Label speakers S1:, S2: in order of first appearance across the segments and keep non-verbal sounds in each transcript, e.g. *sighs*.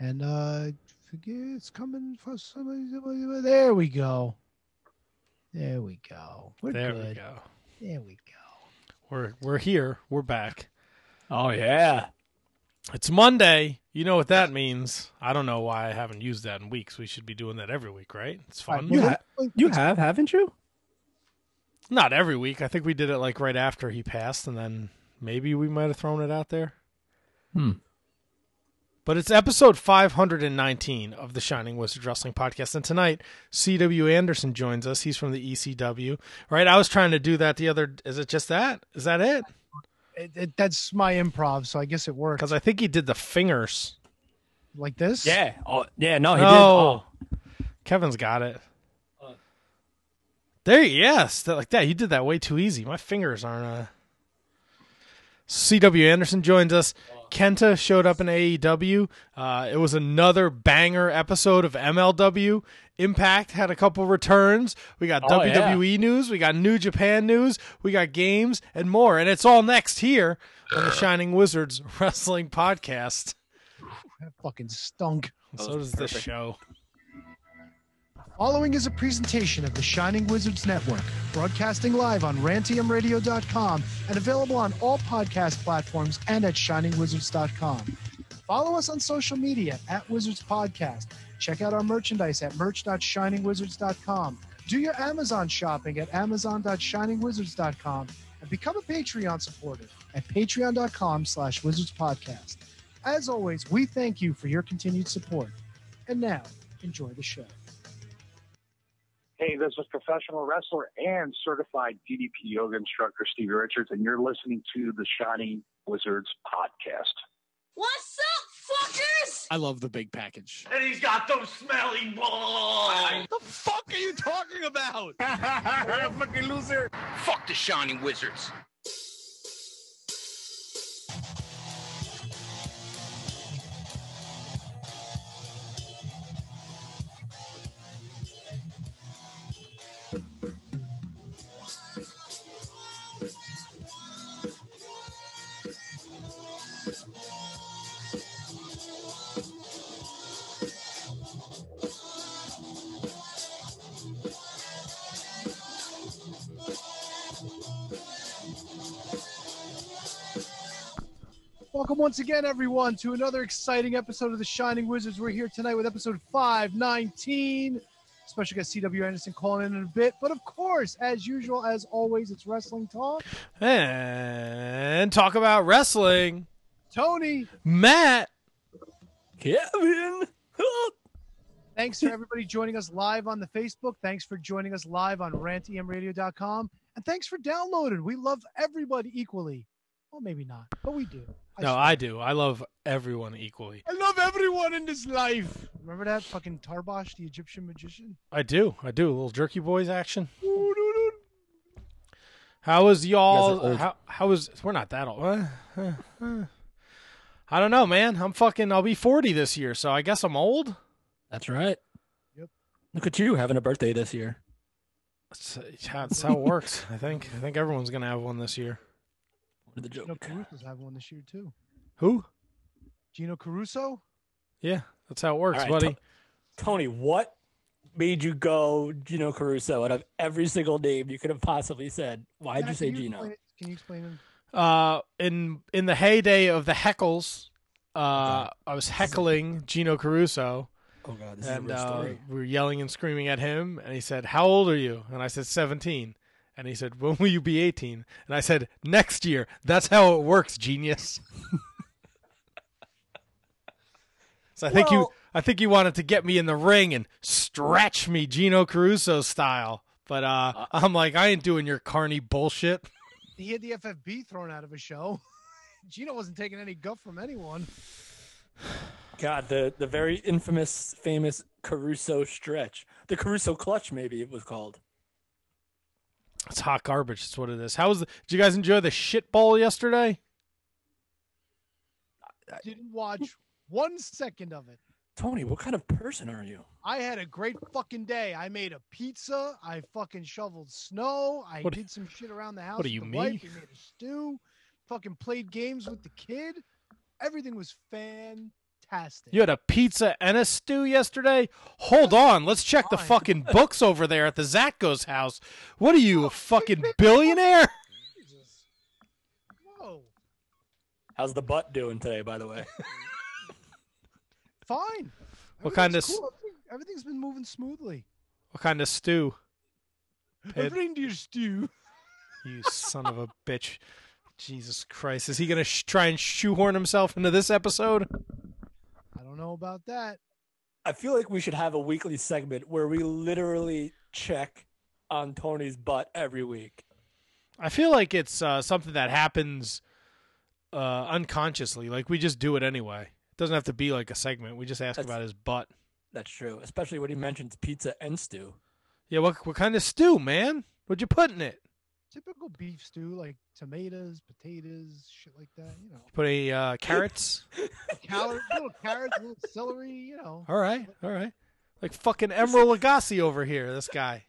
S1: And uh forget it's coming for somebody, somebody. There we go. There we go. We're
S2: there
S1: good.
S2: we go.
S1: There we go.
S2: We're we're here. We're back.
S3: Oh yeah.
S2: It's Monday. You know what that means. I don't know why I haven't used that in weeks. We should be doing that every week, right? It's fun.
S3: You, ha- you have, haven't you?
S2: Not every week. I think we did it like right after he passed, and then maybe we might have thrown it out there.
S3: Hmm.
S2: But it's episode 519 of the Shining Wizard Wrestling Podcast. And tonight, C.W. Anderson joins us. He's from the ECW. Right? I was trying to do that the other. Is it just that? Is that it?
S1: It, it, that's my improv, so I guess it works.
S2: Because I think he did the fingers.
S1: Like this?
S3: Yeah. Oh yeah. No, he
S2: No.
S3: did. Oh.
S2: Kevin's got it. There, yes, that, like that. You did that way too easy. My fingers aren't. Uh... C.W. Anderson joins us. Kenta showed up in AEW. Uh, it was another banger episode of MLW. Impact had a couple returns. We got
S3: Oh, yeah.
S2: WWE news. We got New Japan news. We got games and more. And it's all next here on the Shining Wizards *laughs* Wrestling Podcast.
S1: That fucking stunk.
S2: And so does this show.
S1: Following is a presentation of the Shining Wizards Network, broadcasting live on rantiumradio.com and available on all podcast platforms and at shiningwizards.com. Follow us on social media at Wizards Podcast. Check out our merchandise at merch.shiningwizards.com. Do your Amazon shopping at amazon.shiningwizards.com and become a Patreon supporter at patreon.com slash wizards podcast. As always, we thank you for your continued support. And now, enjoy the show.
S4: Hey, this is professional wrestler and certified DDP yoga instructor Stevie Richards, and you're listening to the Shining Wizards podcast.
S5: What's up, fuckers?
S6: I love the big package.
S7: And he's got those smelly balls.
S6: The fuck are you talking about?
S7: Fucking *laughs* loser.
S5: Fuck the Shining Wizards.
S1: Welcome once again, everyone, to another exciting episode of the Shining Wizards. We're here tonight with episode 519. Special guest CW Anderson calling in in a bit. But of course, as usual, as always, it's wrestling talk.
S2: And talk about wrestling.
S1: Tony,
S2: Matt.
S3: Kevin. *laughs*
S1: thanks for everybody joining us live on the Facebook. Thanks for joining us live on rantemradio.com. And thanks for downloading. We love everybody equally. Well, maybe not, but we do.
S2: No,
S1: swear.
S2: I do. I love everyone equally.
S1: I love everyone in this life. Remember that fucking Tarbash, the Egyptian magician?
S2: I do. I do. A little jerky boys action. How was y'all?
S3: You guys are old.
S2: How, how was? We're not that old. Uh, uh, uh. I don't know, man. I'm fucking. I'll be 40 this year, so I guess I'm old.
S3: That's right.
S1: Yep.
S3: Look at you having a birthday this year.
S2: That's, that's how it works. I think. I think everyone's gonna have one this year.
S3: What the
S1: Gino
S3: joke?
S1: Caruso's having one this year, too.
S2: Who?
S1: Gino Caruso?
S2: Yeah, that's how it works,
S3: All right,
S2: buddy.
S3: To- Tony, what made you go Gino Caruso out of every single name you could have possibly said? Why'd
S1: Yeah,
S3: you say
S1: can
S3: Gino?
S1: explain it? Can you explain him?
S2: uh in in the heyday of the heckles uh
S3: Okay.
S2: i was heckling gino caruso
S3: Oh god, this
S2: and
S3: is a real
S2: uh,
S3: story.
S2: we were yelling and screaming at him and he said how old are you and i said 17 and he said when will you be 18 and i said next year that's how it works genius *laughs* so i think you i think you wanted to get me in the ring and stretch me gino caruso style but uh, i'm like i ain't doing your carny bullshit
S1: He had the FFB thrown out of a show. *laughs* Gino wasn't taking any guff from anyone.
S3: God, the the very infamous, famous Caruso stretch, the Caruso clutch, maybe it was called.
S2: It's hot garbage. That's what it is. How was? The, did you guys enjoy the shit bowl yesterday?
S1: Didn't watch one second of it.
S3: Tony, what kind of person are you?
S1: I had a great fucking day. I made a pizza. I fucking shoveled snow. I
S2: What-
S1: did some shit around the house.
S2: what
S1: do
S2: you,
S1: mean?
S2: me?
S1: Wife. We made a stew. Fucking played games with the kid. Everything was fantastic. Fantastic.
S2: You had a pizza and a stew yesterday? Hold on, let's check the fucking *laughs* books over there at the Zatko's house. What are you, a oh, *laughs* fucking billionaire?
S1: Jesus. Whoa.
S3: How's the butt doing today, by the way? *laughs*
S1: Fine.
S2: What kind of
S1: cool. Everything- Everything's been moving smoothly.
S2: What kind of stew? Pit.
S1: Reindeer stew.
S2: You son of a bitch. Jesus Christ. Is he going to sh- try and shoehorn himself into this episode?
S1: I don't know about that.
S3: I feel like we should have a weekly segment where we literally check on Tony's butt every week.
S2: I feel like it's uh, something that happens uh, unconsciously. Like we just do it anyway. It doesn't have to be like a segment. We just ask
S3: That's-
S2: about his butt.
S3: That's true, especially when he mentions pizza and stew.
S2: Yeah, what what kind of stew, man? What'd you put in it?
S1: Typical beef stew, like tomatoes, potatoes, shit like that. You know,
S2: Put a uh, carrots? *laughs*
S1: Calorie, little carrots, little celery. You know,
S2: all right, all right. Like fucking Emeril Lagasse over here. This guy.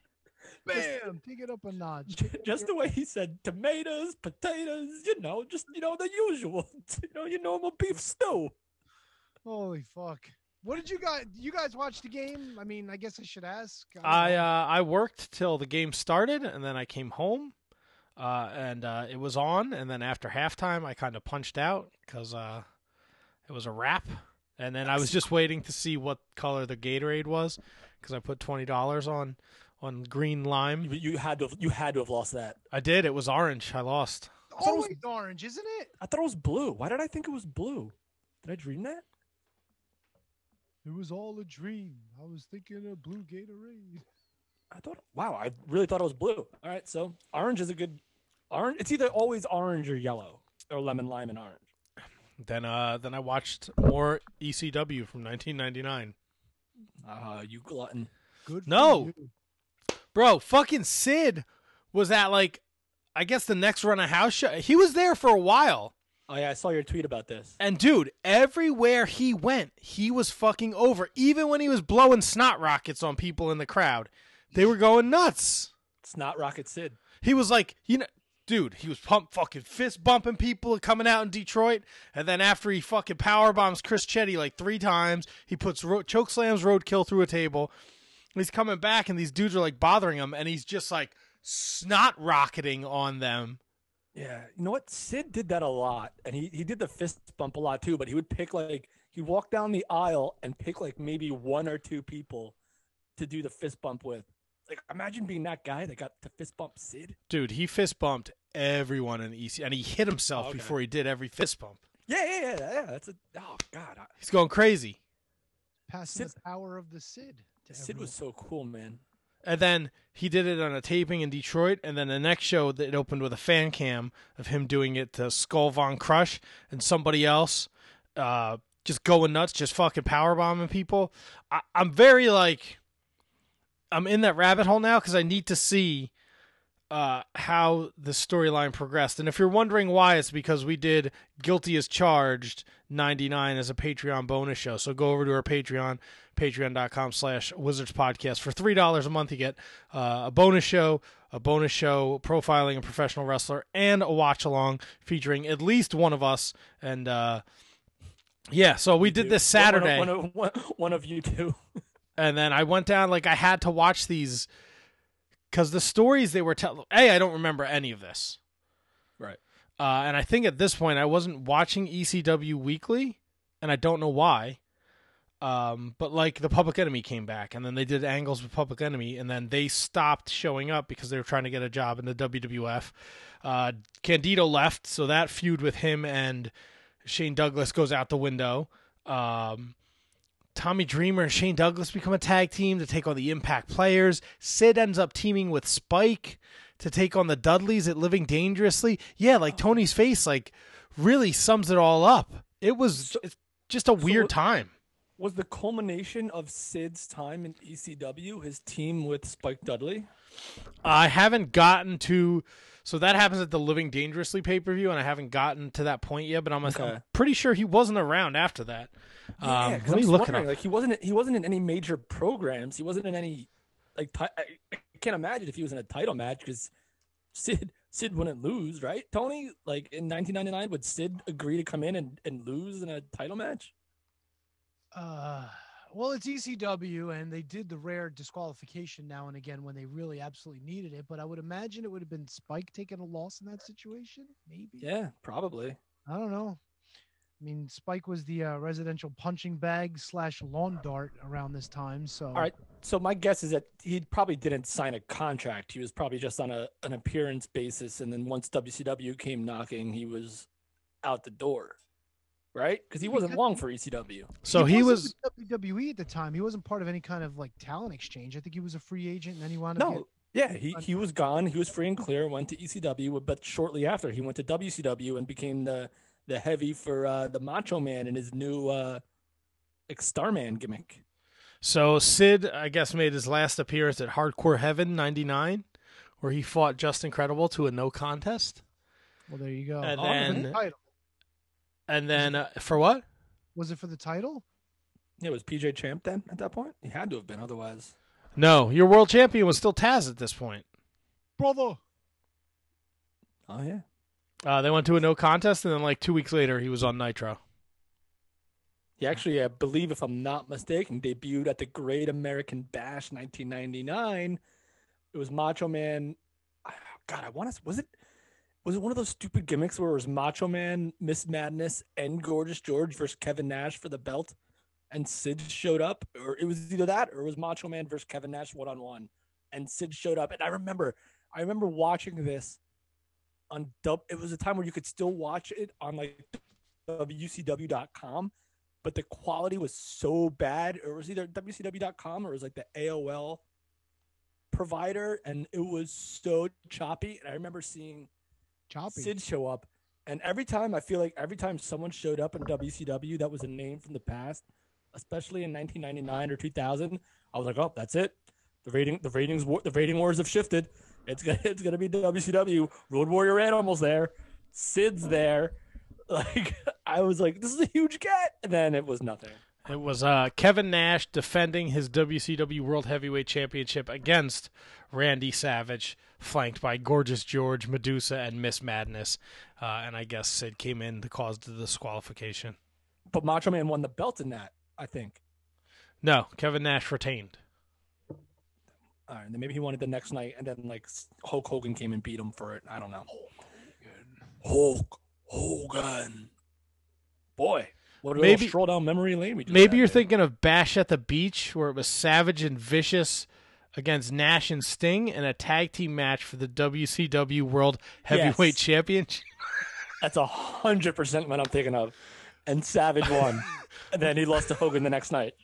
S1: bam, take it up a notch.
S3: Just the way he said tomatoes, potatoes, you know, just you know the usual, *laughs* you know, your normal beef stew.
S1: Holy fuck! What did you guys? You guys watch the game? I mean, I guess I should ask. don't
S2: I uh, I worked till the game started, and then I came home, uh, and uh, it was on. And then after halftime, I kind of punched out because uh, it was a wrap. And then I was just waiting to see what color the Gatorade was because I put twenty dollars on on green lime.
S3: You, you had to, have, you had to have lost that.
S2: I did. It was orange. I lost.
S3: thought it was-
S1: always orange, isn't it?
S3: I thought it was blue. Why did I think it was blue? Did I dream that?
S1: It was all a dream. I was thinking of blue Gatorade.
S3: I thought. Wow, I really thought it was blue. All right, so orange is a good orange. It's either always orange or yellow, or lemon, lime, and orange.
S2: Then uh, then I watched more ECW from 1999.
S3: Ah, you glutton.
S1: Good.
S2: No. Bro, fucking Sid was at like, I guess the next run of house show. He was there for a while.
S3: Oh yeah, I saw your tweet about this.
S2: And dude, everywhere he went, he was fucking over. Even when he was blowing snot rockets on people in the crowd, they were going nuts.
S3: It's not Rocket Sid.
S2: He was like, you know, dude, he was pump fucking fist bumping people coming out in Detroit. And then after he fucking power bombs Chris Chetti like three times, he puts ro- choke slams roadkill through a table. He's coming back, and these dudes are like bothering him, and he's just like snot rocketing on them.
S3: Yeah, you know what? Sid did that a lot, and he he did the fist bump a lot too. But he would pick like he'd walk down the aisle and pick like maybe one or two people to do the fist bump with. Like imagine being that guy that got to fist bump Sid.
S2: Dude, he fist bumped everyone in EC, and he hit himself
S3: Okay.
S2: before he did every fist bump.
S3: Yeah, yeah, yeah, yeah. That's a oh god. I-
S2: He's going crazy.
S1: Passing
S3: Sid-
S1: the power of the Sid. To
S3: Sid was so cool, man.
S2: And then he did it on a taping in Detroit, and then the next show that it opened with a fan cam of him doing it to Skull Von Krush and somebody else, uh, just going nuts, just fucking power bombing people. I, I'm very like, I'm in that rabbit hole now because I need to see uh, how the storyline progressed. And if you're wondering why, it's because we did Guilty as Charged 99 as a Patreon bonus show. So go over to our Patreon, patreon.com slash wizards podcast. For $3 a month, you get uh, a bonus show, a bonus show profiling a professional wrestler, and a watch along featuring at least one of us. And uh, yeah, so we did
S3: Two.
S2: this Saturday
S3: One of, one, of- one of you two. *laughs*
S2: and then I went down like I had to watch these because the stories they were telling. Hey, I don't remember any of this,
S3: Right.
S2: uh, and I think at this point I wasn't watching ECW weekly, and I don't know why. Um, but like the Public Enemy came back, and then they did angles with Public Enemy, and then they stopped showing up because they were trying to get a job in the WWF. Uh, Candido left, so that feud with him and Shane Douglas goes out the window. Um, Tommy Dreamer and Shane Douglas become a tag team to take on the Impact players. Sid ends up teaming with Spike to take on the Dudleys at Living Dangerously. Yeah, like oh. Tony's face, like really sums it all up. It was it's just a weird
S3: what-
S2: time.
S3: Was the culmination of Sid's time in ECW his team with Spike Dudley?
S2: I haven't gotten to. So that happens at the Living Dangerously pay per view, and I haven't gotten to that point yet. But I'm, I'm pretty sure he wasn't around after that.
S3: Yeah,
S2: um,
S3: 'cause
S2: let
S3: I'm
S2: me look it
S3: wondering,
S2: up.
S3: Like he wasn't he wasn't in any major programs. He wasn't in any like ti- I, I can't imagine if he was in a title match because Sid Sid wouldn't lose, right? Tony, like in 1999, would Sid agree to come in and, and lose in a title match?
S1: Uh, well, it's ECW, and they did the rare disqualification now and again when they really absolutely needed it. But I would imagine it would have been Spike taking a loss in that situation. Maybe.
S3: Yeah, probably.
S1: I don't know. I mean, Spike was the uh, residential punching bag slash lawn dart around this time. So,
S3: All right. So my guess is that he probably didn't sign a contract. He was probably just on a an appearance basis, and then once WCW came knocking, he was out the door, right? Because he wasn't long for ECW.
S2: So he, was
S1: wasn't WWE at the time. He wasn't part of any kind of like talent exchange. I think he was a free agent, and then he wound up.
S3: No, yeah, he, he was gone. He was free and clear. Went to ECW, but shortly after he went to WCW and became the the heavy for uh, the Macho Man in his new uh, like Starman gimmick.
S2: so Sid, I guess, made his last appearance at Hardcore Heaven '99, where he fought Justin Credible to a no contest,
S1: Well, there you go.
S2: And
S1: Oh, for the
S2: then-
S1: title.
S2: And then uh, for what?
S1: was it for the title?
S3: Yeah, it was PJ Champ then at that point? He had to have been, otherwise.
S2: No, your world champion was still Taz at this point.
S1: Brother.
S3: Oh yeah.
S2: Uh, they went to a no contest, and then like two weeks later, he was on Nitro.
S3: He actually, I believe, if I'm not mistaken, debuted at the Great American Bash 1999. It was Macho Man. God, I want to. Was it? Was it one of those stupid gimmicks where it was Macho Man, Miss Madness, and Gorgeous George versus Kevin Nash for the belt, and Sid showed up, or it was either that or it was Macho Man versus Kevin Nash one on one, and Sid showed up, and I remember, I remember watching this on dub. It was a time where you could still watch it on like WCW.com but the quality was so bad. It was either WCW.com or it was like the AOL provider, and it was so choppy. And I remember seeing
S1: Choppy.
S3: Sid show up, and every time I feel like every time someone showed up in WCW that was a name from the past, especially in 1999 or 2000, I was like, oh, that's it. The rating, the ratings, the rating wars have shifted. It's gonna, *laughs* it's gonna be WCW. Road Warrior Animals there, Sid's there. *laughs* Like I was like, this is a huge get, and then it was nothing.
S2: It was uh, Kevin Nash defending his WCW World Heavyweight Championship against Randy Savage, flanked by Gorgeous George, Medusa, and Miss Madness. Uh, and I guess Sid came in to cause the disqualification.
S3: But Macho Man won the belt in that, I think.
S2: No, Kevin Nash retained.
S3: All right, and then maybe he won it the next night, and then like Hulk Hogan came and beat him for it. I don't know. Hulk Hogan. Boy, what a
S2: Maybe-
S3: stroll down memory lane
S2: Maybe you're
S3: there.
S2: thinking of Bash at the Beach, where it was Savage and Vicious against Nash and Sting in a tag team match for the WCW World Heavyweight
S3: Yes.
S2: Championship. *laughs*
S3: That's a hundred percent what I'm thinking of. And Savage won, *laughs* and then he lost to Hogan the next night.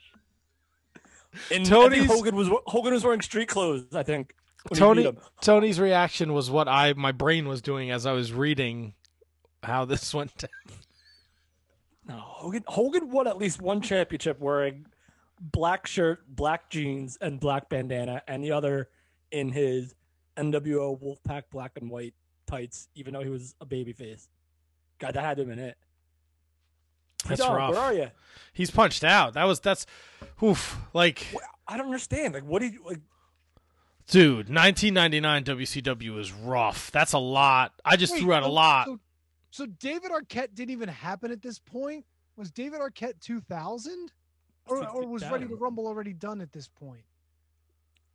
S3: And think Hogan was Hogan was wearing street clothes. I think.
S2: Tony. Tony's reaction was what I my brain was doing as I was reading how this *laughs* went down.
S3: No, Hogan Hogan won at least one championship wearing black shirt, black jeans, and black bandana, and the other in his NWO Wolfpack black and white tights, even though he was a babyface. God, that had him in it.
S2: That's
S3: T-Dog,
S2: rough.
S3: Where are you?
S2: He's punched out. That was that's oof. Like
S3: I don't understand. Like, what did you like?
S2: dude, 1999 WCW was rough. That's a lot. I just
S1: Wait,
S2: threw out a lot.
S1: So, so David Arquette didn't even happen at this point. Was David Arquette 2000, or, or was. Ready to Rumble already done at this point?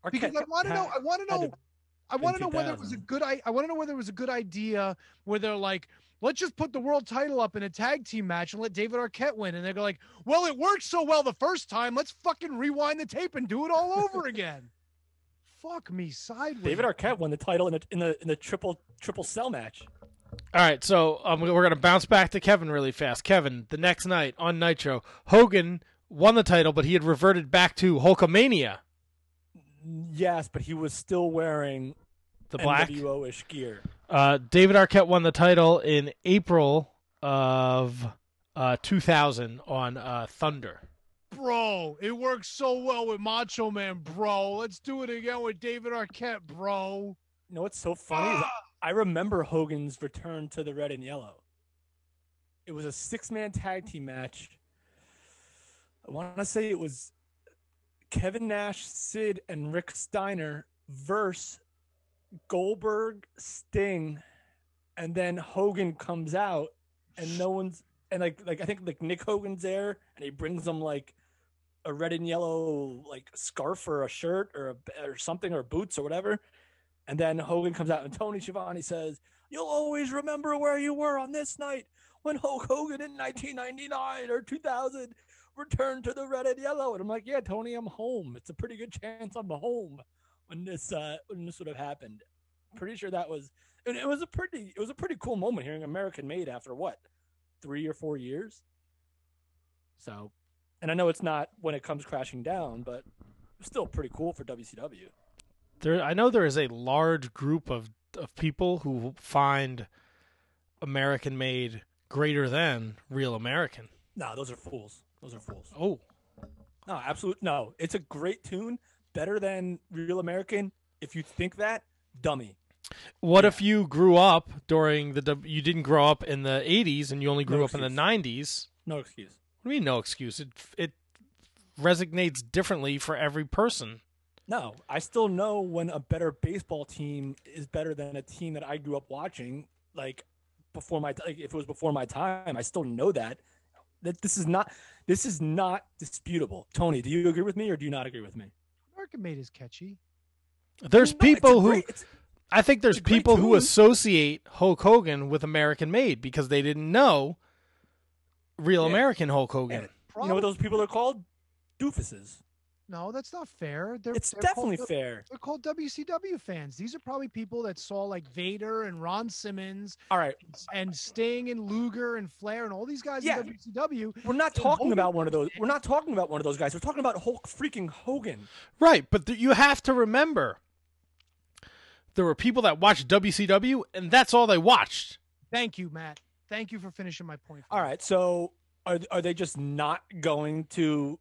S3: Arquette
S1: Because I want to know. I want to know. I want to know whether it was a good. I, I want to know whether it was a good idea where they're like, let's just put the world title up in a tag team match and let David Arquette win, and they're like, well, it worked so well the first time. Let's fucking rewind the tape and do it all over *laughs* again. Fuck me sideways.
S3: David Arquette won the title in the in the in the triple triple cell match.
S2: All right, so um, we're gonna bounce back to Kevin really fast. Kevin, the next night on Nitro, Hogan won the title, but he had reverted back to Hulkamania,
S3: Yes, but he was still wearing
S2: the black.
S3: NWO-ish gear.
S2: Uh, David Arquette won the title in April of uh, 2000 on uh, Thunder.
S1: bro. It works so well with Macho Man, bro. Let's do it again with David Arquette, bro.
S3: You know what's so funny is I remember Hogan's return to the red and yellow. It was a six man tag team match. I want to say it was Kevin Nash, Sid, and Rick Steiner versus Goldberg, Sting, and then Hogan comes out, and no one's and like like I think like Nick Hogan's there, and he brings them like a red and yellow like scarf or a shirt or a, or something or boots or whatever. And then Hogan comes out and Tony Schiavone says, "You'll always remember where you were on this night when Hulk Hogan in 1999 or 2000 returned to the red and yellow." And I'm like, "Yeah, Tony, I'm home. It's a pretty good chance I'm home when this uh, when this would have happened." Pretty sure that was and it was a pretty it was a pretty cool moment hearing American made after what three or four years. So, and I know it's not when it comes crashing down, but still pretty cool for WCW.
S2: There, I know there is a large group of of people who find American made greater than real American.
S3: No, those are fools. Those are fools.
S2: Oh,
S3: No, absolute no. It's a great tune, better than Real American. If you think that, dummy.
S2: what if you grew up during the you didn't grow up in the 80s and you only grew
S3: No
S2: up in the 90s?
S3: No excuse.
S2: What do you mean no excuse? It it resonates differently for every person.
S3: No, I still know when a better baseball team is better than a team that I grew up watching. Like before my like if it was before my time, I still know that. That this is not this is not disputable. Tony, do you agree with me or do you not agree with me?
S1: American Made is catchy.
S2: There's
S3: No,
S2: people who
S3: great- it's-
S2: I think there's
S3: It's a great
S2: people who associate Hulk Hogan with American Made because they didn't know real
S3: Yeah.
S2: American Hulk Hogan.
S3: you know what those people are called? Doofuses.
S1: No, that's not fair. They're,
S3: It's
S1: they're
S3: definitely
S1: called,
S3: fair.
S1: They're called WCW fans. These are probably people that saw like Vader and Ron Simmons
S3: All right,
S1: and Sting and Luger and Flair and all these guys
S3: Yeah.
S1: in WCW.
S3: we're not talking
S1: Hogan
S3: about one of those. *laughs* We're not talking about one of those guys. We're talking about Hulk freaking Hogan.
S2: Right, but th- you have to remember there were people that watched WCW and that's all they watched.
S1: Thank you, Matt. Thank you for finishing my point. for
S3: All
S1: me.
S3: right, so are are they just not going to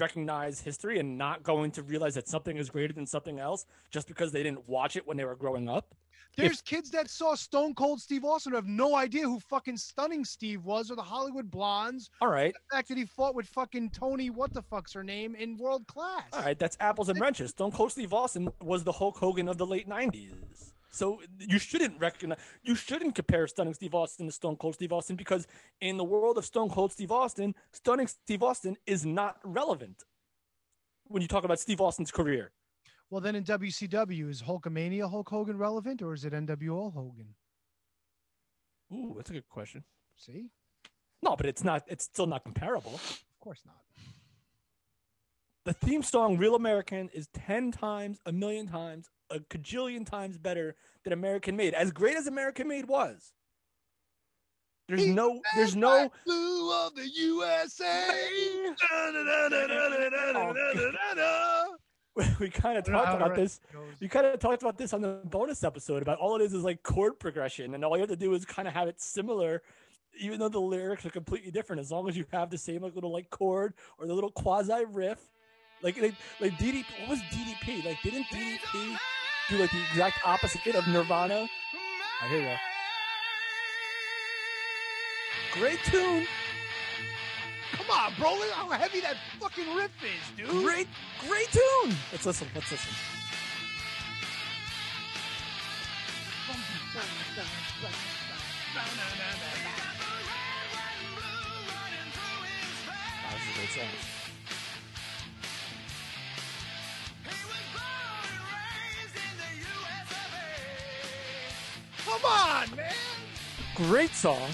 S3: recognize history and not going to realize that something is greater than something else just because they didn't watch it when they were growing up?
S1: There's kids that saw Stone Cold Steve Austin who have no idea who fucking Stunning Steve was or the Hollywood Blondes.
S3: All right,
S1: The fact that he fought with fucking Toni, what the fuck's her name, in World Class.
S3: all right, that's apples and wrenches. Stone Cold Steve Austin was the Hulk Hogan of the late '90s. So you shouldn't recognize, you shouldn't compare Stunning Steve Austin to Stone Cold Steve Austin because in the world of Stone Cold Steve Austin, Stunning Steve Austin is not relevant when you talk about Steve Austin's career.
S1: Well, then in WCW, is Hulkamania Hulk Hogan relevant or is it NWO Hogan?
S3: Ooh, that's a good question.
S1: See?
S3: No, but it's not. It's still not comparable.
S1: Of course not.
S3: The theme song "Real American" is ten times, a million times, a cajillion times better than American Made. As great as American Made was, there's no, there's no.
S6: Blue of the USA. *laughs*
S3: We kind of
S1: I don't know
S3: talked about this.
S1: rest goes.
S3: We kind of talked about this on the bonus episode about all it is is like chord progression, and all you have to do is kind of have it similar, even though the lyrics are completely different. As long as you have the same like little like chord or the little quasi riff, like like, like DDP. What was DDP? Like didn't DDP do like the exact opposite of Nirvana? Oh, here you. Great tune,
S1: Come on, bro. Look how heavy that fucking riff is, dude.
S3: great, great tune. Let's listen. Let's listen. This is a great song.
S1: Come on, man.
S3: Great song.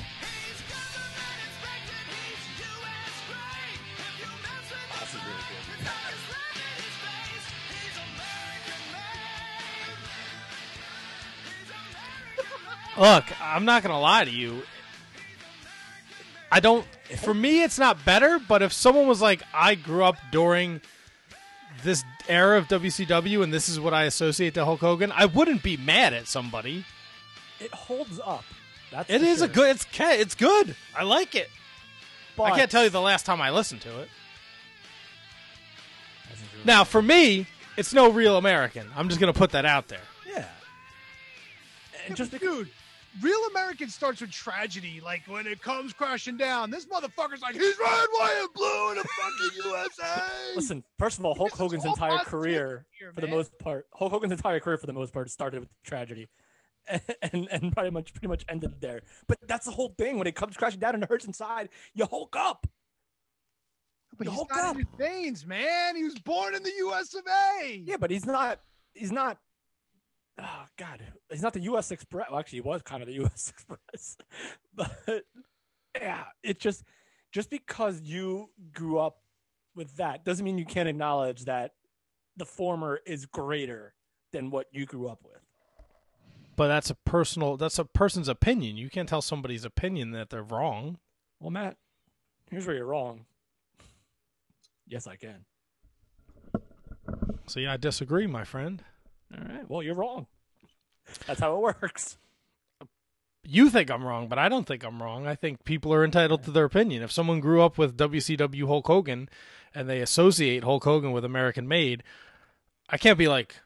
S2: Look, I'm not gonna lie to you. I don't. For me, it's not better. But if someone was like, I grew up during this era of WCW, and this is what I associate to Hulk Hogan, I wouldn't be mad at somebody.
S3: It holds up. That's
S2: It
S3: for
S2: is a good. It's it's good. I like it.
S3: But
S2: I can't tell you the last time I listened to it.
S3: Really-
S2: Now, for me, it's no real American. I'm just gonna put that out there.
S3: yeah. And
S1: Just
S3: just
S1: dude, real American starts with tragedy. Like when it comes crashing down, this motherfucker's like, he's red, white, and blue in the fucking USA.
S3: listen. First of all, Hulk Hogan's
S1: all
S3: entire career,
S1: here,
S3: for the most part, Hulk Hogan's entire career, for the most part, started with tragedy, *laughs* and and pretty much pretty much ended there. But that's the whole thing. When it comes crashing down and it hurts inside, you Hulk up.
S1: But
S3: The
S1: he's
S3: Hulk up.
S1: veins, man. He was born in the U.S. of A.
S3: Yeah, but he's not. He's not. Oh God, he's not the U.S. Express. Well, actually, he was kind of the *laughs* U.S. Express, *laughs* but yeah, it just just because you grew up with that doesn't mean you can't acknowledge that the former is greater than what you grew up with.
S2: But that's a personal. That's a person's opinion. You can't tell somebody's opinion that they're wrong.
S3: Well, Matt, here's where you're wrong. Yes, I can.
S2: See, I disagree, my friend.
S3: All right. Well, you're wrong. That's how it works.
S2: You think I'm wrong, but I don't think I'm wrong. I think people are entitled to their opinion. If someone grew up with WCW Hulk Hogan and they associate Hulk Hogan with American Made, I can't be like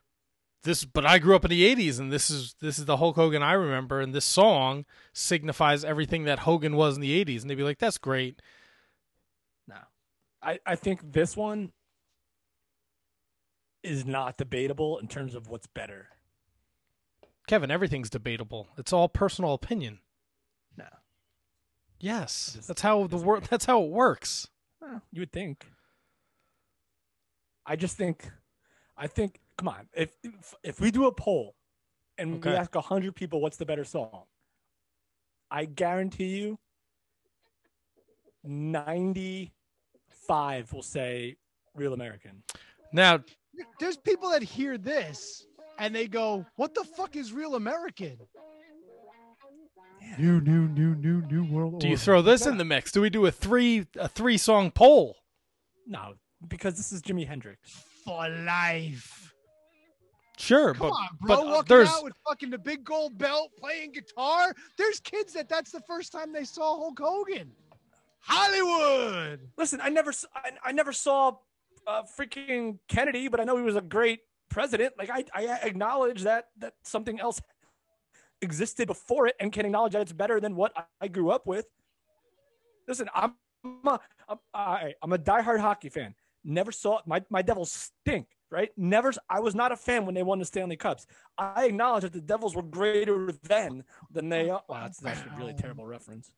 S2: this. But I grew up in the '80s, and this is this is the Hulk Hogan I remember, and this song signifies everything that Hogan was in the '80s. And they'd be like, "That's great."
S3: No. I, I think this one is not debatable in terms of what's better.
S2: Kevin, everything's debatable. It's all personal opinion.
S3: No.
S2: Yes,
S3: Just
S2: that's how the world. That's how it works.
S3: Well, you would think. I just think, I think. Come on, if if, if we do a poll, and
S2: Okay.
S3: we ask hundred people what's the better song, I guarantee you, ninety-five will say "Real American."
S2: Now,
S1: There's people that hear this and they go, "What the fuck is real American?" New, new, new, new, new world.
S2: do you
S1: order.
S2: throw this in the mix? Do we do a three a three song poll?
S3: No, because this is Jimi Hendrix.
S1: for life?
S2: Sure,
S1: Come
S2: but
S1: on, bro.
S2: but uh,
S1: walking
S2: there's
S1: out with fucking the big gold belt, playing guitar. There's kids that that's the first time they saw Hulk Hogan. Hollywood.
S3: Listen, I never, I never saw uh, freaking Kennedy, but I know he was a great president. Like I, I acknowledge that that something else existed before it, and can acknowledge that it's better than what I, I grew up with. Listen, I'm, a, I'm, I, I'm a diehard hockey fan. Never saw my my Devils stink. Right? Never. I was not a fan when they won the Stanley Cups. I acknowledge that the Devils were greater then than they are. Wow, that's, that's a really terrible reference.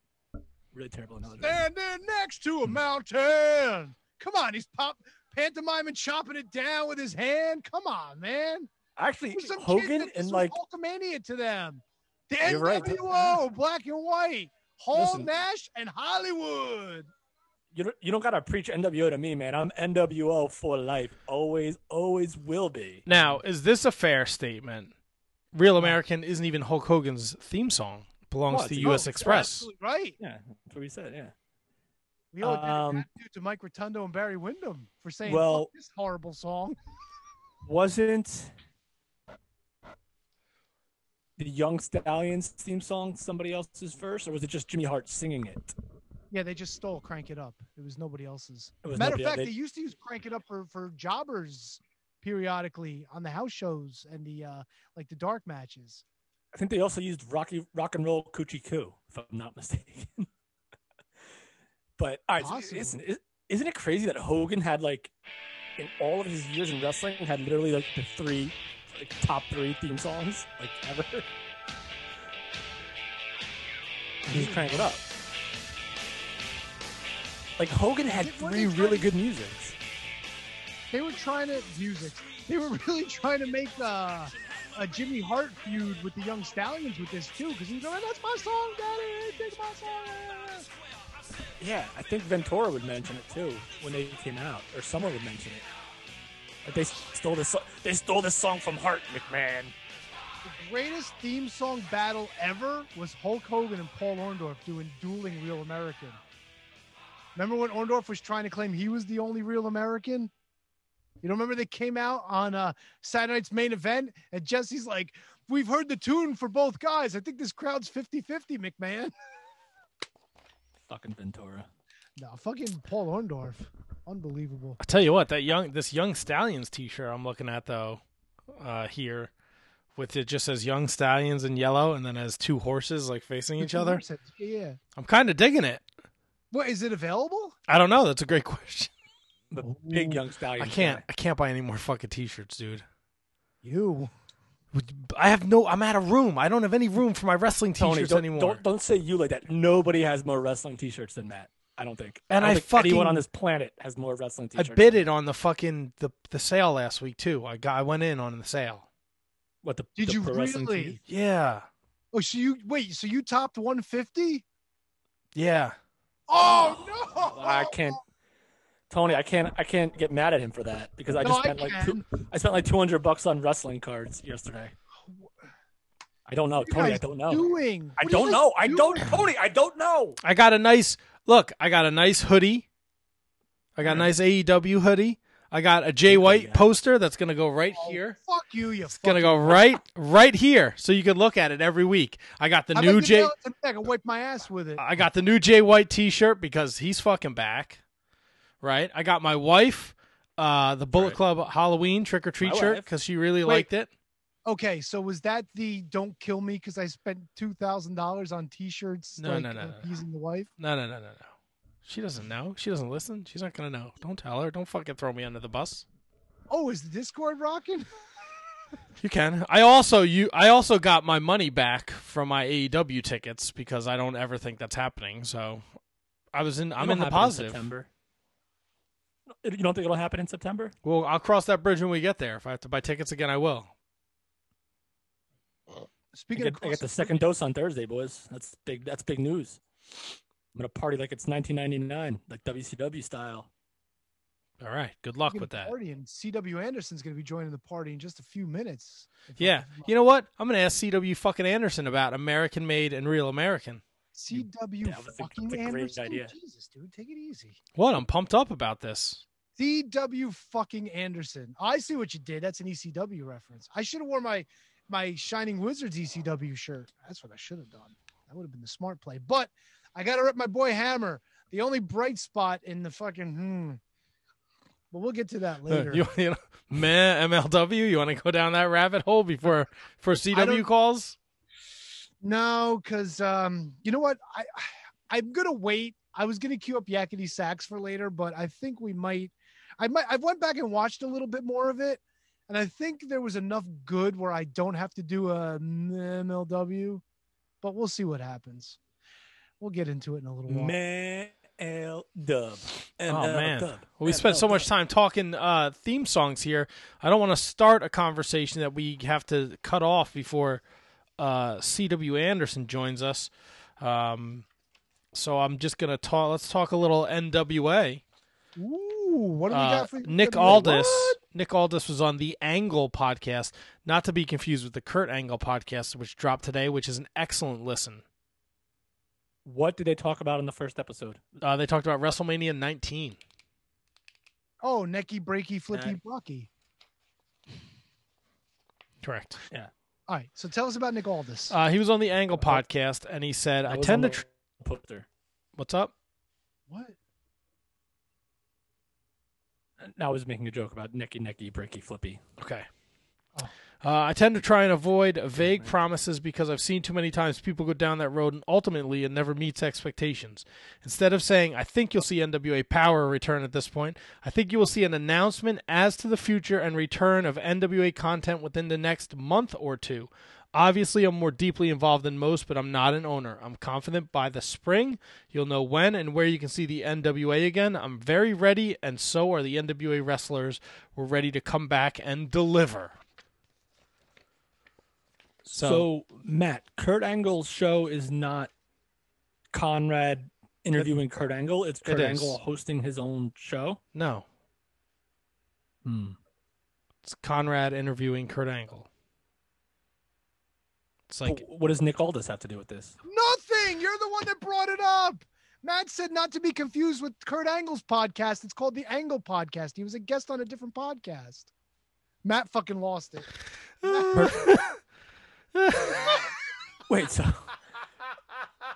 S3: Really terrible analogy.
S1: Standing next to a mountain. Come on, he's pop pantomime and chopping it down with his hand. Come on, man.
S3: Actually,
S1: There's some
S3: Hogan
S1: kids
S3: and
S1: this
S3: like
S1: was Hulkamania to them. The
S3: You're right.
S1: NWO, black and white, Hall
S3: Listen.
S1: Nash and Hollywood.
S3: You don't, you don't gotta preach NWO to me, man. I'm NWO for life. Always, always will be.
S2: now is this a fair statement? Real American isn't even Hulk Hogan's theme song. It belongs
S3: Well,
S2: to
S3: it's-
S2: U.S.
S3: oh,
S2: Express.
S1: Absolutely right.
S3: Yeah, that's what we said. Yeah.
S1: We owe
S3: Um,
S1: um, to Mike Rotundo and Barry Windham for saying
S3: Well-
S1: this horrible song.
S3: Wasn't the Young Stallions theme song somebody else's verse, or was it just Jimmy Hart singing it?
S1: Yeah, they just stole "Crank It Up." It was nobody else's.
S3: Was
S1: Matter of fact,
S3: they-
S1: they used to use "Crank It Up" for for jobbers periodically on the house shows and the uh like the dark matches.
S3: I think they also used Rocky Rock and Roll Coochie Coo, if I'm not mistaken. *laughs* but all right, so
S1: Possible.
S3: isn't, is- isn't it crazy that Hogan had like in all of his years in wrestling had literally like the three like top three theme songs like ever? *laughs* He's crank it up. Like Hogan had three really good musics.
S1: They were trying to music. They were *laughs* really trying to make uh, a Jimmy Hart feud with the Young Stallions with this too, because he's going, "That's my song, Daddy. Take my song."
S3: Yeah, I think Ventura would mention it too when they came out, or someone would mention it. Like they stole this. They stole this song from Hart McMahon.
S1: The greatest theme song battle ever was Hulk Hogan and Paul Orndorff doing dueling Real American. Remember when Orndorff was trying to claim he was the only real American? You don't remember they came out on uh, Saturday night's main event and Jesse's like, We've heard the tune for both guys. I think this crowd's 50 50, McMahon. *laughs*
S3: Fucking Ventura.
S1: No, fucking Paul Orndorff. Unbelievable.
S2: I tell you what, that young this Young Stallions T-shirt I'm looking at though, uh, here, with it just says Young Stallions in yellow, and then has two horses like facing each other.
S1: Yeah.
S2: I'm kind of digging it.
S1: What is it available?
S2: I don't know. That's a great *laughs* question.
S3: The big young stallion.
S2: I can't. I can't buy any more fucking T-shirts, dude.
S1: You.
S2: I have no. I'm out of room. I don't have any room for my wrestling T-shirts
S3: don't,
S2: anymore.
S3: don't don't say you like that. Nobody has more wrestling T-shirts than Matt. I don't think.
S2: And
S3: don't
S2: I
S3: think
S2: fucking-
S3: anyone on this planet has more wrestling t-shirts.
S2: I
S3: bid
S2: it on the fucking the the sale last week too. I got I went in on the sale.
S3: What the
S1: Did
S3: the
S1: you really?
S3: tees?
S2: Yeah,
S1: Oh, so you wait? So you topped 150?
S2: yeah.
S1: Oh, oh no!
S3: I can't. Tony, I can't. I can't get mad at him for that because I
S1: No,
S3: just
S1: I
S3: spent like two, I spent like two hundred bucks on wrestling cards yesterday. I don't know,
S1: What are you
S3: Tony. I don't know.
S1: Doing?
S3: I
S1: What are you
S3: don't
S1: guys
S3: know. I don't. Tony. I don't know.
S2: I got a nice look. I got a nice hoodie. I got a nice AEW hoodie. I got a Jay White
S3: yeah.
S2: poster that's gonna go right
S1: Oh,
S2: here.
S1: Fuck you, you.
S2: It's gonna go right right here, so you can look at it every week. I got the
S1: How
S2: new Jay.
S1: mail it to me? I can wipe my ass with it.
S2: I got the new Jay White T-shirt because he's fucking back. Right. I got my wife uh, the Bullet
S3: right.
S2: Club Halloween trick or treat
S3: My
S2: shirt because she really
S1: Wait.
S2: liked it.
S1: Okay, so was that the "Don't kill me" because I spent two thousand dollars on T-shirts?
S2: No,
S1: like,
S2: no, no, no, no.
S1: the wife.
S2: No, no, no, no, no. She doesn't know. She doesn't listen. She's not gonna know. Don't tell her. Don't fucking throw me under the bus.
S1: Oh, is the Discord rocking?
S2: You can. I also you I also got my money back from my AEW tickets because I don't ever think that's happening. So I was in. I'm in the
S3: happen
S2: positive.
S3: September. You don't think it'll happen in September?
S2: well, I'll cross that bridge when we get there. If I have to buy tickets again, I will.
S3: I
S1: Speaking
S3: get,
S1: of,
S3: I get the second dose on Thursday, boys. That's big. That's big news. I'm gonna party like it's 1999, like WCW style.
S2: All right. Good luck with that.
S1: Party and CW Anderson's going to be joining the party in just a few minutes.
S2: Yeah.
S1: I'm-
S2: You know what? I'm gonna ask CW fucking Anderson about American Made and Real American.
S1: CW
S3: That a-
S1: fucking
S3: a
S1: Anderson.
S3: idea.
S1: Jesus, dude, take it easy.
S2: What? I'm pumped up about this.
S1: CW fucking Anderson. I see what you did. That's an ECW reference. I should have worn my my Shining Wizards ECW shirt. That's what I should have done. That would have been the smart play. But I got to rip my boy Hammer. The only bright spot in the fucking hmm. But we'll get to that *laughs* later.
S2: You, you know, meh, MLW. You want to go down that rabbit hole before for CW calls?
S1: No, because um, you know what? I I'm gonna wait. I was gonna queue up Yakety Sax for later, but I think we might. I might. I went back and watched a little bit more of it, and I think there was enough good where I don't have to do a MLW. But we'll see what happens. We'll get into it in a little while.
S3: Man, L Dub.
S2: Oh man, well, we spent so much time talking uh, theme songs here. I don't want to start a conversation that we have to cut off before uh, CW Anderson joins us. Um, so I'm just gonna talk. Let's talk a little NWA.
S1: Ooh, what do we
S2: Uh,
S1: got for
S2: Nick
S1: NWA?
S2: Aldis.
S1: What?
S2: Nick Aldis was on the Angle podcast, not to be confused with the Kurt Angle podcast, which dropped today, which is an excellent listen.
S3: What did they talk about in the first episode?
S2: Uh, they talked about WrestleMania 19.
S1: Oh, necky, breaky, flippy,
S3: Uh,
S1: blocky.
S2: Correct. Yeah.
S1: All right, so tell us about Nick Aldis.
S2: Uh, he was on the Angle podcast, and he said,
S3: That
S2: "I tend to."
S3: on the
S2: Tr-
S3: poster.
S2: What's up?
S1: what?
S3: Now I was making a joke about necky, necky, breaky, flippy.
S2: Okay.
S1: Oh.
S2: Uh, I tend to try and avoid vague promises because I've seen too many times people go down that road and ultimately it never meets expectations. Instead of saying, I think you'll see NWA Power return at this point, I think you will see an announcement as to the future and return of NWA content within the next month or two. Obviously, I'm more deeply involved than most, but I'm not an owner. I'm confident by the spring you'll know when and where you can see the NWA again. I'm very ready, and so are the NWA wrestlers. We're ready to come back and deliver.
S3: So, Matt, Kurt Angle's show is not Conrad interviewing Kurt Angle. It's Kurt
S2: is.
S3: Angle hosting his own show.
S2: No,
S3: Hmm.
S2: it's Conrad interviewing Kurt Angle. It's like
S3: But what does Nick Aldis have to do with this?
S1: Nothing. You're the one that brought it up. Matt said not to be confused with Kurt Angle's podcast. It's called the Angle Podcast. He was a guest on a different podcast. Matt fucking lost it. *laughs* *laughs* *laughs*
S3: Wait, so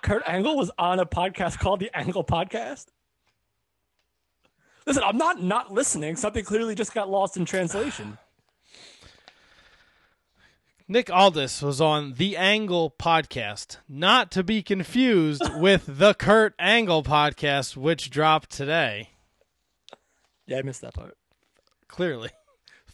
S3: Kurt Angle was on a podcast called the Angle Podcast? Listen, I'm not not listening. Something clearly just got lost in translation.
S2: Nick Aldis was on the Angle podcast, not to be confused *laughs* with the Kurt Angle podcast, which dropped today.
S3: Yeah, I missed that part.
S2: Clearly,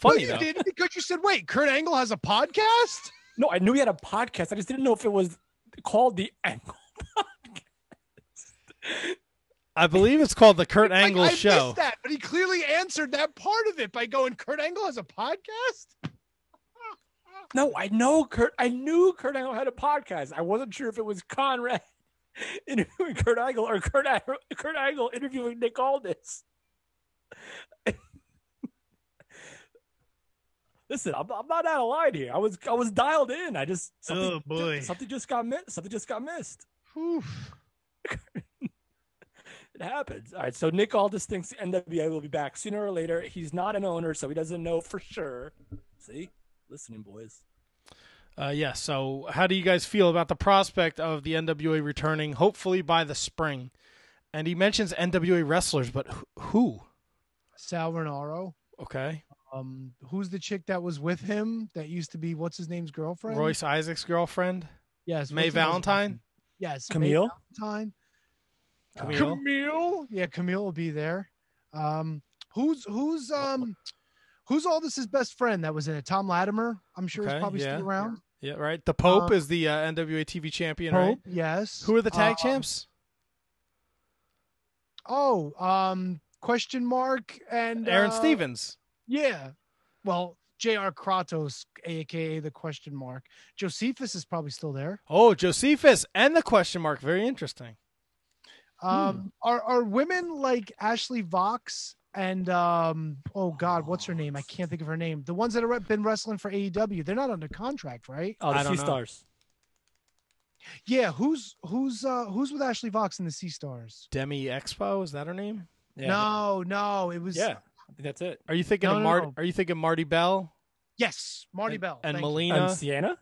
S1: Well, *laughs*
S2: funny
S1: you
S2: though.
S1: did because you said, "Wait, Kurt Angle has a podcast."
S3: No, I knew he had a podcast. I just didn't know if it was called the Angle Podcast.
S2: I believe it's called the Kurt
S1: Like,
S2: Angle
S1: I
S2: Show.
S1: missed that, but he clearly answered that part of it by going, "Kurt Angle has a podcast." *laughs*
S3: No, I know Kurt. I knew Kurt Angle had a podcast. I wasn't sure if it was Conrad *laughs* interviewing Kurt Angle or Kurt, Kurt Angle interviewing Nick Aldis. Listen, I'm, I'm not out of line here. I was I was dialed in. I just something,
S2: Oh, boy.
S3: something just got missed. Something just got missed. *laughs* It happens. All right. So Nick Aldis thinks the NWA will be back sooner or later. He's not an owner, so he doesn't know for sure. See, listening, boys.
S2: Uh, yeah. So, how do you guys feel about the prospect of the NWA returning, hopefully by the spring? And he mentions NWA wrestlers, but wh- who?
S1: Sal Rinauro.
S2: Okay,
S1: Um, who's the chick that was with him that used to be what's his name's girlfriend?
S2: Royce Isaac's girlfriend,
S1: Yes.
S2: May
S1: what's her name's
S2: Valentine.
S1: Yes.
S3: Kamille?
S1: May Valentine.
S2: Kamille.
S1: Kamille. Yeah, Kamille will be there. Um, who's who's um, who's Aldis's best friend that was in it? Tom Latimer. I'm sure
S2: Okay,
S1: he's probably
S2: yeah.
S1: still around.
S2: Yeah, right. The Pope
S1: Uh,
S2: is the uh, NWA TV champion,
S1: Pope.
S2: right?
S1: Yes.
S2: Who are the tag
S1: Um,
S2: champs?
S1: Oh, um, question mark and
S2: Aron
S1: uh,
S2: Stevens.
S1: Yeah. Well, J.R. Kratos, aka the question mark. Josephus is probably still there.
S2: Oh, Josephus and the question mark. Very interesting.
S1: Um, are are women like Ashley Vox and um, oh God, what's her name? I can't think of her name. The ones that have been wrestling for AEW, they're not under contract, right?
S3: Oh, the
S2: I don't
S3: Sea. Stars.
S1: Yeah. Who's who's uh who's with Ashley Vox in the Sea Stars?
S2: Delmi Exo is that her name?
S3: Yeah.
S1: No, no, it was
S3: Yeah. I think that's it.
S2: Are you thinking
S1: No,
S2: of
S1: no,
S2: Marti?
S1: no.
S2: Are you thinking Marti Belle
S1: Yes, Marti
S2: and,
S1: Belle
S2: and
S1: thank.
S2: Melina?
S3: And Sienna?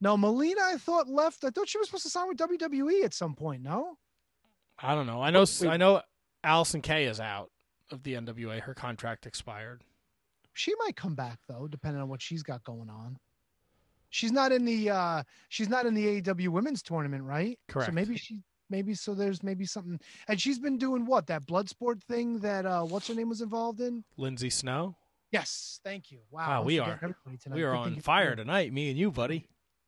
S1: No, Melina, I thought left. I thought she was supposed to sign with WWE at some point. No.
S2: I don't know. I know.
S3: Wait.
S2: I know. Allysin Kay is out of the NWA. Her contract expired.
S1: She might come back though, depending on what she's got going on. She's not in the uh she's not in the AEW women's tournament, right?
S2: Correct.
S1: So maybe she maybe so there's maybe something and she's been doing what, that blood sport thing that uh what's her name was involved in?
S2: Lindsay Snow.
S1: Yes, thank you. Wow.
S2: Wow, we are- We are
S1: Good
S2: on fire
S1: here.
S2: tonight, me and you, buddy.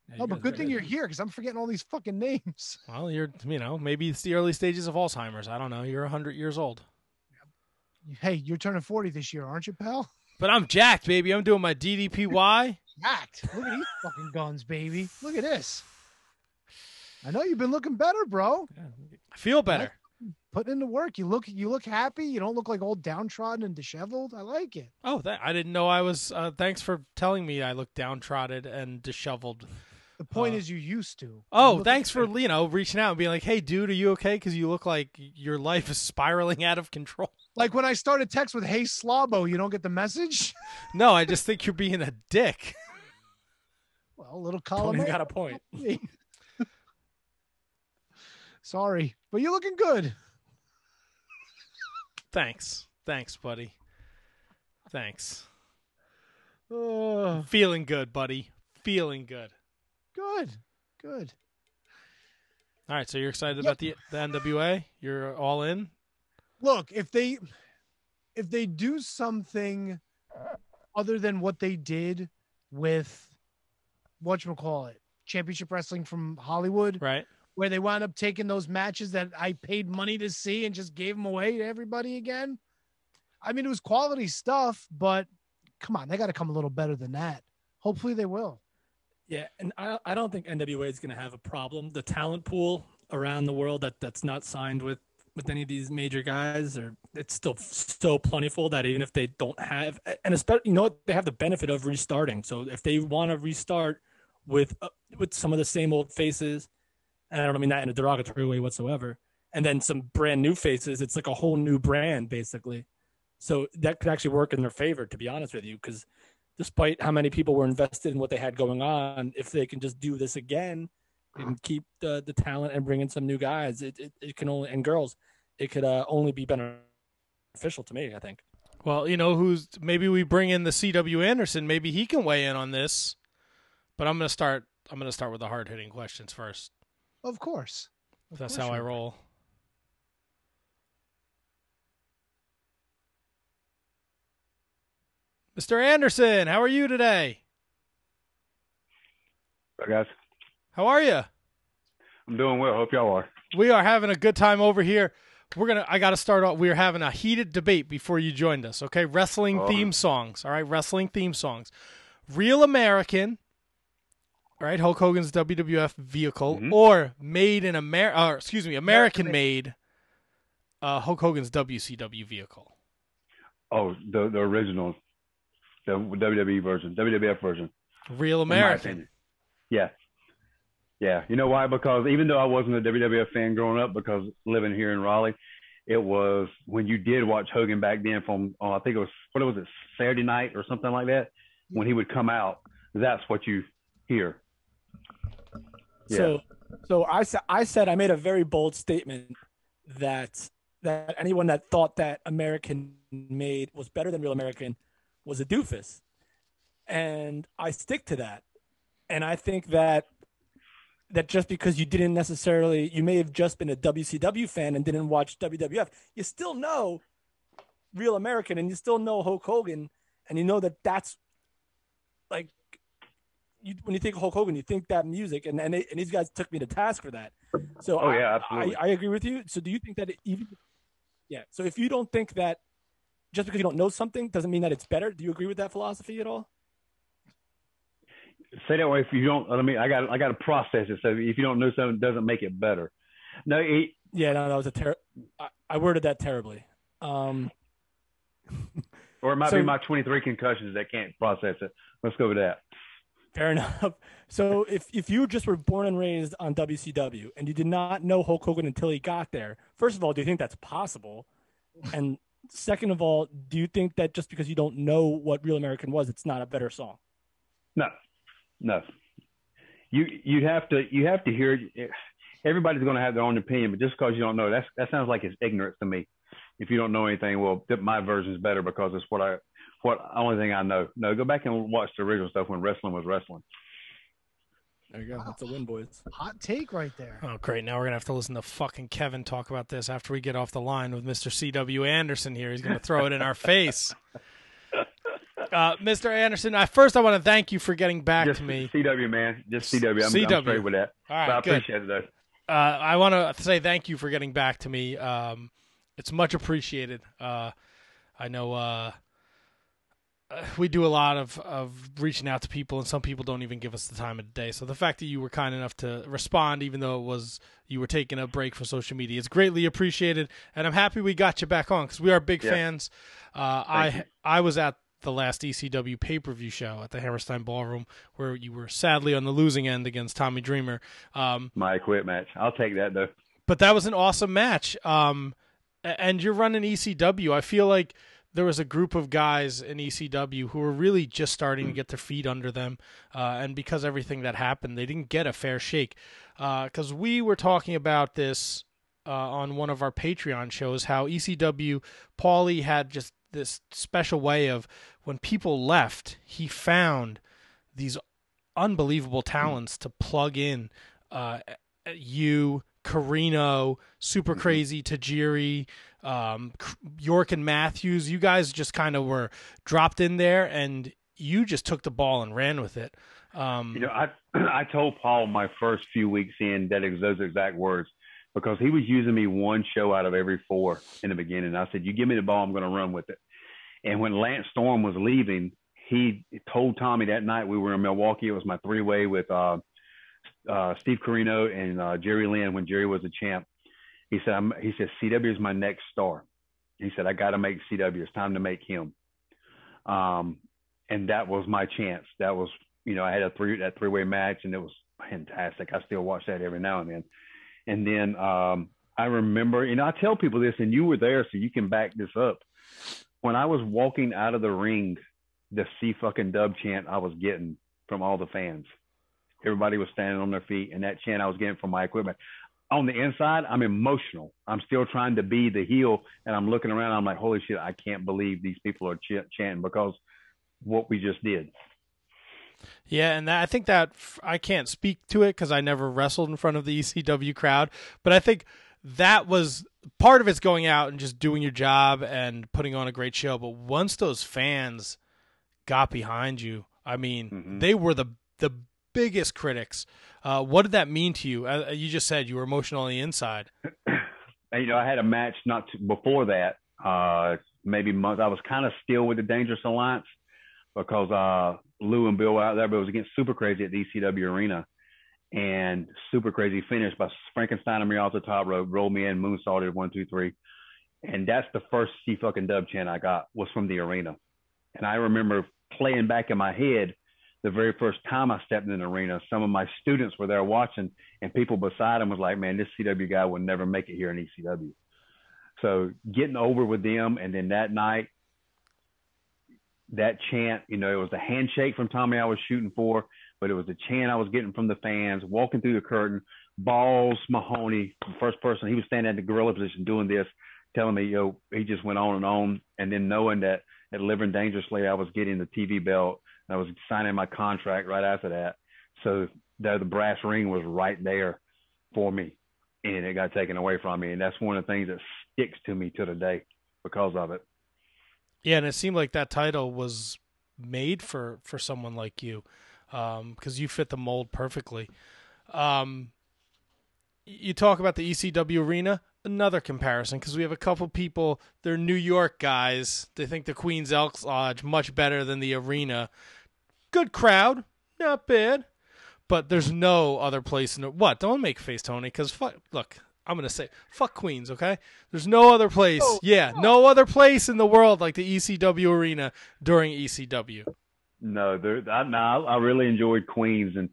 S3: Yeah, you
S1: but good thing you're *laughs* here because I'm forgetting all these fucking names. *laughs*
S2: Well, you're you know maybe it's the early stages of Alzheimer's. I don't know. You're hundred years old,
S1: Hey, you're turning 40 this year, aren't you, pal? *laughs*
S2: but I'm jacked, baby. I'm doing my DDPY.
S1: Act. Look at these fucking guns, baby. Look at this. I know you've been looking better, bro.
S2: I feel better.
S1: Putting in the work. You look you look happy. You don't look like old downtrodden and disheveled. I like it.
S2: Oh, that, I didn't know I was. Uh, thanks for telling me I look downtrodden and disheveled.
S1: The point
S2: Uh,
S1: is you used to.
S2: Oh, thanks for
S1: good.
S2: you know reaching out and being like, "Hey, dude, are you okay? Because you look like your life is spiraling out of control." *laughs*
S1: like when I start a text with "Hey Slabo," you don't get the message. *laughs*
S2: No, I just think you're being a dick. *laughs*
S1: Well, a little column.
S3: Tony's got a point.
S1: Sorry, but you're looking good.
S2: Thanks, thanks, buddy. Thanks.
S1: Uh,
S2: Feeling good, buddy. Feeling good.
S1: good, good.
S2: All right, so you're excited
S1: Yep.
S2: about the the NWA? You're all in.
S1: Look, if they if they do something other than what they did with what you call it, championship wrestling from Hollywood,
S2: Right.
S1: Where they wound up taking those matches that I paid money to see and just gave them away to everybody again. I mean, it was quality stuff, but come on, they got to come a little better than that. Hopefully, they will.
S3: Yeah, and I I don't think NWA is going to have a problem. The talent pool around the world that that's not signed with with any of these major guys, or it's still so plentiful that even if they don't have, and especially you know they have the benefit of restarting. So if they want to restart with uh, with some of the same old faces, and I don't mean that in a derogatory way whatsoever, and then some brand new faces, it's like a whole new brand basically. So that could actually work in their favor, to be honest with you, because despite how many people were invested in what they had going on, if they can just do this again and keep the, the talent and bring in some new guys, it, it, it can only and girls, it could uh, only be beneficial to me. I think.
S2: Well, you know who's maybe we bring in the CW Anderson. Maybe he can weigh in on this. But I'm gonna start. I'm gonna start with the hard hitting questions first.
S1: Of course. Of
S2: That's
S1: course
S2: how I
S1: you will.
S2: roll. Mr. Anderson, how are you today?
S8: Hi guys,
S2: How are you?
S8: I'm doing well. Hope y'all are.
S2: We are having a good time over here. we're gonna. I got to start off. We are having a heated debate before you joined us. Okay, wrestling
S8: Oh.
S2: theme songs. All right, wrestling theme songs. Real American. All right, Hulk Hogan's WWF vehicle,
S8: Mhm.
S2: or made in America. Or excuse me, American made. Uh, Hulk Hogan's WCW vehicle.
S8: Oh, the the original, the WWE version, WWF version.
S2: Real American.
S8: Yeah. Yeah. You know why? Because even though I wasn't a WWF fan growing up, because living here in Raleigh, it was when you did watch Hogan back then from, oh, I think it was, what was it, Saturday night or something like that, when he would come out, that's what you hear.
S3: So, so I said, I said, I made a very bold statement that that anyone that thought that American made was better than real American was a doofus, and I stick to that. And I think that that just because you didn't necessarily, you may have just been a WCW fan and didn't watch WWF, you still know real American, and you still know Hulk Hogan, and you know that that's like you, when you think of Hulk Hogan, you think that music, and and, they, and these guys took me to task for that. So
S8: Oh,
S3: I,
S8: yeah, absolutely.
S3: I, I agree with you. So do you think that it even, yeah? So if you don't think that just because you don't know something doesn't mean that it's better, do you agree with that philosophy at all?
S8: Say that way if you don't, I mean, I got, I got to process it. So if you don't know something, doesn't make it better. No, it,
S3: Yeah, no, that was a ter- I, I worded that terribly. Um,
S8: or it might
S3: So-
S8: be my 23 concussions that can't process it. Let's go with that.
S3: Fair *laughs* enough. So if if you just were born and raised on WCW and you did not know Hulk Hogan until he got there, first of all, do you think that's possible? And second of all, do you think that just because you don't know what Real American was, it's not a better song?
S8: No, no. You you'd have to you have to hear. Everybody's going to have their own opinion, but just because you don't know, that's that sounds like it's ignorance to me. If you don't know anything, well, my version is better because it's what I what only thing I know. No, go back and watch the original stuff when wrestling was wrestling.
S3: There you go. That's a win, boys.
S1: Hot take right there.
S2: Oh, great! Now we're gonna have to listen to fucking Kevin talk about this after we get off the line with Mr. C.W. Anderson here. He's gonna throw it in our face. *laughs* Uh, Mr. Anderson, I first I want to thank you for getting back
S8: Just
S2: to me.
S8: CW man, just CW. I'm,
S2: CW.
S8: I'm straight with that.
S2: All right,
S8: but I
S2: good.
S8: appreciate it though.
S2: Uh, I want to say thank you for getting back to me. Um, it's much appreciated. Uh, I know uh, *sighs* we do a lot of, of reaching out to people, and some people don't even give us the time of the day. So the fact that you were kind enough to respond, even though it was you were taking a break from social media, is greatly appreciated. And I'm happy we got you back on because we are big
S8: Yeah.
S2: fans. Uh, I I was at the last ECW pay per view show at the Hammerstein Ballroom where you were sadly on the losing end against Tommy Dreamer. Um,
S8: My quit match. I'll take that though.
S2: but that was an awesome match. Um, and you're running ECW. I feel like there was a group of guys in ECW who were really just starting to get their feet under them, uh, and because everything that happened, they didn't get a fair shake. Because we were talking about this uh, on one of our Patreon shows, how ECW Paulie had just this special way of when people left, he found these unbelievable talents to plug in. Uh, you, Corino, Super Crazy, Tajiri, um, York and Matthews. You guys just kind of were dropped in there, and you just took the ball and ran with it. Um,
S8: You know, I *clears throat* I told Paul my first few weeks in that those exact words because he was using me one show out of every four in the beginning. I said, "You give me the ball, I'm going to run with it." And when Lance Storm was leaving, he told Tommy that night we were in Milwaukee. It was my three way with uh, uh, Steve Corino and uh, Jerry Lynn when Jerry was a champ. He said, I'm, "He said CW is my next star." He said, "I got to make CW. It's time to make him." Um, and that was my chance. That was you know, I had a three that three way match and it was fantastic. I still watch that every now and then. And then um I remember, you know, I tell people this and you were there so you can back this up. When I was walking out of the ring, the C fucking dub chant I was getting from all the fans. Everybody was standing on their feet and that chant I was getting from my equipment. On the inside, I'm emotional. I'm still trying to be the heel and I'm looking around. I'm like, holy shit, I can't believe these people are ch- chanting because what we just did.
S2: Yeah, and that, I think that I can't speak to it because I never wrestled in front of the ECW crowd, but I think that was part of it's going out and just doing your job and putting on a great show. But once those fans got behind you, I mean,
S8: Mhm.
S2: they were the the biggest critics. Uh, what did that mean to you? Uh, you just said you were emotional on the inside. *clears throat*
S8: you know, I had a match not too, before that, uh, maybe months. I was kind of still with the Dangerous Alliance because uh, Lou and Bill were out there, but it was against Super Crazy at the ECW Arena. And Super Crazy finished by Frankenstein and me off the top rope, rolled me in, moonsaulted one, two, three. And that's the first C fucking dub chant I got was from the arena. And I remember playing back in my head the very first time I stepped in the arena. Some of my students were there watching, and people beside them was like, "Man, this CW guy would never make it here in ECW." So getting over with them, and then that night, that chant, you know, it was the handshake from Tommy I was shooting for, but it was the chant I was getting from the fans, walking through the curtain. Balls Mahoney, the first person, he was standing at the gorilla position doing this, telling me, yo, he just went on and on. And then knowing that at Living Dangerously, I was getting the TV belt, I was signing my contract right after that. So the, the brass ring was right there for me, and it got taken away from me. And that's one of the things that sticks to me to the day because of it.
S2: Yeah, and it seemed like that title was made for for someone like you, because um, you fit the mold perfectly. Um, you talk about the ECW arena. Another comparison because we have a couple people. They're New York guys. They think the Queens Elks Lodge much better than the arena. Good crowd, not bad, but there's no other place in the what. Don't make face, Tony. Because fuck, look, I'm gonna say fuck Queens, okay? There's no other place.
S3: Oh,
S2: yeah, no other place in the world like the ECW arena during ECW.
S8: No, there, I, no, I really enjoyed Queens, and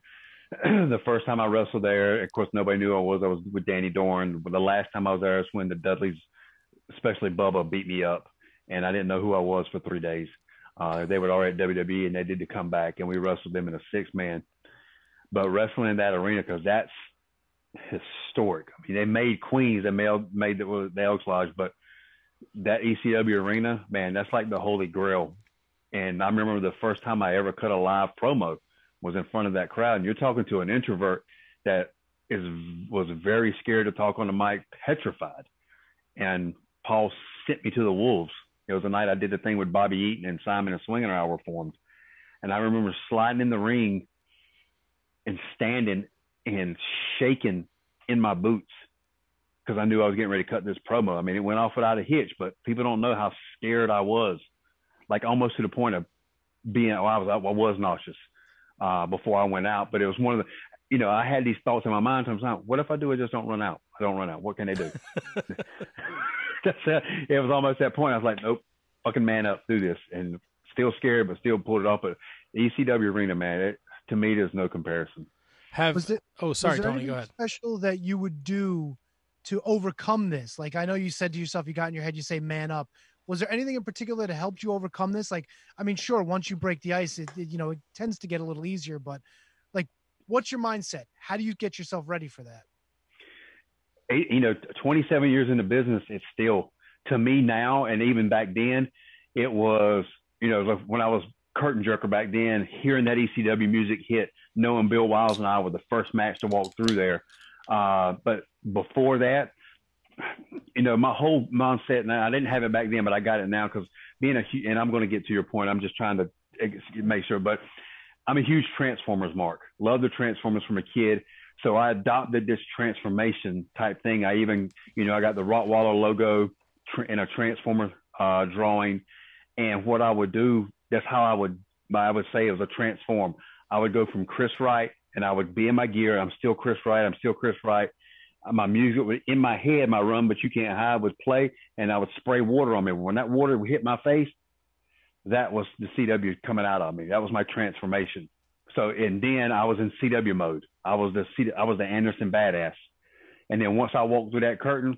S8: *clears throat* the first time I wrestled there, of course, nobody knew I was. I was with Danny Doring. But the last time I was there was when the Dudleys, especially Bubba, beat me up, and I didn't know who I was for three days. Uh, they were already at WWE, and they did to come back, and we wrestled them in a six man. But wrestling in that arena, because that's historic. I mean, they made Queens, they made, made the, the Elks Lodge, but that ECW arena, man, that's like the holy grail. And I remember the first time I ever cut a live promo was in front of that crowd. And you're talking to an introvert that is was very scared to talk on the mic, petrified. And Paul sent me to the wolves. It was a night I did the thing with Bobby Eaton and Simon and Swinger and I were formed. And I remember sliding in the ring and standing and shaking in my boots because I knew I was getting ready to cut this promo. I mean, it went off without a hitch, but people don't know how scared I was, like almost to the point of being. Well, I was I was nauseous uh, before I went out, but it was one of the. You know, I had these thoughts in my mind sometimes. What if I do it? Just don't run out. I don't run out. What can they do? *laughs* *laughs* That's it. It was almost that point. I was like, nope, fucking man up, do this, and still scared, but still pulled it off. But the ECW arena, man, it, to me, there's no comparison.
S2: Have
S1: Was it-
S2: oh sorry,
S1: Was there
S2: Tony, go ahead.
S1: Special that you would do to overcome this? Like I know you said to yourself, you got in your head, you say "man up." Was there anything in particular that helped you overcome this? Like, I mean, sure, once you break the ice, it, it you know it tends to get a little easier. But like, what's your mindset? How do you get yourself ready for that?
S8: You know, 27 years in the business, it's still to me now, and even back then, it was, you know, when I was curtain jerker back then, hearing that ECW music hit, knowing Bill Wiles and I were the first match to walk through there. Uh, but before that, you know, my whole mindset, now I didn't have it back then, but I got it now because being a, and I'm going to get to your point. I'm just trying to make sure, but I'm a huge Transformers mark. Love the Transformers from a kid. So I adopted this transformation type thing. I even, you know, I got the Rottweiler logo in a Transformer uh, drawing. And what I would do, that's how I would, I would say it was a transform. I would go from Chris Wright and I would be in my gear. I'm still Chris Wright. I'm still Chris Wright. My music would in my head, my run, but you can't hide would play and I would spray water on me. When that water hit my face, that was the CW coming out of me. That was my transformation. So, and then I was in CW mode. I was the I was the Anderson badass. And then once I walked through that curtain,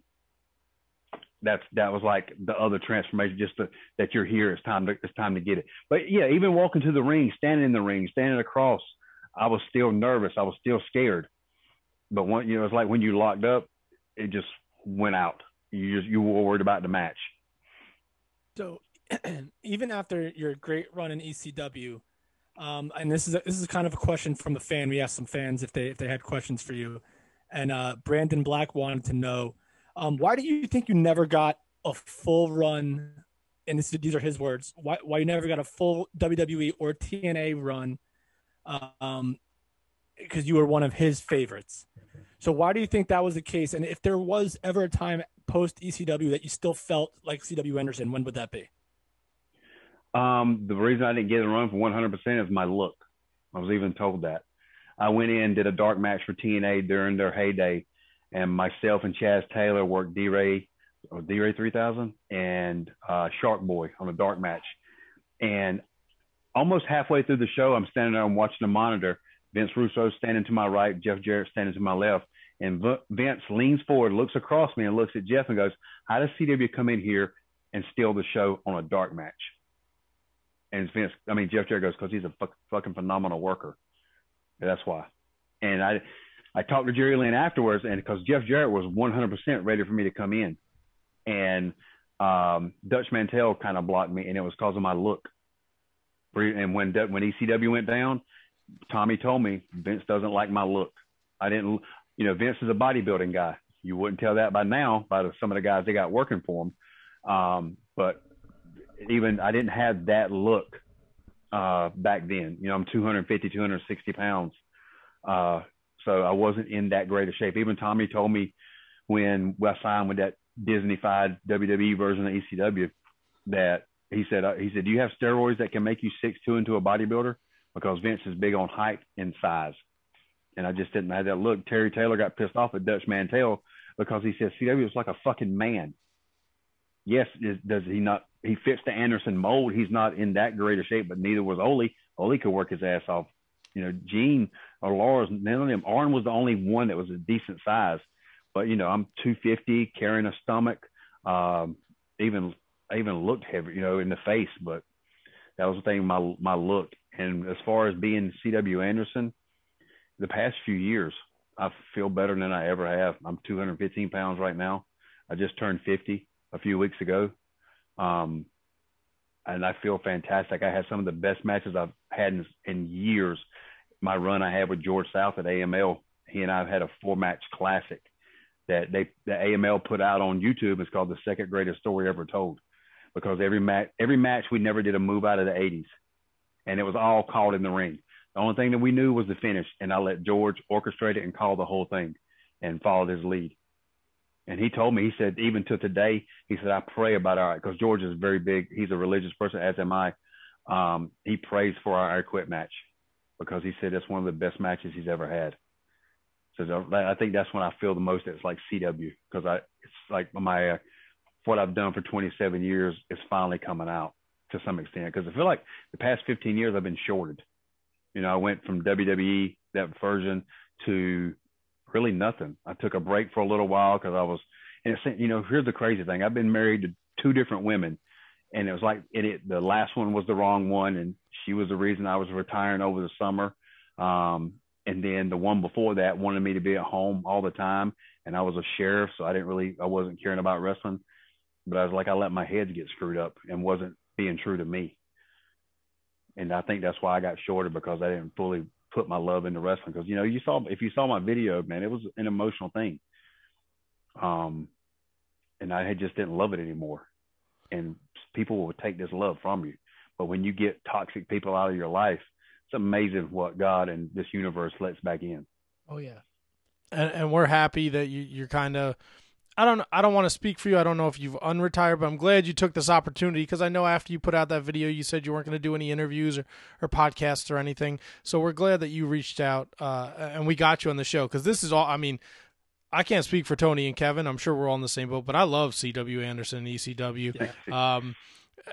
S8: that's that was like the other transformation. Just that you're here, it's time to it's time to get it. But yeah, even walking to the ring, standing in the ring, standing across, I was still nervous. I was still scared. But one, you know, it's like when you locked up, it just went out. You just you were worried about the match.
S3: So *clears throat* even after your great run in ECW, um, and this is a, this is kind of a question from a fan. We asked some fans if they if they had questions for you, and uh, Brandon Black wanted to know um, why do you think you never got a full run? And this, these are his words. Why why you never got a full WWE or TNA run? Um, because you were one of his favorites. So why do you think that was the case? And if there was ever a time post ECW that you still felt like CW Anderson, when would that be?
S8: Um, the reason I didn't get a run for 100% is my look. I was even told that. I went in, did a dark match for TNA during their heyday, and myself and Chaz Taylor worked D Ray, D Ray 3000, and uh, Shark Boy on a dark match. And almost halfway through the show, I'm standing there, I'm watching the monitor. Vince Russo standing to my right, Jeff Jarrett standing to my left. And Vince leans forward, looks across me, and looks at Jeff and goes, How does CW come in here and steal the show on a dark match? And Vince, I mean, Jeff Jarrett goes, Because he's a fuck, fucking phenomenal worker. And that's why. And I, I talked to Jerry Lynn afterwards, and because Jeff Jarrett was 100% ready for me to come in. And um, Dutch Mantell kind of blocked me, and it was of my look. And when when ECW went down, Tommy told me Vince doesn't like my look. I didn't, you know, Vince is a bodybuilding guy. You wouldn't tell that by now by the, some of the guys they got working for him. Um, but even I didn't have that look uh, back then. You know, I'm 250, 260 pounds. Uh, so I wasn't in that great a shape. Even Tommy told me when I signed with that Disneyfied WWE version of ECW that he said, uh, he said, do you have steroids that can make you six two into a bodybuilder? Because Vince is big on height and size. And I just didn't have that look. Terry Taylor got pissed off at Dutch Mantell because he said CW is like a fucking man. Yes, is, does he not? He fits the Anderson mold. He's not in that great a shape, but neither was Ole. Ole could work his ass off. You know, Gene or Lars, none of them. Arn was the only one that was a decent size. But you know, I'm 250, carrying a stomach. Um, even even looked heavy, you know, in the face. But that was the thing, my my look. And as far as being C.W. Anderson, the past few years, I feel better than I ever have. I'm 215 pounds right now. I just turned 50 a few weeks ago. Um, and I feel fantastic. I had some of the best matches I've had in, in years. My run I had with George South at AML, he and I had a four match classic that they the AML put out on YouTube. It's called the second greatest story ever told, because every match every match we never did a move out of the 80s, and it was all called in the ring. The only thing that we knew was the finish, and I let George orchestrate it and call the whole thing, and followed his lead. And he told me, he said, even to today, he said, I pray about our, because George is very big. He's a religious person, as am I. Um, he prays for our I Quit match because he said it's one of the best matches he's ever had. So I think that's when I feel the most. It's like CW because I, it's like my, uh, what I've done for 27 years is finally coming out to some extent. Because I feel like the past 15 years I've been shorted. You know, I went from WWE that version to really nothing. I took a break for a little while because I was, and it's, you know, here's the crazy thing. I've been married to two different women, and it was like it, it the last one was the wrong one, and she was the reason I was retiring over the summer. Um, and then the one before that wanted me to be at home all the time, and I was a sheriff, so I didn't really, I wasn't caring about wrestling. But I was like, I let my head get screwed up and wasn't being true to me. And I think that's why I got shorter because I didn't fully put my love into wrestling because you know you saw if you saw my video man it was an emotional thing. Um and i had just didn't love it anymore. And people will take this love from you. But when you get toxic people out of your life it's amazing what god and this universe lets back in.
S2: Oh yeah. And, and we're happy that you, you're kind of I don't I don't want to speak for you. I don't know if you've unretired, but I'm glad you took this opportunity because I know after you put out that video, you said you weren't going to do any interviews or, or podcasts or anything. So we're glad that you reached out uh, and we got you on the show because this is all. I mean, I can't speak for Tony and Kevin. I'm sure we're all in the same boat, but I love CW Anderson and ECW. Yeah. Um,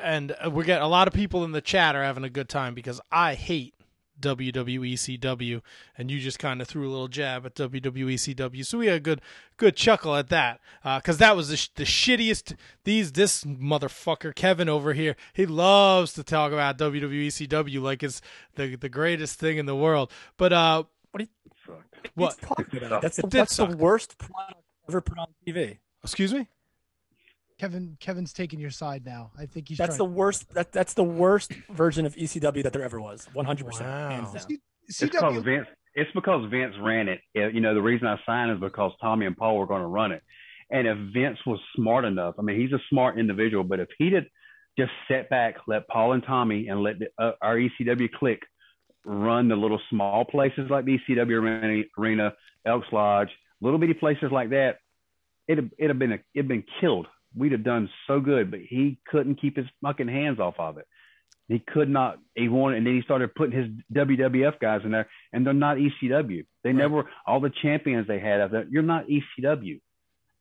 S2: and we get a lot of people in the chat are having a good time because I hate WWECW, and you just kind of threw a little jab at WWECW. So we had a good good chuckle at that because uh, that was the, sh- the shittiest. These this motherfucker Kevin over here, he loves to talk about WWECW like it's the the greatest thing in the world. But uh, what? Do you, what?
S3: That's, the, that's the worst product ever put on TV.
S2: Excuse me.
S1: Kevin Kevin's taking your side now. I think he's.
S3: That's the worst. That, that's the worst version of ECW that there ever was. One hundred percent.
S8: It's because Vince. It's because Vince ran it. You know, the reason I signed is because Tommy and Paul were going to run it. And if Vince was smart enough, I mean, he's a smart individual, but if he did just set back, let Paul and Tommy and let the, uh, our ECW click run the little small places like the ECW Arena, Elks Lodge, little bitty places like that, it'd it'd have been a, it'd been killed. We'd have done so good, but he couldn't keep his fucking hands off of it. He could not. He wanted, and then he started putting his WWF guys in there, and they're not ECW. They
S3: Right.
S8: never all the champions they had out there. You're not ECW,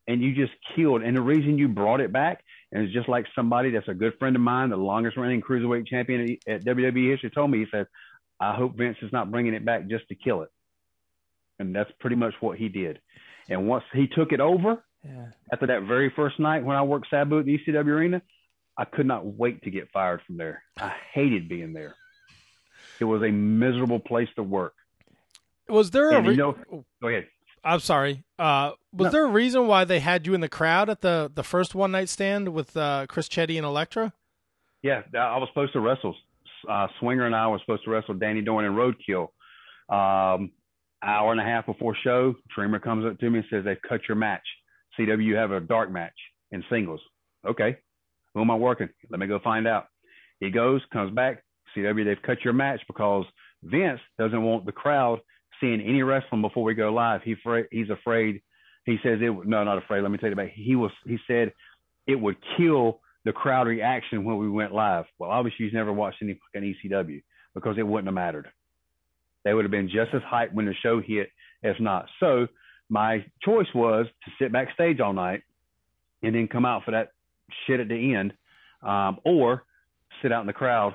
S8: and you just killed. And the reason you brought it back, and it's just like somebody that's a good friend of mine, the longest running cruiserweight champion at, at WWE history, told me. He said, "I hope Vince is not bringing it back just to kill it," and that's pretty much what he did. And once he took it over,
S3: Yeah.
S8: after that very first night when I worked Sabu at the ECW arena, I could not wait to get fired from there. I hated being there. It was a miserable place to work.
S2: Was there a
S8: And
S2: re-
S8: you know, go ahead.
S2: I'm sorry. Uh, was
S8: No.
S2: there a reason why they had you in the crowd at the the first one night stand with uh, Chris Chetti and Elektra?
S8: Yeah, I was supposed to wrestle. Uh, Swinger and I were supposed to wrestle Danny Doring and Roadkill. Um, hour and a half before show, Dreamer comes up to me and says they've cut your match. CW, have a dark match in singles. Okay, who am I working? Let me go find out. He goes, comes back. CW, they've cut your match because Vince doesn't want the crowd seeing any wrestling before we go live. He he's afraid. He says it. No, not afraid. Let me take it back. He was. He said it would kill the crowd reaction when we went live. Well, obviously he's never watched any fucking ECW because it wouldn't have mattered. They would have been just as hyped when the show hit as not. So my choice was to sit backstage all night and then come out for that shit at the end, um, or sit out in the crowd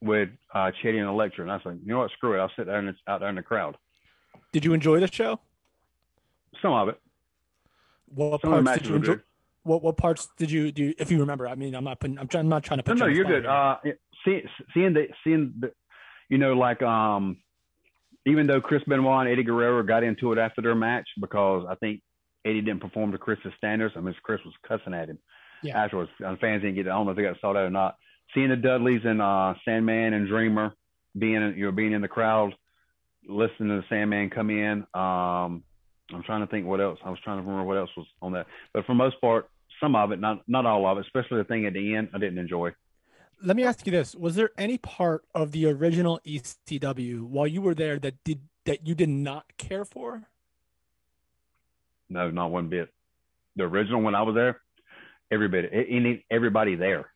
S8: with uh, Chetti and Elektra. And I was like, you know what? Screw it. I'll sit there in the, out there in the crowd.
S3: Did you enjoy the show?
S8: Some of it.
S3: What
S8: Some of the
S3: parts did you enjoy?
S8: good.
S3: What what parts did you do? If you remember, I mean, I'm not putting. I'm trying. I'm not trying to put.
S8: no,
S3: you
S8: you're good. Uh, seeing, seeing the seeing the, you know, like um, even though Chris Benoit and Eddie Guerrero got into it after their match because I think Eddie didn't perform to Chris's standards. I mean, Chris was cussing at him
S3: Yeah.
S8: afterwards. And fans didn't get. I don't know if they got saw that or not. Seeing the Dudleys and uh, Sandman and Dreamer being you know being in the crowd, listening to the Sandman come in. Um, I'm trying to think what else. I was trying to remember what else was on that. But for most part, some of it, not not all of it, especially the thing at the end, I didn't enjoy.
S3: Let me ask you this: Was there any part of the original ECW while you were there that did that you did not care for?
S8: No, not one bit. The original when I was there, everybody, any everybody there,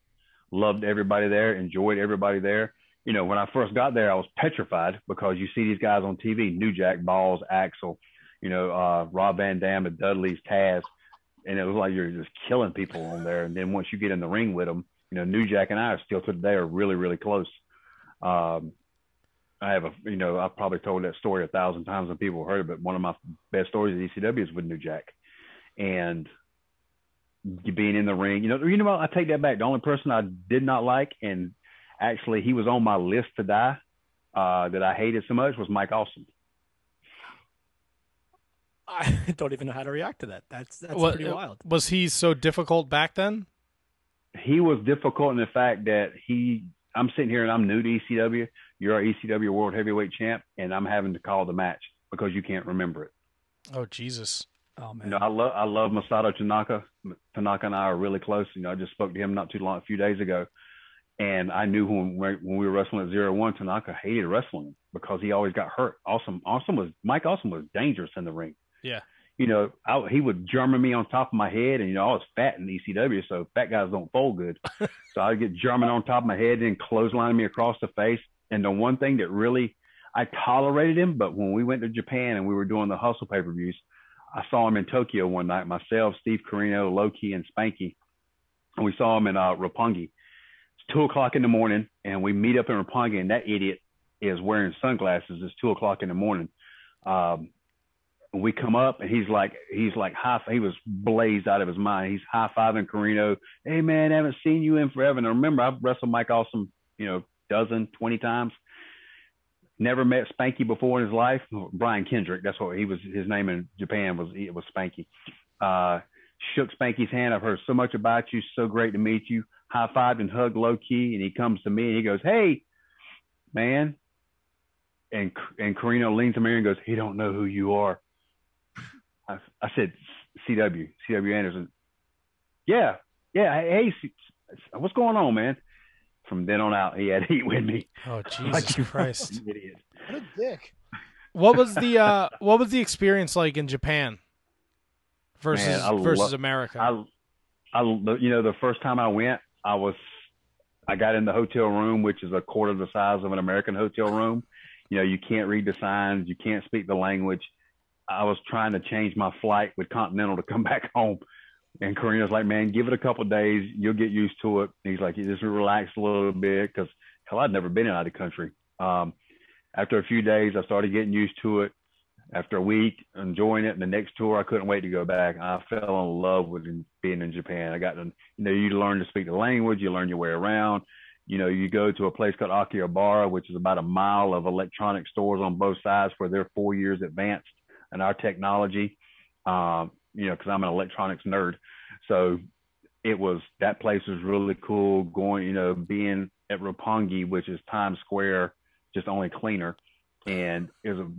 S8: loved everybody there, enjoyed everybody there. You know, when I first got there, I was petrified because you see these guys on TV: New Jack, Balls, Axel, you know, uh, Rob Van Dam, and Dudleys, Taz, and it was like you're just killing people on there. And then once you get in the ring with them, you know, New Jack and I are still to today are really, really close. Um, I have a, you know, I've probably told that story a thousand times and people have heard it, but one of my best stories at ECW is with New Jack. And being in the ring, you know, you know what? I take that back. The only person I did not like, and actually he was on my list to die, uh, that I hated so much was Mike Awesome.
S3: I *laughs* don't even know how to react to that. That's that's
S2: What-
S3: pretty wild.
S2: Was he so difficult back then?
S8: He was difficult in the fact that he, I'm sitting here and I'm new to ECW. You're our ECW World Heavyweight Champ, and I'm having to call the match because you can't remember it.
S2: Oh Jesus!
S3: Oh man.
S8: You know, I love I love Masato Tanaka. Tanaka and I are really close. You know, I just spoke to him not too long, a few days ago, and I knew when when we were wrestling at zero one, Tanaka hated wrestling because he always got hurt. Awesome, awesome was Mike. Awesome was dangerous in the ring.
S2: Yeah.
S8: You know, I, he would German me on top of my head, and you know, I was fat in ECW, so fat guys don't fold good. *laughs* so I'd get German on top of my head and clothesline me across the face. And the one thing that really I tolerated him, but when we went to Japan and we were doing the hustle pay per views, I saw him in Tokyo one night. Myself, Steve Corino, Loki, and Spanky, and we saw him in uh, Roppongi. It's two o'clock in the morning, and we meet up in Roppongi, and that idiot is wearing sunglasses. It's two o'clock in the morning. Um, and we come up, and he's like, he's like high. He was blazed out of his mind. He's high fiving Corino. Hey man, I haven't seen you in forever. And remember I've wrestled Mike Awesome, you know, dozen, twenty times. Never met Spanky before in his life. Brian Kendrick, that's what he was. His name in Japan was it was Spanky. Uh, shook Spanky's hand. I've heard so much about you. So great to meet you. High fived and hugged Low Ki. And he comes to me and he goes, "Hey, man." And and Corino leans to me and goes, "He don't know who you are." I, I said, "CW, CW Anderson." Yeah, yeah. Hey, C- what's going on, man? From then on out, he had heat with me.
S2: Oh *laughs* Jesus
S8: Like
S2: Christ!
S8: fucking idiot.
S1: What a dick.
S2: What was the uh, what was the experience like in Japan? versus
S8: Man,
S2: versus
S8: lo-
S2: America.
S8: I, I, you know, the first time I went, I was, I got in the hotel room, which is a quarter the size of an American hotel room. You know, you can't read the signs, you can't speak the language. I was trying to change my flight with Continental to come *laughs* back home. And Corino's like, man, give it a couple days. You'll get used to it. And he's like, just relax a little bit because hell, I'd never been out of the country. Um, after a few days, I started getting used to it. After a week, enjoying it. And the next tour, I couldn't wait to go back. I fell in love with being in Japan. I got to, you know, you learn to speak the language, you learn your way around. You know, you go to a place called Akihabara, which is about a mile of electronic stores on both sides where they're four years advanced in our technology. Um, you know, because I'm an electronics nerd. So it was that place was really cool. Going, you know, being at Roppongi, which is Times Square, just only cleaner, and it was a,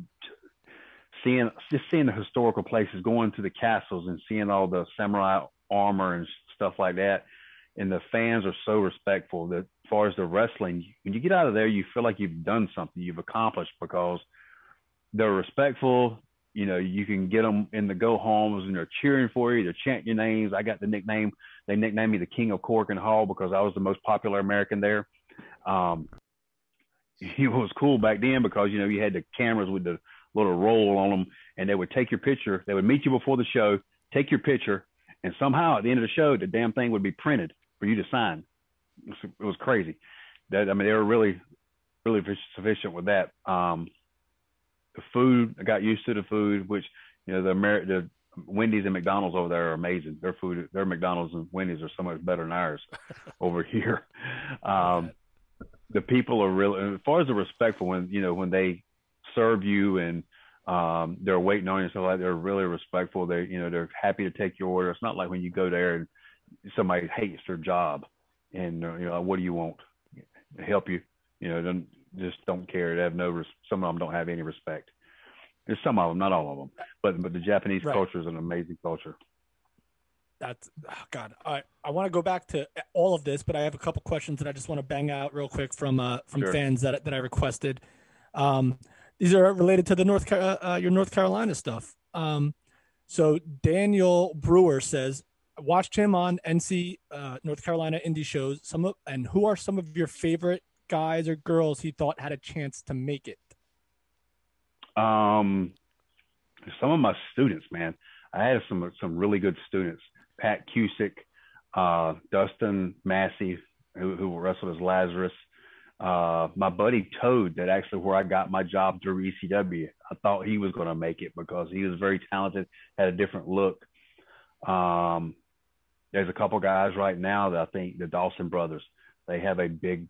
S8: seeing just seeing the historical places, going to the castles and seeing all the samurai armor and stuff like that. And the fans are so respectful that as far as the wrestling, when you get out of there, you feel like you've done something, you've accomplished because they're respectful you know, you can get them in the go homes and they're cheering for you, they're chanting your names. I got the nickname, they nicknamed me the King of Korakuen Hall because I was the most popular American there. Um, it was cool back then because, you know, you had the cameras with the little roll on them and they would take your picture. They would meet you before the show, take your picture, and somehow at the end of the show, the damn thing would be printed for you to sign. It was crazy. That I mean, they were really, really sufficient with that. Um, the food, I got used to the food, which you know the Amer- the Wendy's and McDonald's over there are amazing. Their food, their McDonald's and Wendy's are so much better than ours *laughs* over here. Um, the people are really, as far as the respectful when you know when they serve you and um, they're waiting on you, so like they're really respectful. They you know they're happy to take your order. It's not like when you go there and somebody hates their job and you know what do you want? Help you, you know, just don't care. They have no. Res- some of them don't have any respect. There's some of them, not all of them, but but the Japanese
S3: Right.
S8: culture is an amazing culture.
S3: That's oh God. I I want to go back to all of this, but I have a couple questions that I just want to bang out real quick from uh from
S8: Sure.
S3: fans that that I requested. Um, these are related to the North Car- uh, your North Carolina stuff. Um, so Daniel Brewer says, I watched him on NC uh, North Carolina indie shows. Some of and who are some of your favorite guys or girls he thought had a chance to make it?
S8: Um, some of my students, man, I had some some really good students. Pat Cusick, uh, Dustin Massey, who, who wrestled as Lazarus. Uh, my buddy Toad, that actually where I got my job through ECW. I thought he was going to make it because he was very talented, had a different look. Um, there's a couple guys right now that I think the Dawson brothers. They have a big,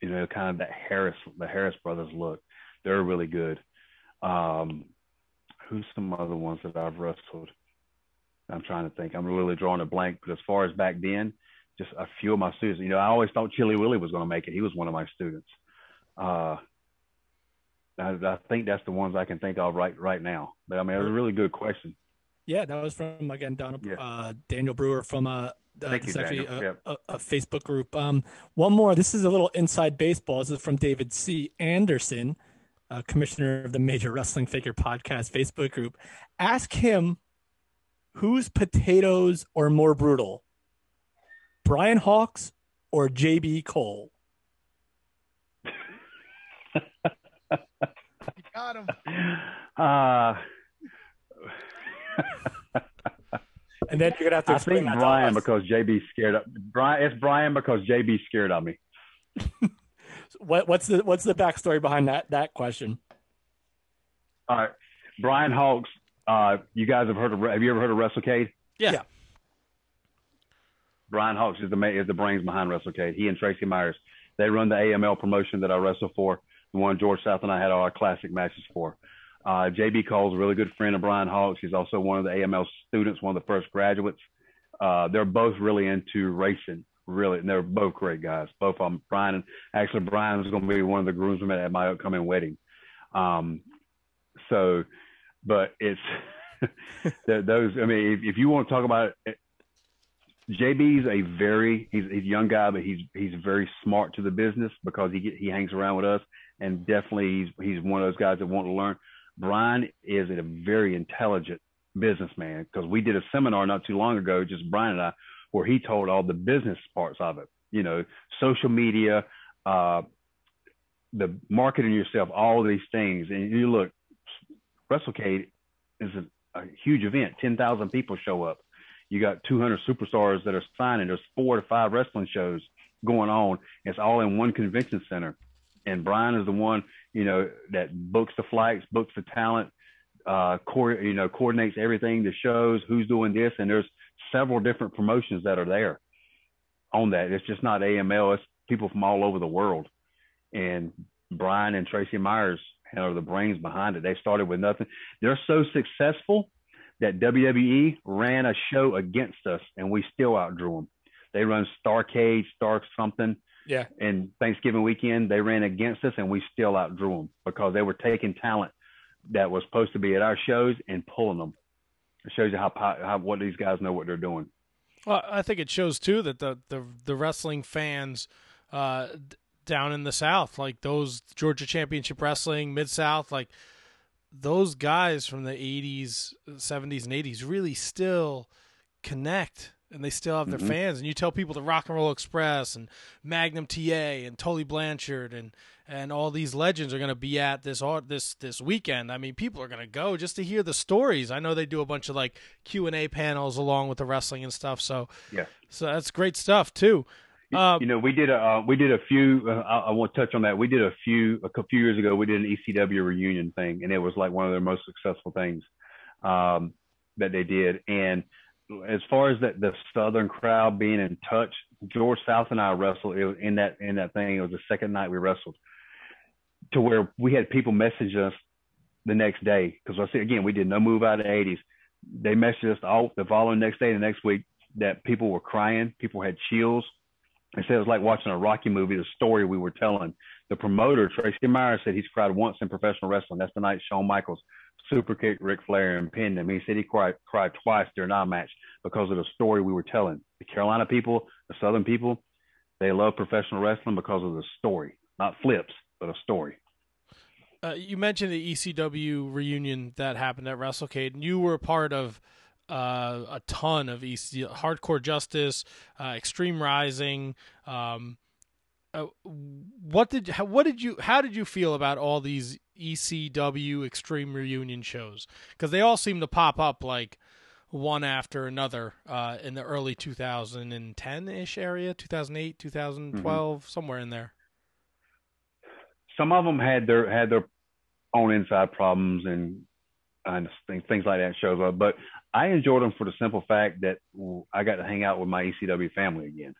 S8: you know, kind of that Harris, the Harris brothers look. They're really good. Um, who's some other ones that I've wrestled? I'm trying to think. I'm really drawing a blank. But as far as back then, just a few of my students. You know, I always thought Chili Willie was going to make it. He was one of my students. Uh, I, I think that's the ones I can think of right right now. But I mean, it was a really good question.
S3: Yeah, that was from again Donald,
S8: Yeah.
S3: uh, Daniel Brewer from uh, uh
S8: Thank
S3: this
S8: you,
S3: is actually a,
S8: Yep.
S3: a, a Facebook group. Um, one more. This is a little inside baseball. This is from David C. Anderson, uh, commissioner of the Major Wrestling Figure Podcast Facebook group. Ask him whose potatoes are more brutal, Brian Hawkes or JB Cole. *laughs*
S1: You got him.
S8: Uh, *laughs*
S3: And then you're gonna have to
S8: I
S3: explain
S8: think
S3: that to
S8: Brian because JB scared up. Brian. It's Brian because JB scared on me. *laughs*
S3: What, what's the what's the backstory behind that that question?
S8: All right, Brian Hawkes. Uh, you guys have heard of? Have you ever heard of WrestleCade?
S2: Yeah.
S3: Yeah.
S8: Brian Hawkes is the ma- is the brains behind WrestleCade. He and Tracy Myers. They run the AML promotion that I wrestle for. The one George South and I had all our classic matches for. Uh, JB Cole's a really good friend of Brian Hawkes. He's also one of the AML students, one of the first graduates. Uh, they're both really into racing, really, and they're both great guys. Both of them. Brian, and actually, Brian is going to be one of the groomsmen at my upcoming wedding. Um, so, but it's *laughs* those. I mean, if, if you want to talk about it, JB's a very he's, he's a young guy, but he's he's very smart to the business because he he hangs around with us, and definitely he's he's one of those guys that want to learn. Brian is a very intelligent businessman because we did a seminar not too long ago, just Brian and I, where he told all the business parts of it. You know, social media, uh, the marketing yourself, all these things. And you look, WrestleCade is a, a huge event. Ten thousand people show up. You got 200 superstars that are signing. There's four to five wrestling shows going on. It's all in one convention center. And Brian is the one, you know, that books the flights, books the talent, uh, co- you know, coordinates everything, the shows, who's doing this, and there's several different promotions that are there on that. It's just not AML; it's people from all over the world. And Brian and Tracy Myers are the brains behind it. They started with nothing. They're so successful that WWE ran a show against us, and we still outdrew them. They run Starrcade, Star something.
S3: Yeah.
S8: And Thanksgiving weekend, they ran against us, and we still outdrew them because they were taking talent that was supposed to be at our shows and pulling them. It shows you how, how what these guys know what they're doing.
S2: Well, I think it shows too that the the, the wrestling fans uh, down in the South, like those Georgia Championship Wrestling, Mid South, like those guys from the 80s, 70s, and 80s really still connect and they still have their mm-hmm. fans. And you tell people the Rock and Roll Express and Magnum TA and Tully Blanchard and and all these legends are going to be at this this this weekend. I mean, people are going to go just to hear the stories. I know they do a bunch of like Q and A panels along with the wrestling and stuff. So
S8: yeah,
S2: so that's great stuff too.
S8: Uh, you know, we did a uh, we did a few. Uh, I, I, want to touch on that. We did a few a few years ago. We did an ECW reunion thing, and it was like one of their most successful things um, that they did. And as far as that the Southern crowd being in touch, George South and I wrestled it was in that in that thing. It was the second night we wrestled, to where we had people message us the next day because I said again we did no move out of the '80s. They messaged us all the following next day, the next week that people were crying, people had chills. They said it was like watching a Rocky movie, the story we were telling. The promoter, Tracy Myers, said he's cried once in professional wrestling. That's the night Shawn Michaels super kicked Ric Flair and pinned him. He said he cried, cried twice during our match because of the story we were telling. The Carolina people, the Southern people, they love professional wrestling because of the story, not flips, but a story.
S2: Uh, you mentioned the ECW reunion that happened at WrestleCade, and you were a part of uh, a ton of EC Hardcore Justice, uh, Extreme Rising. Um, uh, what did how, what did you how did you feel about all these ECW Extreme Reunion shows? Because they all seem to pop up like one after another uh, in the early 2010 ish area, 2008, 2012, mm-hmm. somewhere in there.
S8: Some of them had their had their own inside problems and and things like that shows up, but I enjoyed them for the simple fact that I got to hang out with my ECW family again.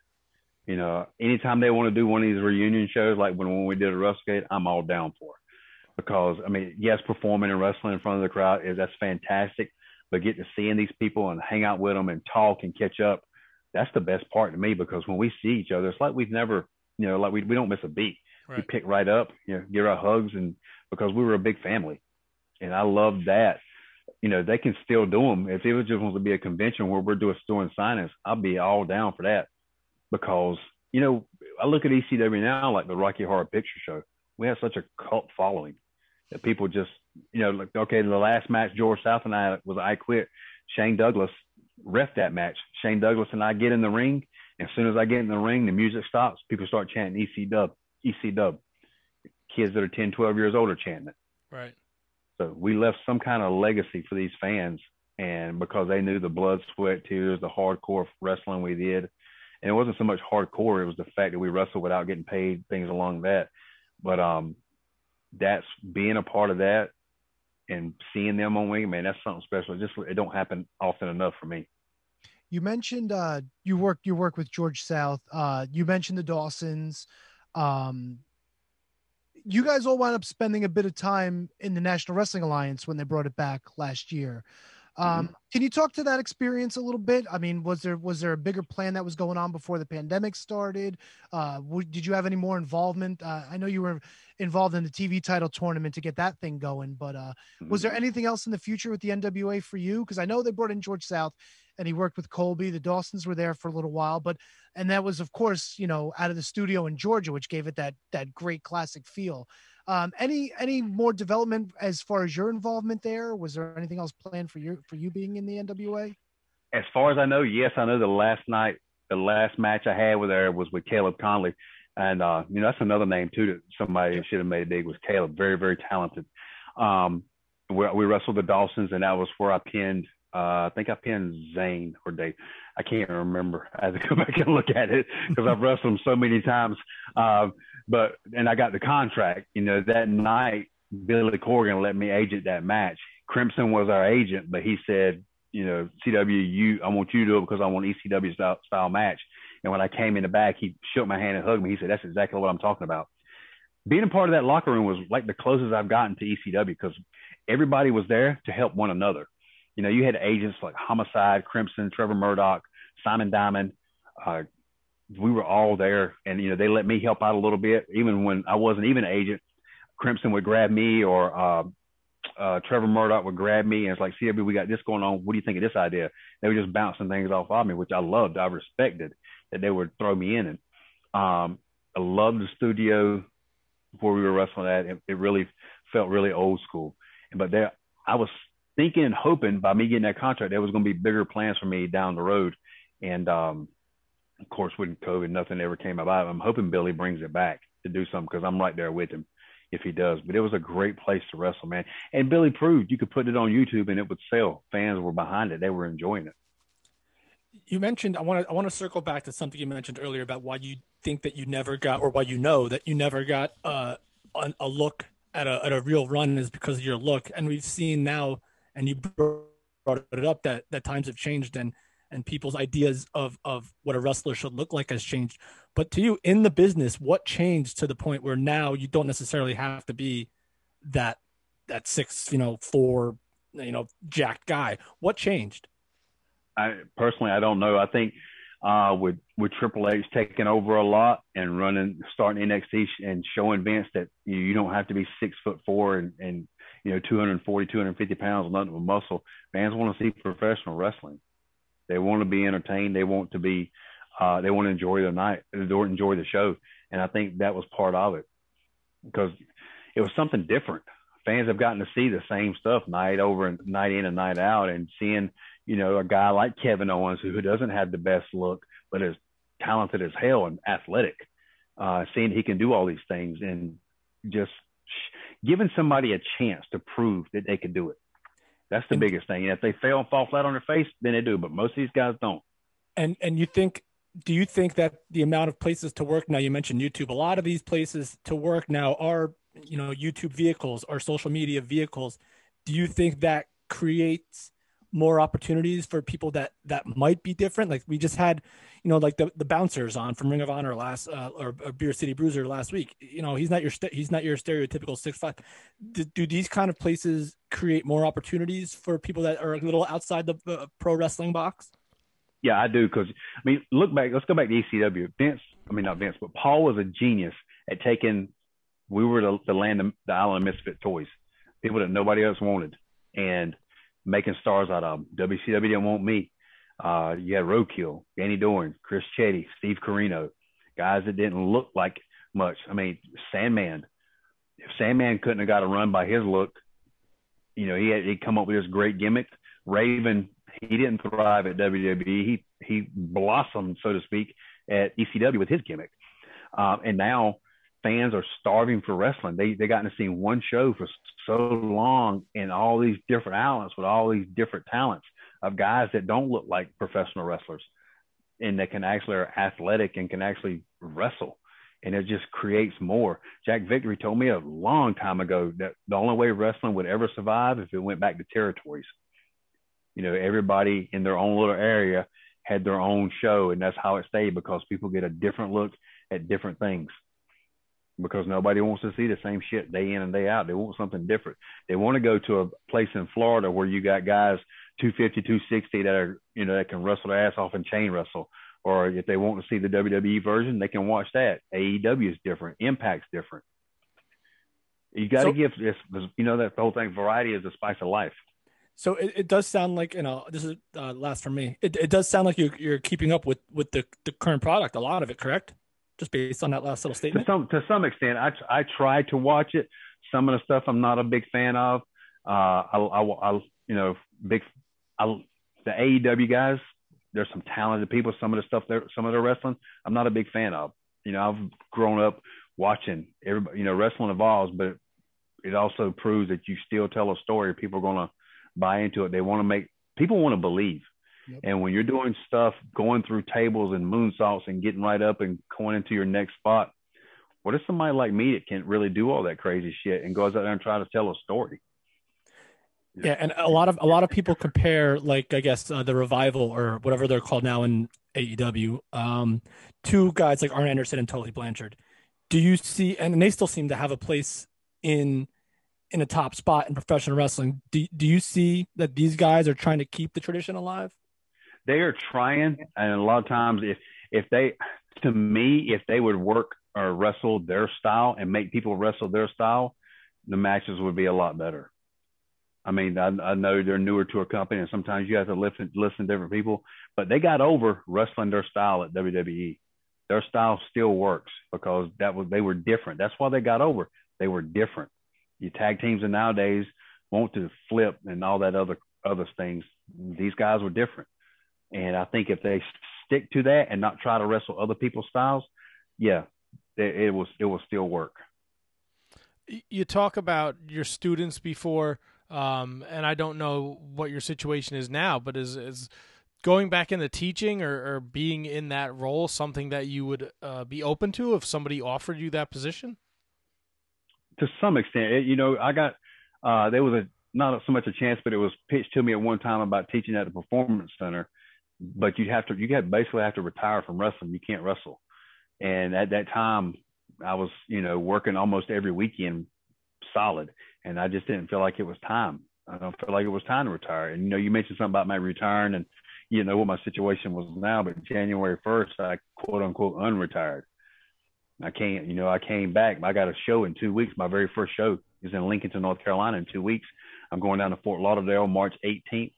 S8: You know, anytime they want to do one of these reunion shows, like when, when we did a WrestleCade, I'm all down for. Because I mean, yes, performing and wrestling in front of the crowd is that's fantastic, but getting to seeing these people and hang out with them and talk and catch up, that's the best part to me. Because when we see each other, it's like we've never, you know, like we we don't miss a beat. Right. We pick right up, you know, give our hugs, and because we were a big family, and I love that. You know, they can still do them. If it was just wants to be a convention where we're doing doing signings, I'll be all down for that because you know I look at ECW now like the Rocky Horror Picture Show. We have such a cult following that people just you know like okay the last match George South and I was I quit. Shane Douglas ref that match. Shane Douglas and I get in the ring. And as soon as I get in the ring, the music stops. People start chanting EC Dub, EC Dub. Kids that are 10, 12 years old are chanting it.
S2: Right.
S8: So we left some kind of legacy for these fans. And because they knew the blood, sweat, tears, the hardcore wrestling we did, and it wasn't so much hardcore; it was the fact that we wrestled without getting paid, things along that. But um, that's being a part of that and seeing them on wing, man, that's something special. It just it don't happen often enough for me.
S1: You mentioned uh, you work you work with George South. Uh, you mentioned the Dawsons. Um, you guys all wound up spending a bit of time in the National Wrestling Alliance when they brought it back last year. Um, mm-hmm. Can you talk to that experience a little bit? I mean, was there was there a bigger plan that was going on before the pandemic started? Uh, w- did you have any more involvement? Uh, I know you were involved in the TV title tournament to get that thing going, but uh, mm-hmm. was there mm-hmm. anything else in the future with the NWA for you? Because I know they brought in George South, and he worked with Colby. The Dawsons were there for a little while, but and that was of course you know out of the studio in Georgia, which gave it that that great classic feel. Um, any any more development as far as your involvement there? Was there anything else planned for you for you being in the NWA?
S8: As far as I know, yes, I know the last night, the last match I had with her was with Caleb Conley, and uh, you know that's another name too that somebody should have made big was Caleb. Very very talented. Um, we, we wrestled the Dawsons, and that was where I pinned. Uh, I think I pinned Zane or Dave. I can't remember. I have to *laughs* go back and look at it because I've wrestled them so many times. Uh, but and I got the contract. You know that night, Billy Corgan let me agent that match. Crimson was our agent, but he said, you know, CW, you, I want you to do it because I want ECW style, style match. And when I came in the back, he shook my hand and hugged me. He said, "That's exactly what I'm talking about." Being a part of that locker room was like the closest I've gotten to ECW because everybody was there to help one another. You know, you had agents like Homicide, Crimson, Trevor Murdoch, Simon Diamond. Uh, we were all there, and you know they let me help out a little bit, even when I wasn't even an agent. Crimson would grab me, or uh, uh, Trevor Murdoch would grab me, and it's like, CW, we got this going on. What do you think of this idea? They were just bouncing things off of me, which I loved. I respected that they would throw me in, and um, I loved the studio before we were wrestling at. It, it really felt really old school. But there, I was thinking and hoping by me getting that contract, there was going to be bigger plans for me down the road. And um, of course, with COVID, nothing ever came about. I'm hoping Billy brings it back to do something because I'm right there with him if he does. But it was a great place to wrestle, man. And Billy proved you could put it on YouTube and it would sell. Fans were behind it; they were enjoying it.
S3: You mentioned I want to I want to circle back to something you mentioned earlier about why you think that you never got, or why you know that you never got uh, a look at a at a real run is because of your look. And we've seen now, and you brought it up that that times have changed and and people's ideas of of what a wrestler should look like has changed. But to you, in the business, what changed to the point where now you don't necessarily have to be that that six, you know, four, you know, jacked guy? What changed?
S8: I personally, I don't know. I think uh, with with Triple H taking over a lot and running, starting NXT and showing Vince that you, don't have to be six foot four and, and you know 240, 250 pounds, nothing but muscle. Fans want to see professional wrestling. They want to be entertained. They want to be, uh, they want to enjoy the night, They want to enjoy the show, and I think that was part of it because it was something different. Fans have gotten to see the same stuff night over and night in and night out, and seeing you know, a guy like Kevin Owens who, who doesn't have the best look, but is talented as hell and athletic, uh, seeing he can do all these things and just giving somebody a chance to prove that they can do it. That's the and, biggest thing. And if they fail and fall flat on their face, then they do. But most of these guys don't.
S3: And and you think do you think that the amount of places to work now you mentioned youtube a lot of these places to work now are you know youtube vehicles or social media vehicles do you think that creates more opportunities for people that that might be different. Like we just had, you know, like the, the bouncers on from Ring of Honor last uh, or, or Beer City Bruiser last week. You know, he's not your he's not your stereotypical six five. Do, do, these kind of places create more opportunities for people that are a little outside the uh, pro wrestling box?
S8: Yeah, I do. Because I mean, look back. Let's go back to ECW. Vince, I mean not Vince, but Paul was a genius at taking. We were the, the land of the island of misfit toys, people that nobody else wanted, and making stars out of them. WCW didn't want me. Uh, you had Roadkill, Danny Doring, Chris Chetti, Steve Corino, guys that didn't look like much. I mean, Sandman. If Sandman couldn't have got a run by his look, you know, he had he'd come up with this great gimmick. Raven, he didn't thrive at WWE. He he blossomed, so to speak, at ECW with his gimmick. Um, and now fans are starving for wrestling. They they gotten to see one show for so long in all these different outlets with all these different talents of guys that don't look like professional wrestlers and that can actually are athletic and can actually wrestle. And it just creates more. Jack Victory told me a long time ago that the only way wrestling would ever survive if it went back to territories. You know, everybody in their own little area had their own show, and that's how it stayed because people get a different look at different things because nobody wants to see the same shit day in and day out. They want something different. They want to go to a place in Florida where you got guys 250, 260 that are, you know, that can wrestle their ass off and chain wrestle. Or if they want to see the WWE version, they can watch that. AEW is different. Impact's different. You got to so, give this, you know, that the whole thing. Variety is the spice of life.
S3: So it, it does sound like you know this is uh, last for me. It, it does sound like you you're keeping up with with the, the current product, a lot of it, correct? Just based on that last little statement?
S8: To some to some extent, I I try to watch it. Some of the stuff I'm not a big fan of. Uh, I, I, I you know big I, the AEW guys. There's some talented people. Some of the stuff there, some of their wrestling, I'm not a big fan of. You know, I've grown up watching everybody. You know, wrestling evolves, but it also proves that you still tell a story. People are going to buy into it. They want to make people want to believe.
S1: Yep.
S8: And when you're doing stuff, going through tables and moonsaults and getting right up and going into your next spot, what if somebody like me that can't really do all that crazy shit and goes out there and try to tell a story?
S3: Yeah, and a lot of a lot of people compare like I guess uh, the revival or whatever they're called now in AEW um, to guys like Arn Anderson and Tully Blanchard. Do you see? And they still seem to have a place in in a top spot in professional wrestling. Do do you see that these guys are trying to keep the tradition alive?
S8: They are trying, and a lot of times, if if they, to me, if they would work or wrestle their style and make people wrestle their style, the matches would be a lot better. I mean, I, I know they're newer to a company, and sometimes you have to listen listen to different people, but they got over wrestling their style at WWE. Their style still works because that was they were different. That's why they got over. They were different. You tag teams and nowadays want to flip and all that other other things. These guys were different, and I think if they stick to that and not try to wrestle other people's styles, yeah, it, it was it will still work.
S2: You talk about your students before, um, and I don't know what your situation is now, but is is going back into teaching or, or being in that role something that you would uh, be open to if somebody offered you that position?
S8: to some extent, it, you know, I got uh, there was a not so much a chance, but it was pitched to me at one time about teaching at the performance center. But you have to, you got basically have to retire from wrestling. You can't wrestle. And at that time, I was, you know, working almost every weekend, solid, and I just didn't feel like it was time. I don't feel like it was time to retire. And you know, you mentioned something about my retiring, and you know what my situation was now. But January first, I quote unquote unretired. I can't, you know, I came back. I got a show in two weeks. My very first show is in Lincolnton, North Carolina in two weeks. I'm going down to Fort Lauderdale March 18th.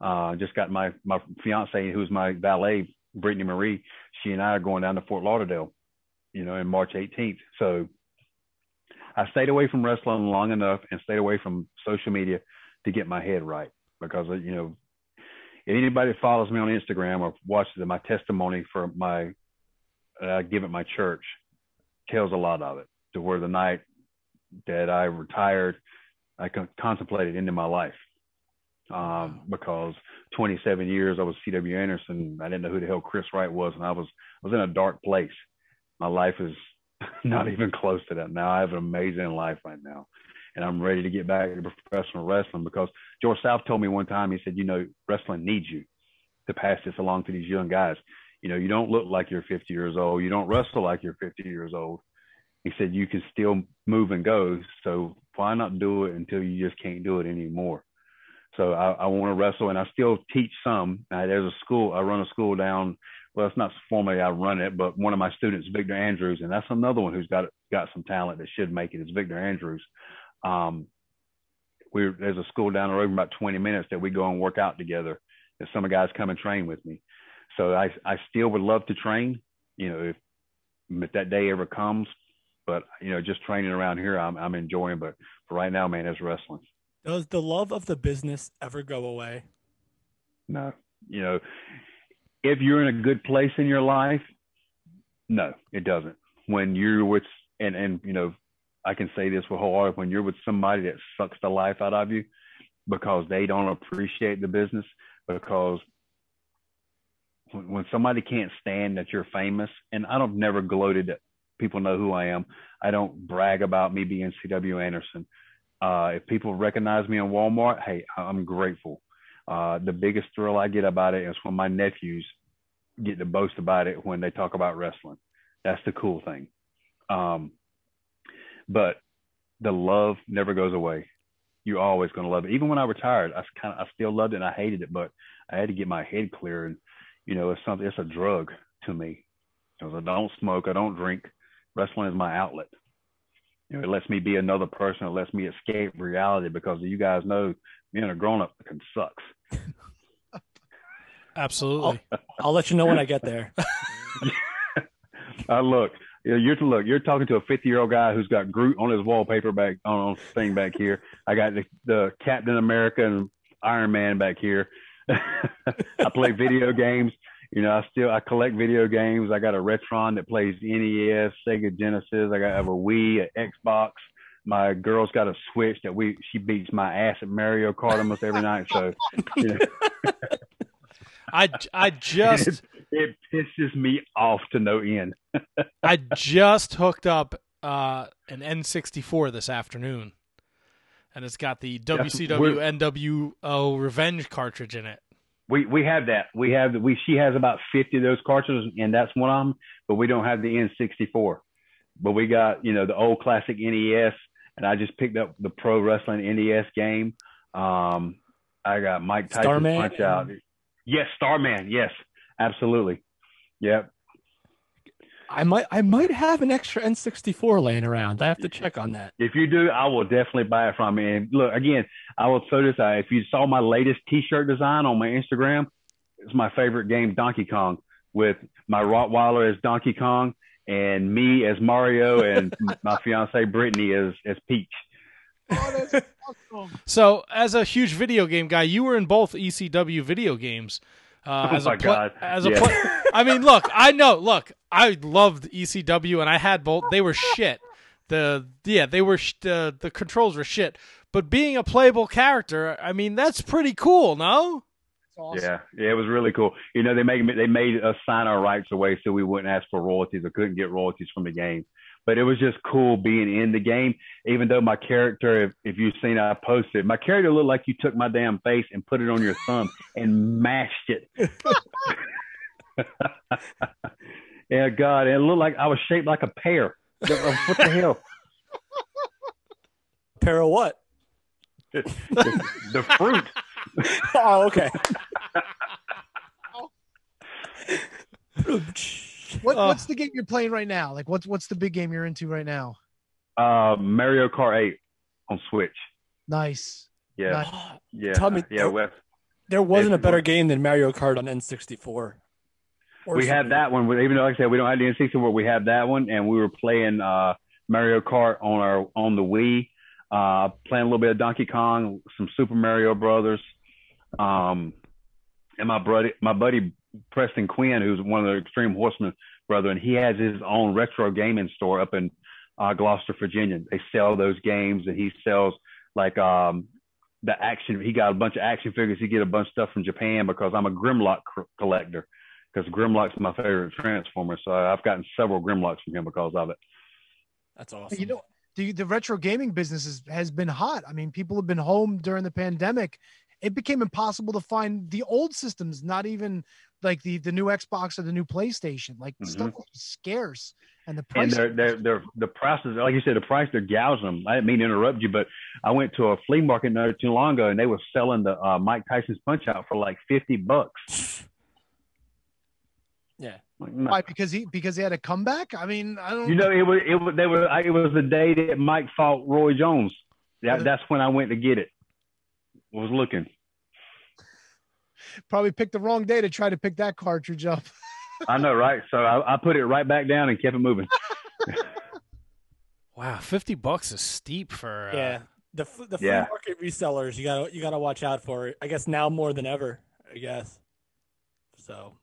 S8: Uh, just got my, my fiance, who's my valet, Brittany Marie. She and I are going down to Fort Lauderdale, you know, in March 18th. So I stayed away from wrestling long enough and stayed away from social media to get my head right because, you know, if anybody follows me on Instagram or watches my testimony for my, I give at my church, tells a lot of it to where the night that I retired, I con- contemplated into my life. Um, because 27 years I was CW Anderson. I didn't know who the hell Chris Wright was. And I was, I was in a dark place. My life is *laughs* not even close to that. Now I have an amazing life right now and I'm ready to get back to professional wrestling because George South told me one time, he said, you know, wrestling needs you to pass this along to these young guys you know, you don't look like you're 50 years old. You don't wrestle like you're 50 years old. He said you can still move and go. So why not do it until you just can't do it anymore? So I, I want to wrestle, and I still teach some. Uh, there's a school. I run a school down. Well, it's not formally I run it, but one of my students, Victor Andrews, and that's another one who's got got some talent that should make it. Is Victor Andrews. Um, we there's a school down the road about 20 minutes that we go and work out together. And some of the guys come and train with me. So I I still would love to train, you know, if if that day ever comes. But you know, just training around here, I'm I'm enjoying. But for right now, man, it's wrestling.
S3: Does the love of the business ever go away?
S8: No, you know, if you're in a good place in your life, no, it doesn't. When you're with and and you know, I can say this with whole heart. When you're with somebody that sucks the life out of you because they don't appreciate the business, because when, when somebody can't stand that you're famous, and I don't never gloated that people know who I am. I don't brag about me being CW Anderson. Uh, if people recognize me in Walmart, hey, I'm grateful. Uh, the biggest thrill I get about it is when my nephews get to boast about it when they talk about wrestling. That's the cool thing. Um, but the love never goes away. You're always going to love it. Even when I retired, I kind of I still loved it and I hated it, but I had to get my head clear and you know, it's something, it's a drug to me. Because I don't smoke, I don't drink. Wrestling is my outlet. You know, it lets me be another person. It lets me escape reality because you guys know being a grown up can sucks. *laughs*
S2: Absolutely.
S3: I'll let you know when I get there. *laughs*
S8: Uh, look, you know, you're look. You're talking to a 50 year old guy who's got Groot on his wallpaper back on his thing back here. I got the, the Captain America and Iron Man back here. *laughs* I play video games. You know, I still I collect video games. I got a Retron that plays NES, Sega Genesis. I got I have a Wii, an Xbox. My girl's got a Switch that we she beats my ass at Mario Kart almost every night. So, you know, *laughs*
S2: I I just *laughs*
S8: it pisses me off to no end. *laughs*
S2: I just hooked up uh, an N64 this afternoon, and it's got the WCW NWO Revenge cartridge in it.
S8: We we have that. We have we she has about fifty of those cartridges, and that's one of them. But we don't have the N64. But we got you know the old classic NES, and I just picked up the Pro Wrestling NES game. Um, I got Mike Tyson
S3: Starman?
S8: Punch Out. Yes, Starman. Yes, absolutely. Yep.
S3: I might I might have an extra N64 laying around. I have to check on that.
S8: If you do, I will definitely buy it from you. And look, again, I will throw this out. If you saw my latest T-shirt design on my Instagram, it's my favorite game, Donkey Kong, with my Rottweiler as Donkey Kong and me as Mario and *laughs* my fiance Brittany as as Peach.
S1: Oh, that's *laughs* awesome.
S2: So, as a huge video game guy, you were in both ECW video games. Uh, *laughs*
S8: Oh
S2: as
S8: my
S2: a pla-
S8: God.
S2: As a
S8: Yeah.
S2: pla- I mean, look, I know. Look, I loved ECW, and I had both. They were shit. The yeah, they were sh- the the controls were shit. But being a playable character, I mean, that's pretty cool. No,
S1: awesome.
S8: Yeah, yeah, it was really cool. You know, they made they made us sign our rights away so we wouldn't ask for royalties or couldn't get royalties from the game. But it was just cool being in the game, even though my character, if, if you've seen, I posted, my character looked like you took my damn face and put it on your thumb *laughs* and mashed it. *laughs* yeah, God, it looked like I was shaped like a pear. What the hell? *laughs*
S3: Pear of what?
S8: the, the fruit.
S3: Oh, okay.
S1: What,
S2: Oh.
S1: what's the game you're playing right now? Like, what's what's the big game you're into right now?
S8: Uh, Mario Kart 8 on Switch.
S1: Nice.
S8: Yeah,
S1: Nice. *gasps*
S8: yeah,
S3: Tell me-
S8: yeah. Wes.
S3: There wasn't a better game than Mario Kart on N64. Or
S8: we had that one, even though, like I said, we don't have the N64, we had that one, and we were playing uh, Mario Kart on our on the Wii, uh, playing a little bit of Donkey Kong, some Super Mario Brothers, um, and my buddy, my buddy Preston Quinn, who's one of the Extreme Horsemen brother, and he has his own retro gaming store up in uh, Gloucester, Virginia. They sell those games, and he sells like um, the action. He got a bunch of action figures. He get a bunch of stuff from Japan because I'm a Grimlock c- collector because Grimlock's my favorite Transformer. So I've gotten several Grimlocks from him because of it.
S3: That's awesome.
S1: You know, the the retro gaming business is, has been hot. I mean, people have been home during the pandemic. It became impossible to find the old systems, not even like the the new Xbox or the new PlayStation. Like
S8: Mhm.
S1: stuff was scarce, and the
S8: And
S1: price.
S8: they're, they're, they're, the prices, like you said, the price, they're gouging them. I didn't mean to interrupt you, but I went to a flea market not too long ago and they were selling the uh, Mike Tyson's Punch Out for like 50 bucks. *sighs*
S3: yeah.
S8: Like, no.
S1: Why? Because he because he had a comeback. I mean, I don't.
S8: You know, it was, it was, they were, it was the day that Mike fought Roy Jones. That, that's when I went to get it. Was looking.
S1: Probably picked the wrong day to try to pick that cartridge up. *laughs*
S8: I know, right? So I, I put it right back down and kept it moving. *laughs*
S2: wow, fifty bucks is steep for uh,
S3: Yeah. The the flea
S8: Yeah.
S3: market resellers, you got to you got to watch out for. I guess now more than ever. I guess. So,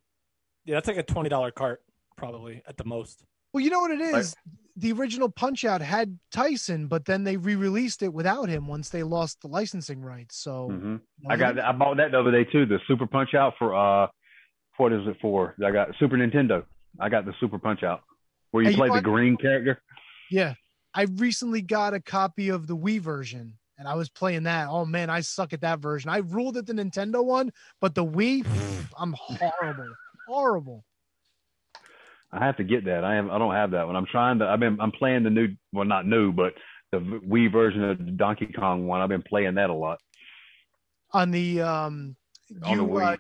S3: yeah, that's like a twenty dollar cart probably at the most.
S1: Well, you know what it is. The original Punch Out had Tyson, but then they re-released it without him once they lost the licensing rights. So
S8: hmm I got, I bought that the other day too. The Super Punch Out for, uh, what is it for? I got Super Nintendo. I got the Super Punch Out where you
S1: Hey, you
S8: play the green character.
S1: Yeah. I recently got a copy of the Wii version and I was playing that. Oh man, I suck at that version. I ruled at the Nintendo one, but the Wii, pff, I'm horrible. horrible.
S8: I have to get that. I am. I don't have that one. I'm trying to. I've been. I'm playing the new. Well, not new, but the Wii version of Donkey Kong one. I've been playing that a lot
S1: On the um
S8: on the Wii.
S1: uh,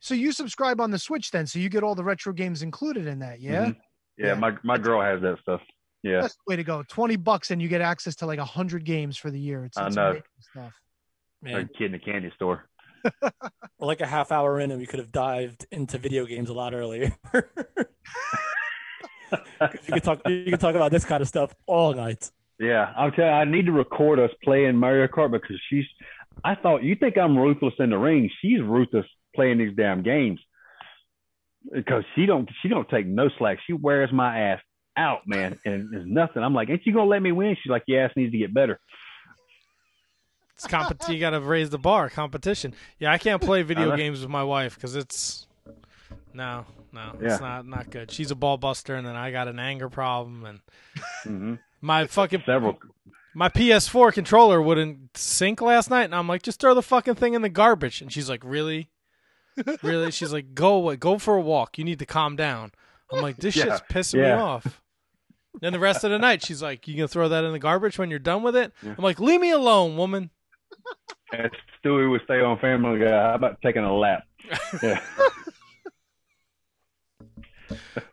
S1: so you subscribe on the Switch then, so you get all the retro games included in that, yeah?
S8: Mhm. Yeah,
S1: Yeah.
S8: my my girl has that stuff. Yeah,
S1: That's the way to go. Twenty bucks and you get access to like hundred games for the year. It's,
S8: I
S1: it's
S8: know.
S1: stuff.
S3: Man,
S8: like a kid in a candy store. *laughs*
S3: we're like a half hour in, and we could have dived into video games a lot earlier. *laughs* you could talk. You could talk about this kind of stuff all night.
S8: Yeah, I'm telling you, I need to record us playing Mario Kart because she's. I thought you think I'm ruthless in the ring. She's ruthless playing these damn games because she don't she don't take no slack. She wears my ass out, man, and there's nothing. I'm like, ain't you gonna let me win? She's like, your ass needs to get better.
S2: It's compet- you got to raise the bar. Competition. Yeah, I can't play video games with my wife because it's no, no,
S8: Yeah.
S2: it's not not good. She's a ball buster, and then I got an anger problem, and
S8: hmm
S2: my fucking
S8: Several.
S2: my PS4 controller wouldn't sync last night, and I'm like, just throw the fucking thing in the garbage. And she's like, really, really? She's like, go away, go for a walk. You need to calm down. I'm like, this
S8: Yeah,
S2: shit's pissing me off. Then the rest of the night, she's like, you gonna throw that in the garbage when you're done with it?
S8: Yeah.
S2: I'm like, leave me alone, woman.
S8: As Stewie would stay on Family Guy. How about taking a lap? Yeah. *laughs*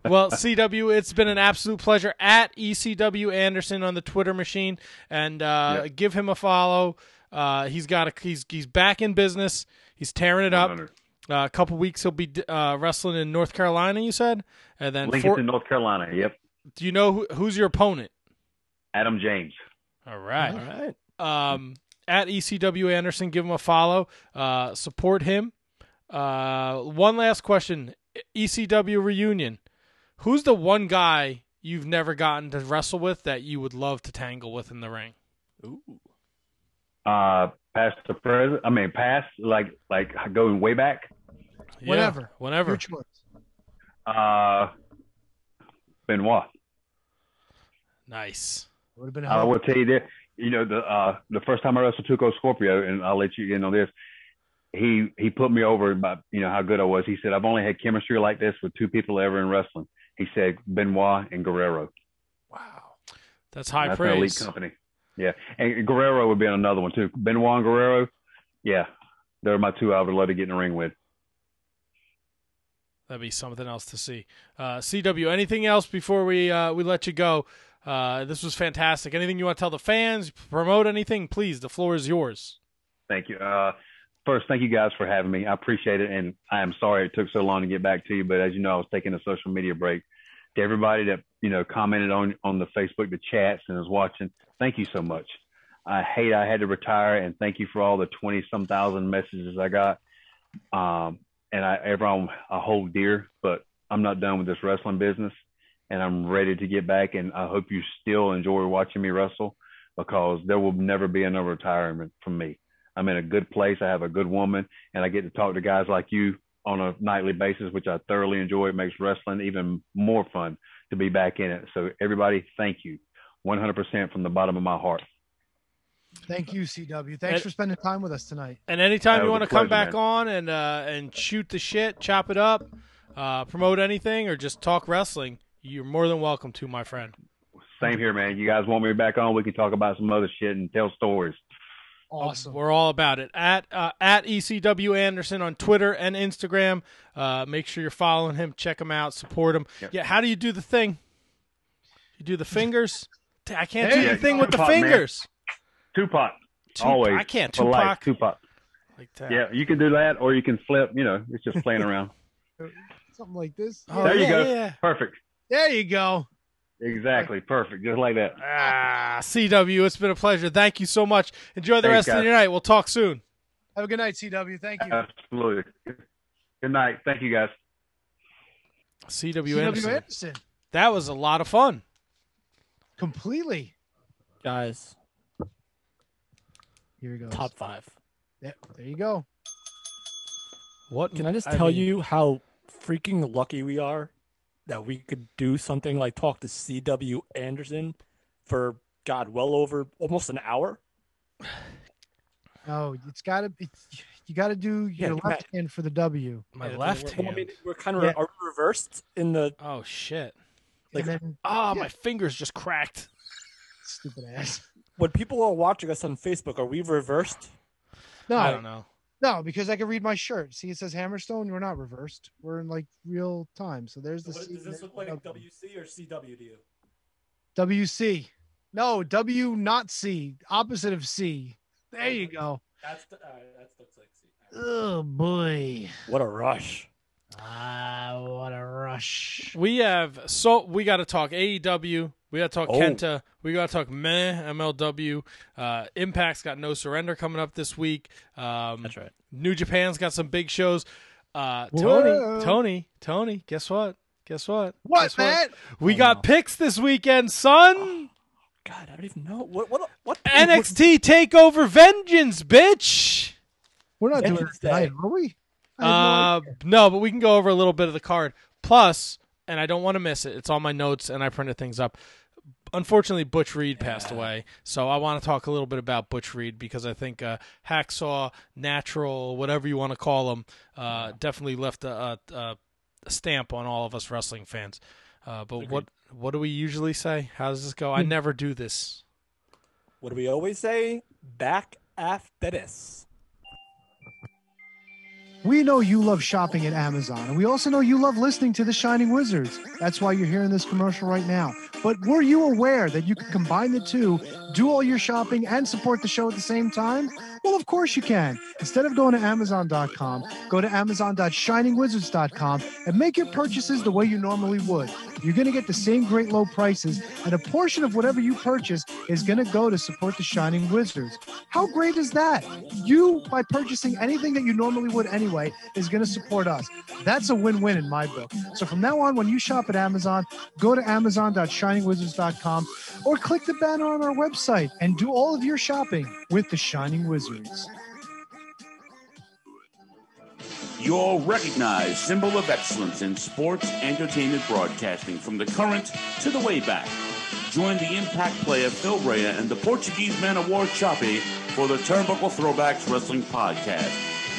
S2: well, CW, it's been an absolute pleasure at ECW Anderson on the Twitter machine, and uh,
S8: Yep.
S2: give him a follow. Uh, he's got a he's he's back in business. He's tearing it up. Uh, a couple weeks he'll be uh, wrestling in North Carolina. You said, and then
S8: Lincoln,
S2: four,
S8: North Carolina. Yep.
S2: do you know who, who's your opponent?
S8: Adam James.
S2: All right.
S3: All right.
S2: um, at ECW Anderson. Give him a follow. Uh, support him. Uh, one last question: ECW reunion. Who's the one guy you've never gotten to wrestle with that you would love to tangle with in the ring?
S3: Ooh.
S8: Uh, past the present. I mean, past like like going way back.
S2: Yeah,
S1: Whenever.
S2: whenever.
S1: Your choice.
S8: Uh, Benoit.
S2: Nice.
S1: Would have been. a
S8: I
S1: hell
S8: will tell you that you know the uh the first time I wrestled 2 Cold Scorpio, and I'll let you in on this. He he put me over about you know how good I was. He said I've only had chemistry like this with two people ever in wrestling. He said Benoit and Guerrero.
S3: Wow.
S2: That's high
S8: That's an elite company. Yeah, and Guerrero would be another one too. Benoit and Guerrero. Yeah, they're my two I would love to get in the ring with.
S2: That'd be something else to see. Uh, CW. Anything else before we uh, we let you go? Uh, this was fantastic. Anything you want to tell the fans? Promote anything, please. The floor is yours.
S8: Thank you. Uh, first, thank you guys for having me. I appreciate it, and I am sorry it took so long to get back to you. But as you know, I was taking a social media break. To everybody that you know commented on on the Facebook, the chats, and is watching, thank you so much. I hate I had to retire, and thank you for all the twenty some thousand messages I got. Um, and I everyone I hold dear, but I'm not done with this wrestling business, and I'm ready to get back. And I hope you still enjoy watching me wrestle because there will never be another retirement from me. I'm in a good place. I have a good woman, and I get to talk to guys like you on a nightly basis, which I thoroughly enjoy. It makes wrestling even more fun to be back in it. So, everybody, thank you 100% from the bottom of my heart.
S1: Thank you, CW. Thanks
S2: And-
S1: for spending time with us tonight.
S2: And anytime you want to come
S8: pleasure,
S2: back
S8: man.
S2: on and uh, and shoot the shit, chop it up, uh, promote anything, or just talk wrestling, you're more than welcome to, my friend.
S8: Same here, man. You guys want me back on? We can talk about some other shit and tell stories.
S1: Awesome.
S2: We're all about it. At uh, at ECW Anderson on Twitter and Instagram. Uh, make sure you're following him. Check him out. Support him.
S8: Yep.
S2: Yeah. How do you do the thing? You do the fingers. I can't
S1: Hey,
S2: do the thing with the
S8: Tupac, man.
S2: fingers.
S8: Tupac,
S2: Tupac-
S8: always.
S2: I can't.
S8: for life.
S2: Tupac.
S8: Tupac.
S2: Like that.
S8: Yeah, you can do that, or you can flip. You know, it's just playing around. *laughs*
S1: Something like this.
S2: Oh,
S8: There you
S2: yeah,
S8: go.
S2: yeah.
S8: Perfect.
S1: There you go.
S8: Exactly. Perfect. Just like that.
S2: Ah, CW, it's been a pleasure. Thank you so much. Enjoy the
S8: Thanks,
S2: rest of
S8: guys.
S2: your night. We'll talk soon.
S1: Have a good night, CW. Thank you.
S8: Absolutely. Good night. Thank you, guys.
S2: CW,
S1: CW
S2: Anderson.
S1: Anderson.
S2: That was a lot of fun.
S1: Completely.
S3: Guys,
S1: Here we go.
S3: top five.
S1: Yeah, there you go.
S2: What
S3: Can I just
S2: I
S3: tell
S2: mean-
S3: you how freaking lucky we are that we could do something like talk to CW Anderson for God, well over almost an hour?
S1: Oh, it's got to. You got to do your
S3: you
S1: left
S3: got-
S1: hand for the W.
S2: My
S3: Yeah,
S2: left
S3: we're,
S2: hand.
S3: I mean, we're kind of
S1: Yeah.
S3: are we reversed in the
S2: Oh shit!
S3: Like-
S1: and then
S2: Ah,
S1: Yeah.
S2: my fingers just cracked.
S1: stupid ass.
S3: when people are watching us on Facebook. Are we reversed?
S1: No,
S2: I don't know.
S1: No, because I can read my shirt. See, it says Hammerstone. We're not reversed. We're in like real time. So there's the.
S3: What- does this
S1: and
S3: look like
S1: the W.
S3: WC or CW to you?
S1: WC. No, W not C. Opposite of C. There you go.
S3: That's the, uh, that looks like C.
S1: Oh boy.
S3: What a rush.
S1: Ah, what a rush.
S2: We have so we got to talk AEW. We got to talk
S3: Oh.
S2: Kenta. We got to talk meh MLW. Uh, Impact's got no surrender coming up this week. Um,
S3: That's right.
S2: New Japan's got some big shows. Uh,
S1: Whoa.
S2: Tony, Tony, Tony. Guess what? Guess what?
S1: What,
S2: Guess
S1: man?
S2: We
S3: Oh,
S2: got
S3: no.
S2: picks this weekend, son.
S3: God, I don't even know what what what
S2: NXT Takeover Vengeance, bitch.
S1: We're not doing
S3: Vengeance
S1: it tonight, are we? I have no
S2: Uh, no, but we can go over a little bit of the card. Plus, and I don't want to miss it. It's on my notes, and I printed things up. Unfortunately, Butch Reed passed away, so I want to talk a little bit about Butch Reed because I think uh, Hacksaw, Natural, whatever you want to call him, uh, definitely left a, a, a stamp on all of us wrestling fans. Uh, but what what do we usually say? How does this go? I never do this.
S3: What do we always say? Back after this.
S1: We know you love shopping at Amazon, and we also know you love listening to The Shining Wizards. That's why you're hearing this commercial right now. But were you aware that you could combine the two, do all your shopping, and support the show at the same time? Well, of course you can. Instead of going to Amazon.com, go to Amazon.shiningwizards.com and make your purchases the way you normally would. You're going to get the same great low prices, and a portion of whatever you purchase is going to go to support the Shining Wizards. How great is that? You, by purchasing anything that you normally would anyway, is going to support us. That's a win win in my book. So from now on, when you shop at Amazon, go to Amazon.shiningwizards.com or click the banner on our website and do all of your shopping with the Shining Wizards.
S9: Your recognized symbol of excellence in sports entertainment broadcasting from the current to the way back. Join the impact player Phil Brea and the Portuguese man of war Choppy for the Turnbuckle Throwbacks Wrestling Podcast.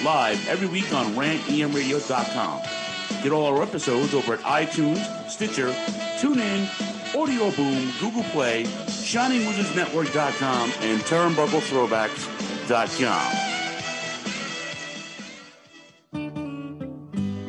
S9: Live every week on rantemradio.com. Get all our episodes over at iTunes, Stitcher, TuneIn, Audio Boom, Google Play, ShiningWizardsNetwork.com, and TurnbuckleThrowbacks.com.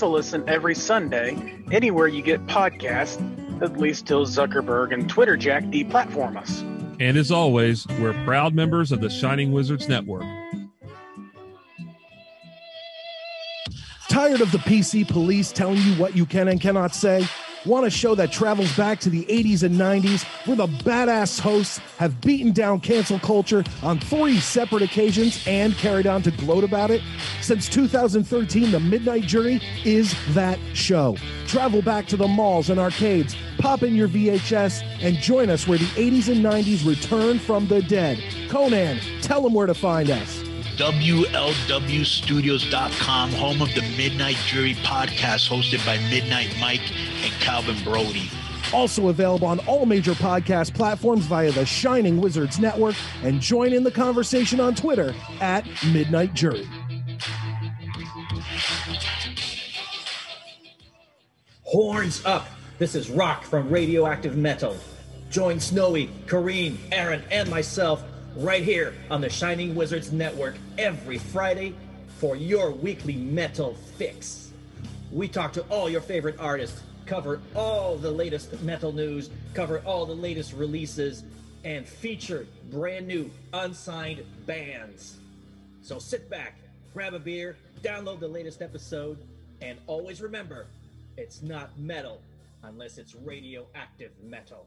S10: a listen every Sunday, anywhere you get podcasts, at least till Zuckerberg and Twitter Jack deplatform us.
S11: And as always, we're proud members of the Shining Wizards Network.
S12: Tired of the PC police telling you what you can and cannot say? Want a show that travels back to the 80s and 90s where the badass hosts have beaten down cancel culture on three separate occasions and carried on to gloat about it? Since 2013, The Midnight Jury is that show. Travel back to the malls and arcades, pop in your VHS, and join us where the 80s and 90s return from the dead. Conan, tell them where to find us.
S13: WLWstudios.com, home of the Midnight Jury podcast hosted by Midnight Mike and Calvin Brody.
S12: Also available on all major podcast platforms via the Shining Wizards Network, and join in the conversation on Twitter at Midnight Jury.
S14: Horns up! This is Rock from Radioactive Metal. Join Snowy, Kareen, Aaron, and myself right here on the Shining Wizards Network every Friday for your weekly metal fix. We talk to all your favorite artists, cover all the latest metal news, cover all the latest releases, and feature brand new unsigned bands. So sit back, grab a beer, download the latest episode, and always remember it's not metal unless it's radioactive metal.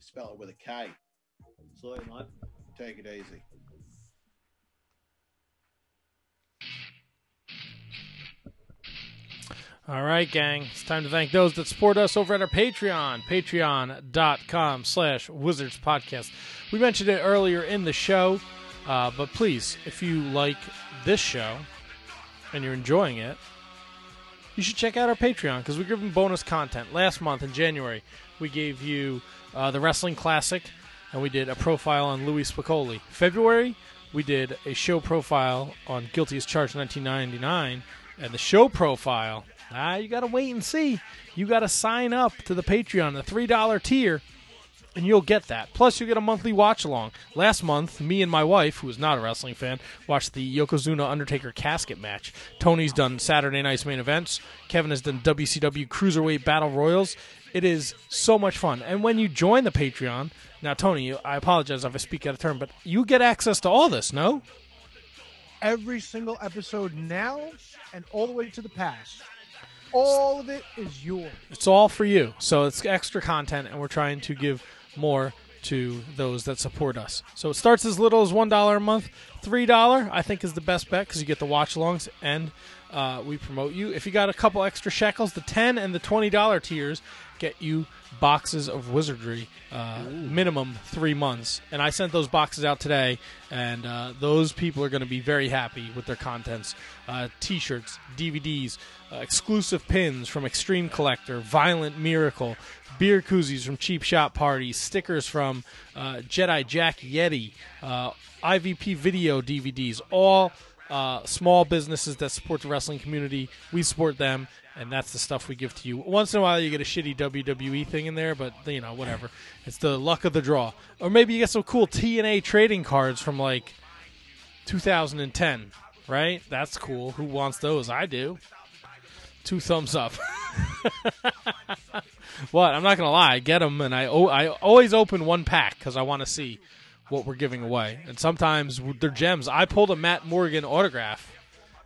S15: Spell it with a K.
S16: Sorry, mate.
S15: Take it easy.
S2: All right, gang. It's time to thank those that support us over at our Patreon, patreon.com slash wizards podcast. We mentioned it earlier in the show, uh, but please, if you like this show and you're enjoying it, you should check out our Patreon because we're giving bonus content. Last month in January, we gave you uh, the Wrestling Classic and we did a profile on Louis Spicolli. February, we did a show profile on Guilty as Charged 1999 and the show profile. Ah, you got to wait and see. You got to sign up to the Patreon, the $3 tier, and you'll get that. Plus, you get a monthly watch along. Last month, me and my wife, who is not a wrestling fan, watched the Yokozuna Undertaker casket match. Tony's done Saturday night's main events. Kevin has done WCW Cruiserweight Battle Royals. It is so much fun. And when you join the Patreon, now, Tony, I apologize if I speak out of turn, but you get access to all this, no?
S1: Every single episode now and all the way to the past. All of it is yours.
S2: It's all for you. So it's extra content, and we're trying to give more to those that support us. So it starts as little as one dollar a month. Three dollar, I think, is the best bet because you get the watch alongs and uh, we promote you. If you got a couple extra shekels, the ten and the twenty dollar tiers get you boxes of wizardry, uh, minimum three months. And I sent those boxes out today, and uh, those people are going to be very happy with their contents. Uh, T-shirts, DVDs, uh, exclusive pins from Extreme Collector, Violent Miracle, beer koozies from Cheap Shop Parties, stickers from uh, Jedi Jack Yeti, uh, IVP video DVDs, all uh, small businesses that support the wrestling community. We support them, and that's the stuff we give to you. Once in a while, you get a shitty WWE thing in there, but you know, whatever. It's the luck of the draw. Or maybe you get some cool TNA trading cards from like 2010, right? That's cool. Who wants those? I do. Two thumbs up. what? I'm not gonna lie. I get them, and I o- I always open one pack because I want to see what we're giving away. And sometimes they're gems. I pulled a Matt Morgan autograph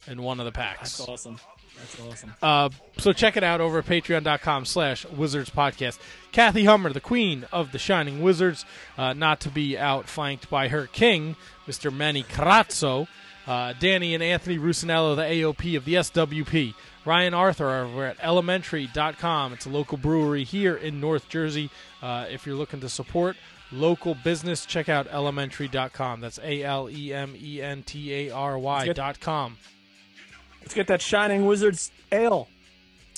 S2: in one of the packs.
S3: That's awesome. That's awesome.
S2: Uh, so check it out over at patreon.com slash wizards podcast. Kathy Hummer, the queen of the Shining Wizards, uh, not to be outflanked by her king, Mr. Manny Carazzo. Uh, Danny and Anthony Rusinello, the AOP of the SWP. Ryan Arthur over at alementary.com. It's a local brewery here in North Jersey. Uh, if you're looking to support local business, check out alementary.com. That's A L E M E N T A R Y dot com.
S3: Let's get that Shining Wizards ale.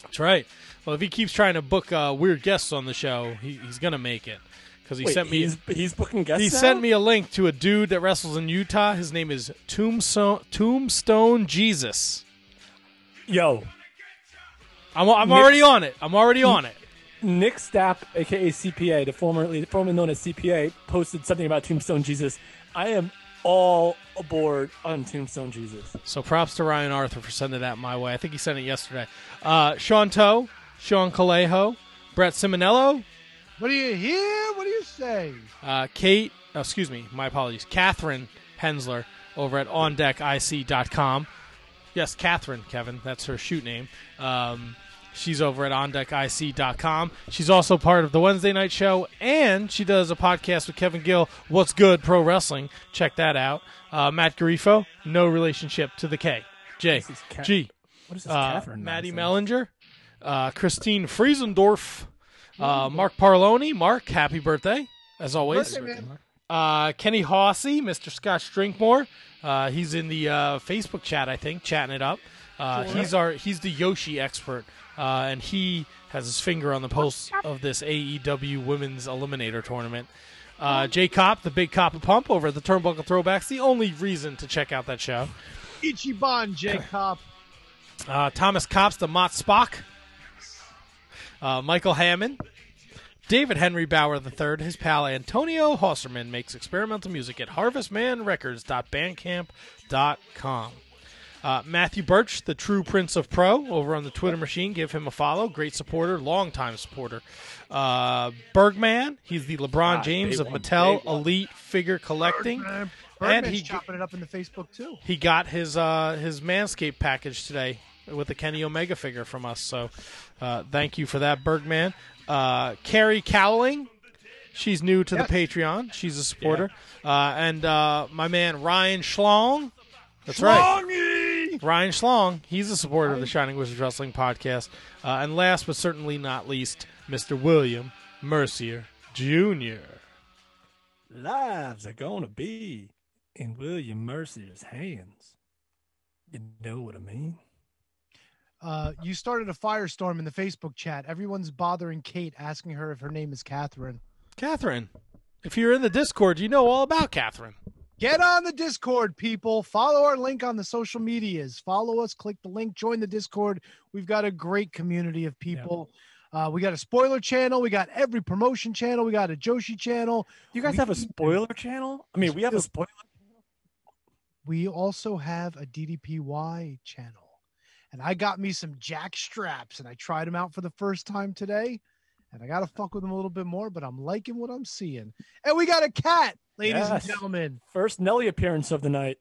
S2: That's right. Well, if he keeps trying to book uh, weird guests on the show, he, he's gonna make it because he
S3: Wait,
S2: sent me.
S3: he's- he's booking guests
S2: He
S3: now?
S2: sent me a link to a dude that wrestles in Utah. His name is Tombstone Tombstone Jesus.
S3: Yo,
S2: I'm I'm
S3: Nick-
S2: already on it. I'm already on it.
S3: Nick Stapp, aka CPA, the formerly formerly known as CPA, posted something about Tombstone Jesus. I am all aboard on Tombstone Jesus.
S2: So props to Ryan Arthur for sending that my way. I think he sent it yesterday. Uh, Sean Toe, Sean Calejo, Brett Simonello,
S1: What do you hear? What do you say?
S2: uh, Kate, oh, excuse me, my apologies, Catherine Hensler over at OnDeckIC.com. Yes, Catherine, Kevin, that's her shoot name. Um, she's over at OnDeckIC.com. She's also part of the Wednesday night show, and she does a podcast with Kevin Gill, What's Good Pro Wrestling. Check that out. Uh, Matt Garifo, no relationship to the K. J.
S3: Ca-
S2: G.
S3: What is this,
S2: Uh,
S3: Catherine
S2: Maddie? Mellinger, uh, Christine Friesendorf, uh, Mark Parloni. Mark, happy birthday, as always.
S1: Birthday, man.
S2: Uh, Kenny Hossey, Mr. Scott Drinkmore. Uh, he's in the uh, Facebook chat, I think, chatting it up. Uh,
S1: Sure.
S2: He's our he's the Joshi expert, uh, and he has his finger on the pulse of this AEW Women's Eliminator Tournament. Uh, Jay Cop, the big cop of pump over at the Turnbuckle Throwbacks. The only reason to check out that show.
S1: Ichiban Jay *laughs* Cop.
S2: Uh, Thomas Cops, the Mott Spock. Uh, Michael Hammond, David Henry Bauer III, his pal Antonio Hosserman makes experimental music at harvestmanrecords.bandcamp.com. Uh, Matthew Birch, the true Prince of Pro, over on the Twitter machine. Give him a follow. Great supporter, longtime supporter. Uh, Bergman, he's the LeBron
S3: Ah,
S2: James
S3: big
S2: of
S3: one,
S2: Mattel. Elite Figure Collecting.
S1: Birdman's
S2: and he
S1: chopping it up in the Facebook too.
S2: he got his uh, his Manscaped package today with the Kenny Omega figure from us. So uh, thank you for that, Bergman. Uh, Carrie Cowling, she's new to the Patreon. She's a supporter. Uh, and uh, my man Ryan Schlong. That's right. Ryan Schlong. He's a supporter of the Shining Wizards Wrestling podcast. Uh, and last but certainly not least, Mr. William Mercier Jr.
S3: Lives are gonna be in William Mercier's hands. You know what I mean?
S1: Uh, you started a firestorm in the Facebook chat. Everyone's bothering Kate, asking her if her name is Catherine.
S2: Catherine. If you're in the Discord, you know all about Catherine.
S1: Get on the Discord, people. Follow our link on the social medias. Follow us, click the link, join the Discord. We've got a great community of people. Uh, we got a spoiler channel. We got every promotion channel. We got a Joshi channel.
S3: You guys
S1: We-
S3: have a spoiler channel? I mean, we have a spoiler. Channel.
S1: We also have a DDPY channel. And I got me some jack straps and I tried them out for the first time today. And I got to fuck with them a little bit more, but I'm liking what I'm seeing. And we got a cat, ladies
S3: Yes.
S1: and gentlemen.
S3: First Nelly appearance of the night.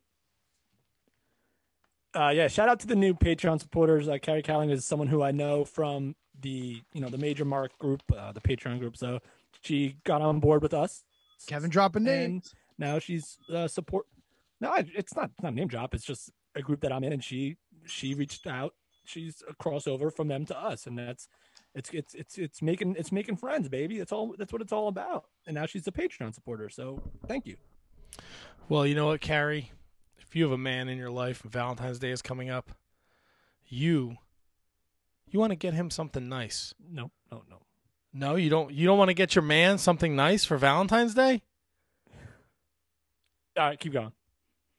S3: Uh, yeah, shout out to the new Patreon supporters. Uh, Carrie Cowling is someone who I know from the you know the Major Mark group, uh, the Patreon group. So she got on board with us.
S1: Kevin dropping names.
S3: now she's uh, support. No, I- it's not it's not a name drop. It's just a group that I'm in, and she she reached out. She's a crossover from them to us, and that's it's it's it's it's making it's making friends, baby. That's all. That's what it's all about. And now she's a Patreon supporter. So thank you.
S2: Well, you know what, Carrie? If you have a man in your life and Valentine's Day is coming up, you you want to get him something nice.
S3: No, no, no.
S2: No, you don't you don't want to get your man something nice for Valentine's Day?
S3: All right, keep going.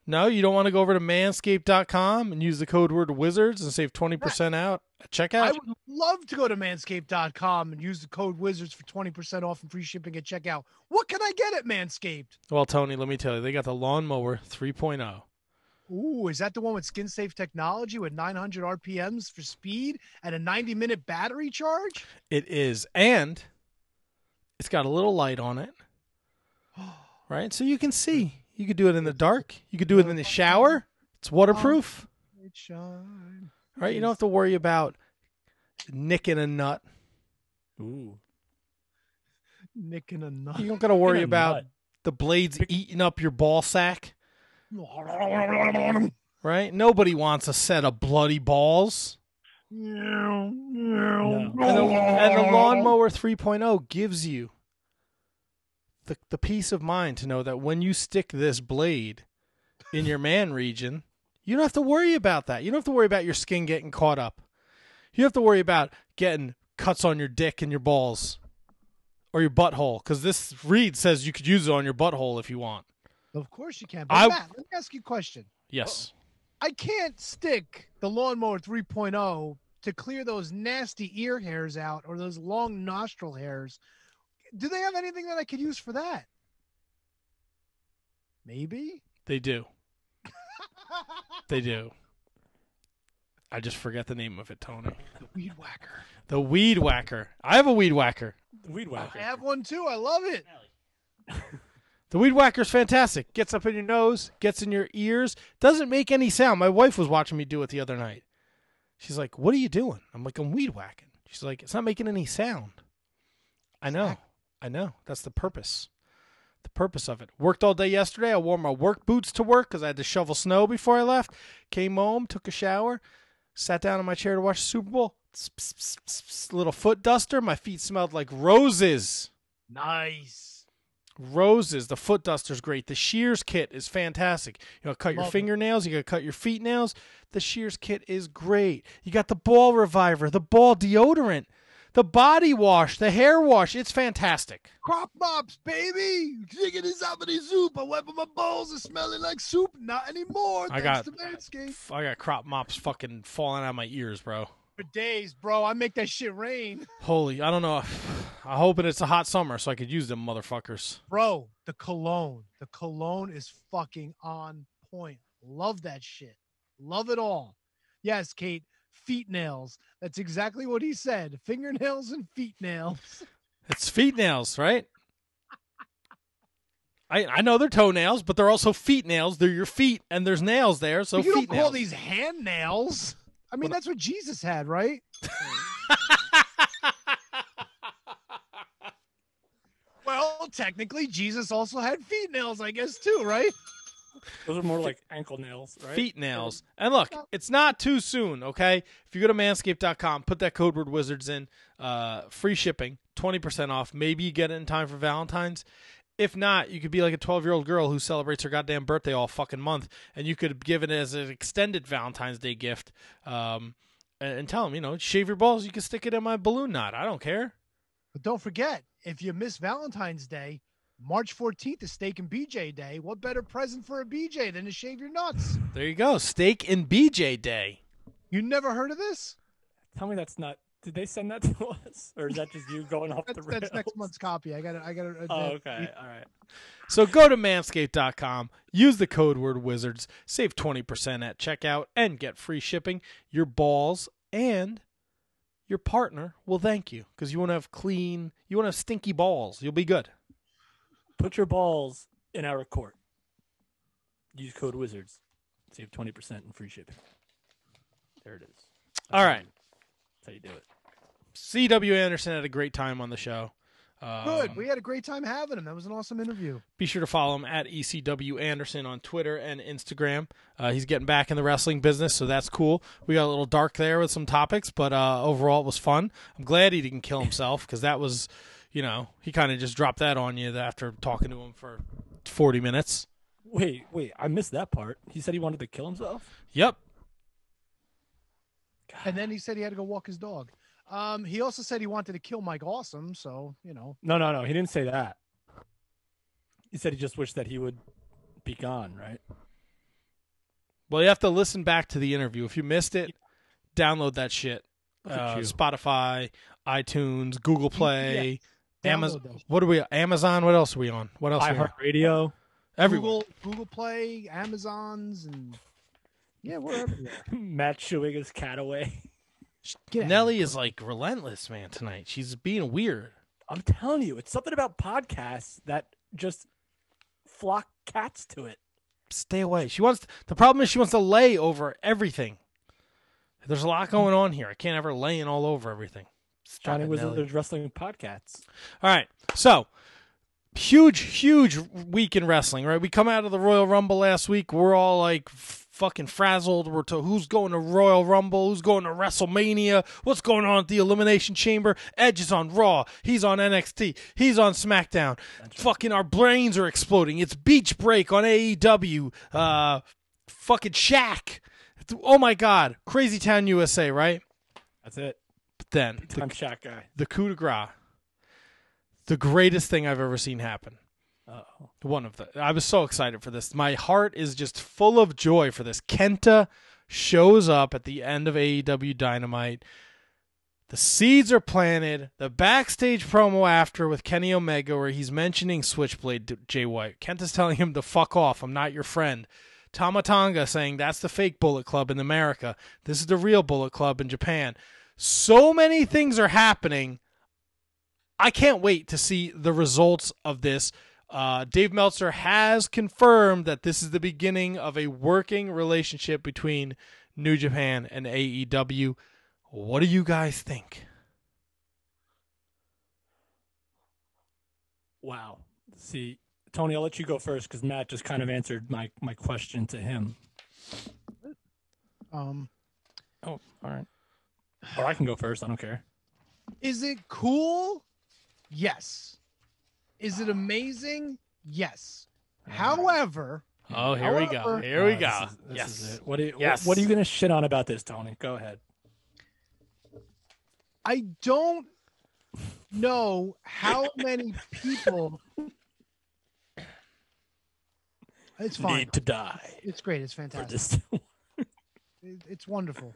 S2: No, you don't want to go over to manscaped.com and use the code word wizards and save 20% out at checkout?
S1: I would love to go to manscaped.com and use the code wizards for 20% off and free shipping at checkout. What can I get at Manscaped?
S2: Well, Tony, let me tell you, they got the lawnmower 3.0.
S1: Ooh, is that the one with skin safe technology with 900 RPMs for speed and a 90 minute battery charge?
S2: It is. And it's got a little light on it. *gasps* Right? So you can see. You could do it in the dark. You could do it in the shower. It's waterproof.
S1: It shine.
S2: Right? You don't have to worry about nicking a nut.
S3: Ooh.
S1: Nicking a nut.
S2: You don't got to worry about
S1: nut.
S2: the blades eating up your ball sack. Right? Nobody wants a set of bloody balls. And the, and the lawnmower 3.0 gives you the, the peace of mind to know that when you stick this blade in your man region, you don't have to worry about that. You don't have to worry about your skin getting caught up. You have to worry about getting cuts on your dick and your balls or your butthole because this read says you could use it on your butthole if you want.
S1: Of course you can. But
S2: I-
S1: Matt, let me ask you a question.
S2: Yes.
S1: I can't stick the lawnmower 3.0 to clear those nasty ear hairs out or those long nostril hairs. Do they have anything that I could use for that? Maybe.
S2: They do. *laughs* they do. I just forget the name of it, Tony.
S1: The weed whacker.
S2: The weed whacker. I have a weed whacker.
S3: The weed whacker.
S1: I have one too. I love it. *laughs*
S2: The weed whacker's fantastic. Gets up in your nose, gets in your ears, doesn't make any sound. My wife was watching me do it the other night. She's like, "What are you doing?" I'm like, "I'm weed whacking." She's like, "It's not making any sound." I know. I know. That's the purpose. The purpose of it. Worked all day yesterday. I wore my work boots to work because I had to shovel snow before I left. Came home, took a shower, sat down in my chair to watch the Super Bowl. Pss, pss, pss, pss, pss, little foot duster. My feet smelled like roses.
S1: Nice.
S2: Roses. The foot duster's great. The shears kit is fantastic. You know, cut your
S1: Love it.
S2: fingernails. You got to cut your feet nails. The shears kit is great. You got the ball reviver, the ball deodorant, the body wash, the hair wash. It's fantastic.
S6: Crop mops, baby. Chicken is the soup. I wiping my balls and smelling like soup. Not anymore.
S2: I got-. I got crop mops fucking falling out of my ears, bro.
S1: for days, bro. I make that shit rain. *laughs*
S2: Holy, I don't know. I'm hoping it's a hot summer so I could use them motherfuckers.
S1: Bro, the cologne. The cologne is fucking on point. Love that shit. Love it all. Yes, Kate, feet nails. That's exactly what he said. Fingernails and feet nails. *laughs*
S2: It's feet nails, right? I I know they're toenails, but they're also feet nails. They're your feet, and there's nails there. So
S1: you
S2: feet
S1: don't call these hand nails. I mean, that's what Jesus had, right? *laughs* well, technically, Jesus also had feet nails, I guess, too, right? *laughs*
S3: Those are more like ankle nails, right?
S2: feet nails. And look, it's not too soon, okay? If you go to manscaped.com, put that code word wizards in, uh, free shipping, 20% off. Maybe you get it in time for Valentine's. If not, you could be like a 12 year old girl who celebrates her goddamn birthday all fucking month, and you could give it as an extended Valentine's Day gift. Um, and, and tell them, you know, shave your balls, you can stick it in my balloon knot. I don't care.
S1: But don't forget, if you miss Valentine's Day, March 14th is Steak and BJ Day. What better present for a BJ than to shave your nuts? *sighs*
S2: There you go. Steak and BJ Day.
S1: You never heard of this?
S3: Tell me that's not. Did they send that to *laughs* us, or is that just you going off the
S1: That's,
S3: rails?
S1: that's next month's copy. I got it. I got it.
S3: Oh, okay. All right.
S2: So go to manscaped.com, use the code word wizards, save 20% at checkout, and get free shipping. Your balls and your partner will thank you because you want to have clean, you want to have stinky balls. You'll be good.
S3: Put your balls in our court. Use code wizards. Save twenty percent in free shipping. There it is.
S2: All right.
S3: That's how you do it.
S2: C.W. Anderson had a great time on the show. Um,
S1: Good. We had a great time having him. That was an awesome interview.
S2: Be sure to follow him at ECW Anderson on Twitter and Instagram. Uh, he's getting back in the wrestling business, so that's cool. We got a little dark there with some topics, but uh, overall it was fun. I'm glad he didn't kill himself because that was, you know, he kind of just dropped that on you after talking to him for 40 minutes.
S3: Wait, wait. I missed that part. He said he wanted to kill himself.
S2: Yep.
S1: And then he said he had to go walk his dog. Um, he also said he wanted to kill Mike Awesome. So you know,
S3: No, no, no. He didn't say that. He said he just wished that he would be gone. Right.
S2: Well, you have to listen back to the interview. If you missed it, download that shit. Uh. Spotify, iTunes, Google Play,
S1: Download
S2: Amazon.
S1: those.
S2: What are we? Amazon. What else are we on? What else? are we on?
S3: iHeartRadio.
S2: Everywhere.
S1: Google, Google Play, Amazon's, and yeah, we're everywhere. *laughs*
S3: Matt Schuiga's cat away.
S1: Get
S2: Nelly is like relentless, man. Tonight, she's being weird.
S3: I'm telling you, it's something about podcasts that just flock cats to it.
S2: Stay away. She wants. The problem is she wants to lay over everything. There's a lot going on here. I can't have her laying all over everything.
S3: Johnny
S2: it,
S3: Wizard
S2: Nelly.
S3: there's wrestling podcasts.
S2: All right. So, huge, huge week in wrestling, right? We come out of the Royal Rumble last week. We're all like fucking frazzled. We're to who's going to Royal Rumble? Who's going to WrestleMania? What's going on at the Elimination Chamber? Edge is on Raw. He's on NXT. He's on SmackDown. Fucking our brains are exploding. It's Beach Break on AEW. Uh, fucking Shaq. Oh my God. Crazy Town USA, right?
S3: That's it.
S2: Then
S3: Time Shaq guy.
S2: the coup de grace, the greatest thing I've ever seen happen.
S3: Uh-oh.
S2: One of the. I was so excited for this. My heart is just full of joy for this. Kenta shows up at the end of AEW Dynamite. The seeds are planted. The backstage promo after with Kenny Omega, where he's mentioning Switchblade Jay White. Kenta's telling him to fuck off. I'm not your friend. Tama Tonga saying that's the fake Bullet Club in America. This is the real Bullet Club in Japan. So many things are happening. I can't wait to see the results of this. Uh, Dave Meltzer has confirmed that this is the beginning of a working relationship between New Japan and AEW. What do you guys think?
S3: Wow. See, Tony, I'll let you go first because Matt just kind of answered my, my question to him.
S1: Um,
S3: Oh, all right. Or I can go first. I don't care.
S1: is it cool? Yes. Is it amazing? Yes. However,
S2: Oh, here we go. Here we
S3: Uh,
S2: go.
S3: this is- this
S2: yes.
S3: is it. What are you,
S2: Yes.
S3: what, what are you going to shit on about this, Tony? Go ahead.
S1: I don't know how many people. It's fine.
S3: Need to die
S1: It's great. It's fantastic.
S3: this. *laughs*
S1: It- It's wonderful.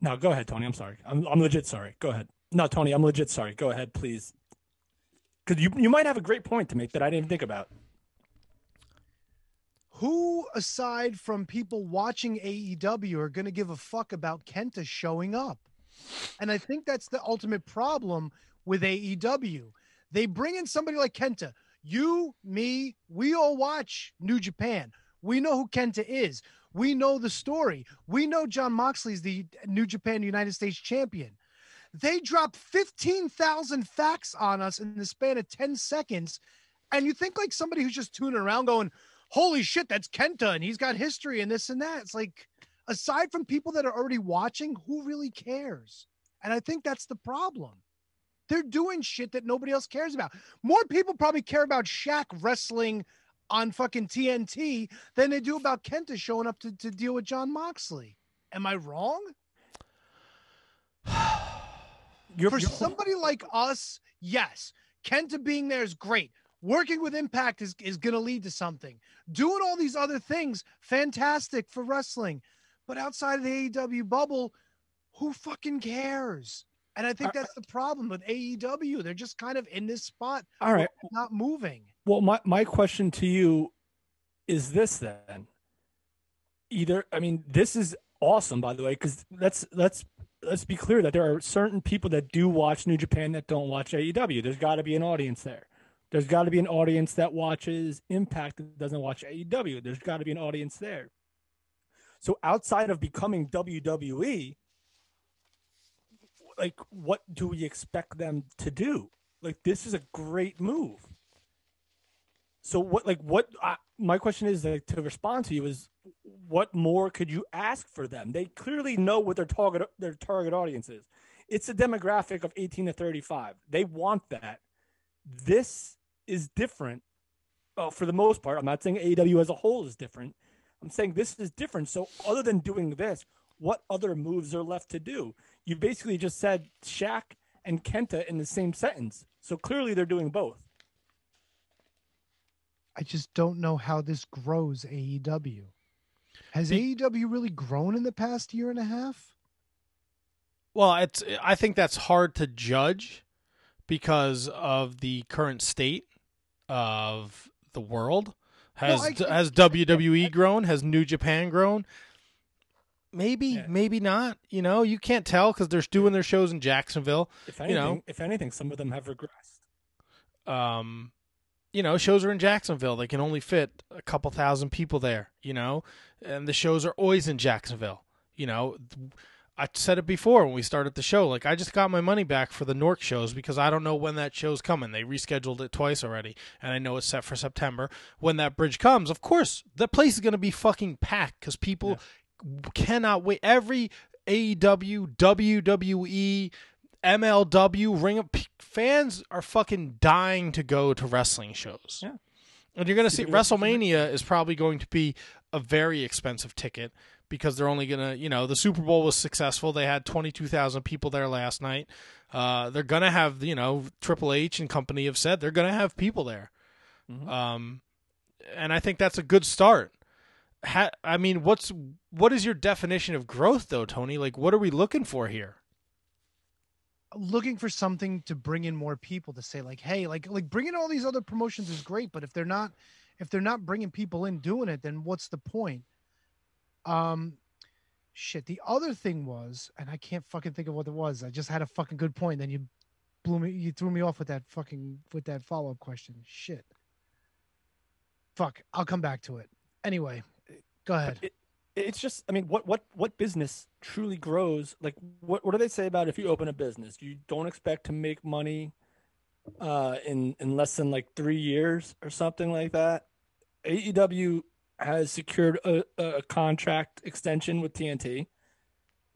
S3: No, go ahead, Tony. I'm sorry. I'm I'm legit sorry. Go ahead. No, Tony, I'm legit sorry. Go ahead, please. Because you you might have a great point to make that I didn't think about.
S1: Who, aside from people watching AEW, are going to give a fuck about Kenta showing up? And I think that's the ultimate problem with AEW. They bring in somebody like Kenta. You, me, we all watch New Japan. We know who Kenta is. We know the story. We know Jon Moxley's the New Japan United States champion. They drop 15,000 facts on us in the span of 10 seconds. And you think like somebody who's just tuning around going, holy shit, that's Kenta and he's got history and this and that. It's like, aside from people that are already watching, who really cares? And I think that's the problem. They're doing shit that nobody else cares about. More people probably care about Shaq wrestling on fucking TNT than they do about Kenta showing up to, to deal with Jon Moxley. Am I wrong? *sighs*
S3: You're,
S1: For
S3: you're-
S1: somebody like us, yes, Kenta being there is great. Working with Impact is, is going to lead to something. Doing all these other things, fantastic for wrestling. But outside of the AEW bubble, who fucking cares? And I think that's the problem with AEW. They're just kind of in this spot,
S3: All right.
S1: not moving.
S3: Well, my, my question to you is this then. Either I mean, this is awesome by the way, because let's let's let's be clear that there are certain people that do watch New Japan that don't watch AEW. There's got to be an audience there. There's got to be an audience that watches Impact that doesn't watch AEW. There's got to be an audience there. So outside of becoming WWE, like what do we expect them to do? Like this is a great move. So what like what uh, my question is like, to respond to you is what more could you ask for them? They clearly know what their target their target audience is. It's a demographic of 18 to 35. They want that. This is different. Well, for the most part, I'm not saying AEW as a whole is different. I'm saying this is different. So other than doing this, what other moves are left to do? You basically just said Shaq and Kenta in the same sentence. So clearly they're doing both.
S1: I just don't know how this grows AEW. Has AEW really grown in the past year and a half?
S2: Well, it's I think that's hard to judge because of the current state of the world. Has
S1: I-
S2: has WWE grown? Has New Japan grown? Maybe, maybe not. You know, you can't tell because they're doing their shows in Jacksonville.
S3: If
S2: you
S3: anything,
S2: know,
S3: if anything, some of them have regressed.
S2: um, you know, shows are in Jacksonville. They can only fit a couple thousand people there, you know, and the shows are always in Jacksonville. You know, I said it before when we started the show. Like, I just got my money back for the Nork shows because I don't know when that show's coming. They rescheduled it twice already, and I know it's set for September. When that bridge comes, of course, the place is going to be fucking packed because people cannot wait. Every AEW, WWE, MLW, Ring of fans are fucking dying to go to wrestling shows.
S3: Yeah.
S2: And you're going to see WrestleMania is probably going to be a very expensive ticket because they're only going to, you know, the Super Bowl was successful. They had 22,000 people there last night. Uh, they're going to have, you know, Triple H and company have said they're going to have people there. Um, and I think that's a good start. Ha- I mean, what's what is your definition of growth though, Tony? Like what are we looking for here?
S1: Looking for something to bring in more people to say like hey like like bringing all these other promotions is great but if they're not if they're not bringing people in doing it then what's the point? Um shit the other thing was and i can't fucking think of what it was i just had a fucking good point then you blew me you threw me off with that fucking with that follow-up question shit. Fuck i'll come back to it. Anyway go ahead.
S3: It, it's just, I mean, what what what business truly grows? Like, what what do they say about if you open a business, you don't expect to make money uh, in in less than like three years or something like that? AEW has secured a, a contract extension with TNT.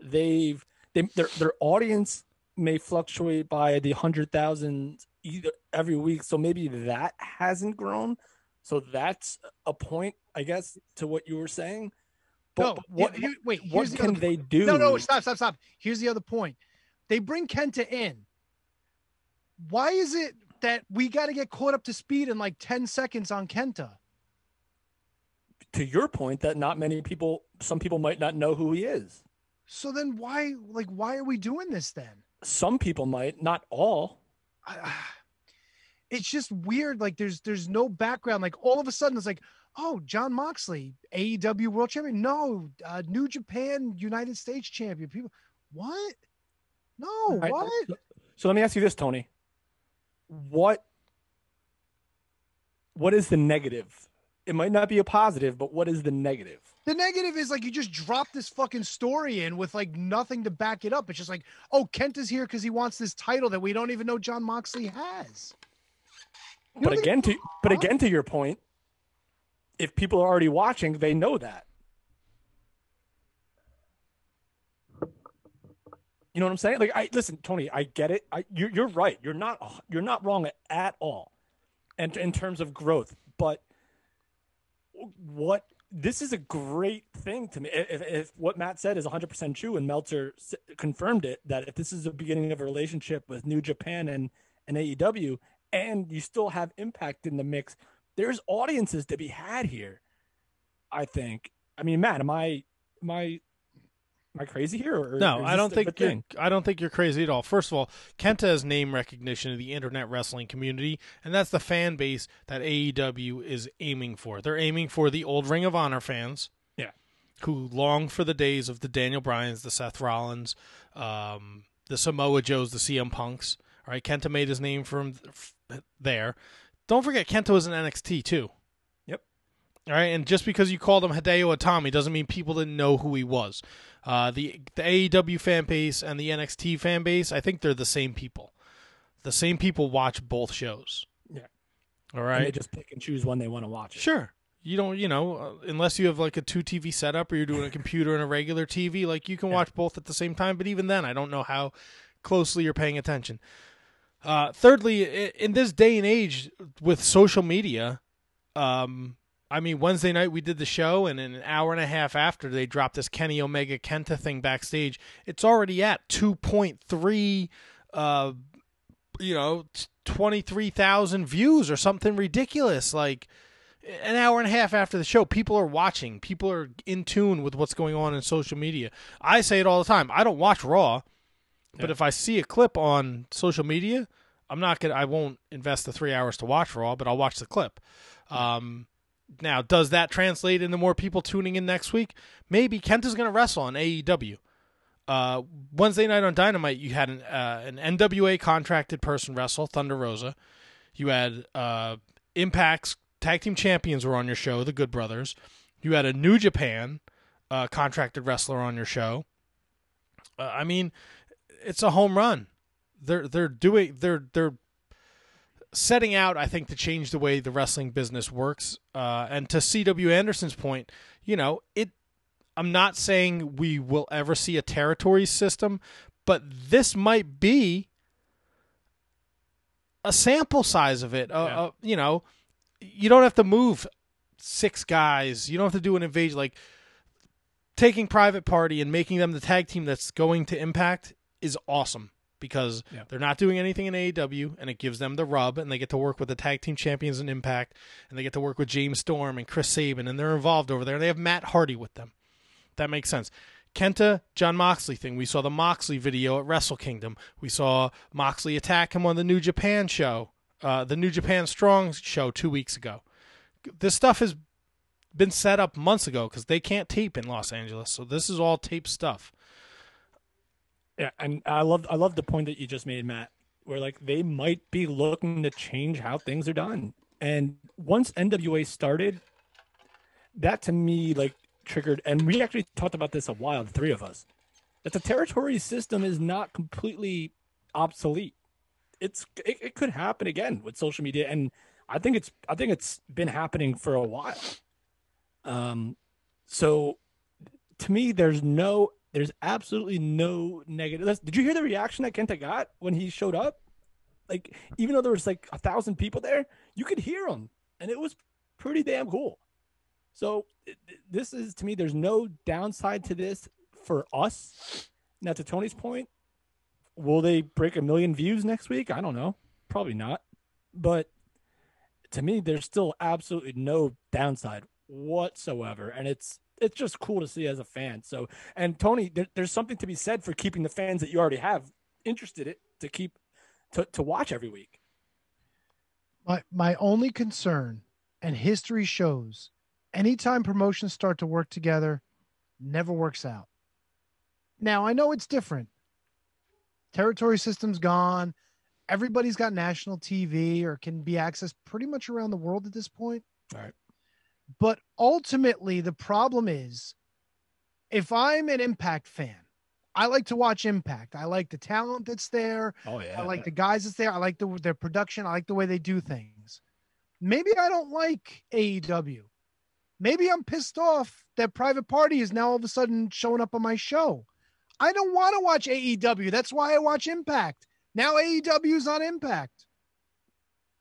S3: They've they, their their audience may fluctuate by the hundred thousand either every week, so maybe that hasn't grown. So that's a point, I guess, to what you were saying. But,
S1: no,
S3: what,
S1: you- wait.
S3: what
S1: the
S3: can they do?
S1: No, no, stop, stop, stop. Here's the other point. They bring Kenta in. Why is it that we got to get caught up to speed in like 10 seconds on Kenta?
S3: to your point that not many people, some people might not know who he is.
S1: So then why like why are we doing this then?
S3: Some people might, not all. *sighs*
S1: It's just weird. Like there's there's no background. Like all of a sudden it's like, oh, Jon Moxley, AEW World Champion. No, uh, New Japan United States Champion. People, what? No,
S3: right,
S1: what?
S3: So, so let me ask you this, Tony. What what is the negative? It might not be a positive, but what is the negative?
S1: The negative is like you just drop this fucking story in with like nothing to back it up. It's just like, oh, Kent is here because he wants this title that we don't even know Jon Moxley has. You
S3: but again to but again to your point, if people are already watching, they know that. You know what I'm saying? Like, I listen, Tony. I get it. I you're you're right. You're not you're not wrong at all, and in terms of growth. But what this is a great thing to me. If, if what Matt said is 100 percent true, and Meltzer confirmed it, that if this is the beginning of a relationship with New Japan and and AEW, and you still have Impact in the mix, there's audiences to be had here. I think. I mean, Matt, am I am I am I crazy here? Or,
S2: No,
S3: or
S2: I don't think you're,
S3: thing?
S2: I don't think you're crazy at all. First of all, Kenta has name recognition in the internet wrestling community, and that's the fan base that AEW is aiming for. They're aiming for the old Ring of Honor fans,
S3: Yeah.
S2: who long for the days of the Daniel Bryans, the Seth Rollins, um, the Samoa Joes, the CM Punks. All right, Kenta made his name from there. Don't forget, Kenta is in NXT too.
S3: Yep.
S2: All right, and just because you called him Hideo Itami doesn't mean people didn't know who he was. Uh, the the AEW fan base and the NXT fan base, I think they're the same people. The same people watch both shows.
S3: Yeah.
S2: All right.
S3: And they just pick and choose when they want to watch it.
S2: Sure. You don't, you know, uh, unless you have like a two TV setup or you're doing a *laughs* computer and a regular TV, like you can watch both at the same time. But even then, I don't know how closely you're paying attention. Uh, thirdly, in this day and age with social media, um, I mean, Wednesday night we did the show, and an hour and a half after they dropped this Kenny Omega Kenta thing backstage, it's already at 2.3, uh, you know, 23,000 views or something ridiculous. Like, an hour and a half after the show, people are watching. People are in tune with what's going on in social media. I say it all the time. I don't watch Raw, but if I see a clip on social media, I'm not gonna. I won't invest the three hours to watch Raw, but I'll watch the clip. Um, now, does that translate into more people tuning in next week? Maybe Kent is going to wrestle on AEW. Uh, Wednesday night on Dynamite, you had an uh, an NWA contracted person wrestle Thunder Rosa. You had uh, Impact's tag team champions were on your show, the Good Brothers. You had a New Japan uh, contracted wrestler on your show. Uh, I mean, it's a home run. They're they're doing they're they're setting out, I think, to change the way the wrestling business works. Uh, and to C.W. Anderson's point, you know, it. I'm not saying we will ever see a territory system, but this might be a sample size of it. Uh, uh, you know, you don't have to move six guys. You don't have to do an invasion like taking Private Party and making them the tag team that's going to Impact is awesome because
S3: Yeah.
S2: they're not doing anything in AEW and it gives them the rub and they get to work with the tag team champions in Impact and they get to work with James Storm and Chris Sabin and they're involved over there. They have Matt Hardy with them. That makes sense. Kenta John Moxley thing. We saw the Moxley video at Wrestle Kingdom. We saw Moxley attack him on the New Japan show, uh, the New Japan Strong show two weeks ago. This stuff has been set up months ago because they can't tape in Los Angeles, so this is all tape stuff.
S3: Yeah, and I love I love the point that you just made, Matt, where like they might be looking to change how things are done. And once NWA started, that to me like triggered and we actually talked about this a while, the three of us. That the territory system is not completely obsolete. It's it, it could happen again with social media and I think it's I think it's been happening for a while. Um so to me there's no there's absolutely no negative. That's- Did you hear the reaction that Kenta got when he showed up? Like, even though there was like a thousand people there, you could hear him, and it was pretty damn cool. So, this is to me, there's no downside to this for us. Now, to Tony's point, will they break a million views next week? I don't know. Probably not. But to me, there's still absolutely no downside whatsoever, and it's it's just cool to see as a fan. So, and Tony, there, there's something to be said for keeping the fans that you already have interested it to keep to, to watch every week.
S1: My my only concern, and history shows, anytime promotions start to work together, never works out. Now I know it's different. Territory system's gone. Everybody's got national TV or can be accessed pretty much around the world at this point.
S3: All right.
S1: But ultimately, the problem is if I'm an Impact fan, I like to watch Impact. I like the talent that's there.
S3: Oh yeah.
S1: I like the guys that's there. I like the, their production. I like the way they do things. Maybe I don't like AEW. Maybe I'm pissed off that Private Party is now all of a sudden showing up on my show. I don't want to watch AEW. That's why I watch Impact. Now AEW is on Impact.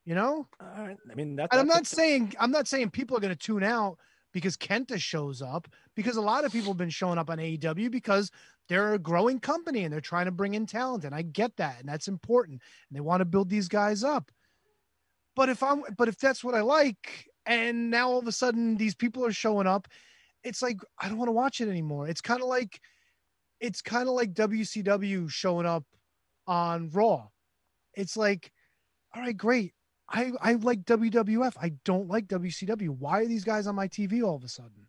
S1: You know?
S3: Right. I mean, that,
S1: I'm not saying I'm not saying people are going to tune out because Kenta shows up because a lot of people have been showing up on AEW because they're a growing company and they're trying to bring in talent and I get that and that's important and they want to build these guys up. But if I'm but if that's what I like and now all of a sudden these people are showing up, it's like I don't want to watch it anymore. It's kind of like it's kind of like WCW showing up on Raw. It's like all right, great. I, I like WWF. I don't like WCW. Why are these guys on my TV all of a sudden?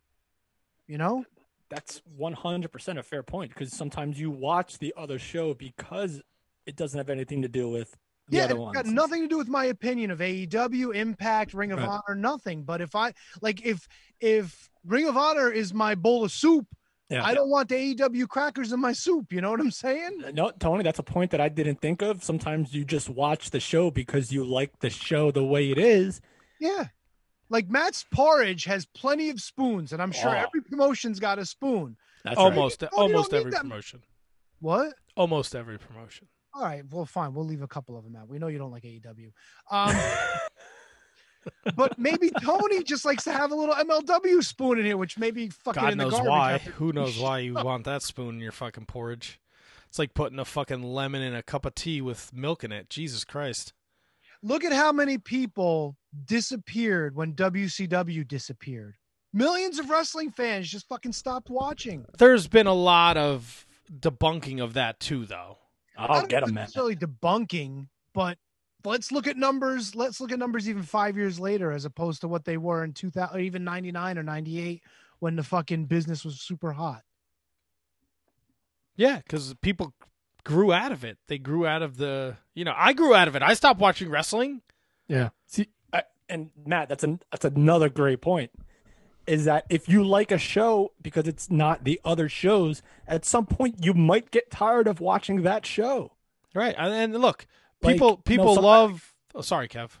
S1: You know?
S3: That's 100% a fair point because sometimes you watch the other show because it doesn't have anything to do with the other one.
S1: yeah,
S3: other
S1: it's
S3: ones.
S1: got nothing to do with my opinion of AEW, Impact, Ring of
S3: Right.
S1: Honor, nothing. But if I like if if Ring of Honor is my bowl of soup,
S3: Yeah.
S1: I don't want the AEW crackers in my soup. You know what I'm saying?
S3: No, Tony, that's a point that I didn't think of. Sometimes you just watch the show because you like the show the way it is.
S1: Yeah. Like Matt's porridge has plenty of spoons, and I'm sure
S3: Oh.
S1: every promotion's got a spoon.
S3: That's
S2: almost
S1: Oh,
S2: almost every promotion.
S1: What?
S2: Almost every promotion.
S1: All right, well, fine. We'll leave a couple of them out. We know you don't like AEW. Um, *laughs* but maybe Tony just likes to have a little MLW spoon in here, which maybe fucking
S2: God
S1: in the
S2: knows
S1: garbage
S2: why.
S1: after-
S2: Who knows why you *laughs* want that spoon in your fucking porridge? It's like putting a fucking lemon in a cup of tea with milk in it. Jesus Christ.
S1: Look at how many people disappeared when WCW disappeared. Millions of wrestling fans just fucking stopped watching.
S2: There's been a lot of debunking of that too, though.
S1: I
S3: I'll
S1: don't
S3: get
S1: them.
S3: him, man.
S1: necessarily debunking, but let's look at numbers. Let's look at numbers even five years later, as opposed to what they were in 2000, or even 99 or 98 when the fucking business was super hot.
S2: Yeah, because people grew out of it. They grew out of the, you know, I grew out of it. I stopped watching wrestling.
S3: Yeah. See, I, and Matt, that's an that's another great point. Is that if you like a show because it's not the other shows, at some point you might get tired of watching that show.
S2: Right. And, and look,
S3: Like,
S2: people
S3: no,
S2: people
S3: some-
S2: love. Oh, sorry, Kev.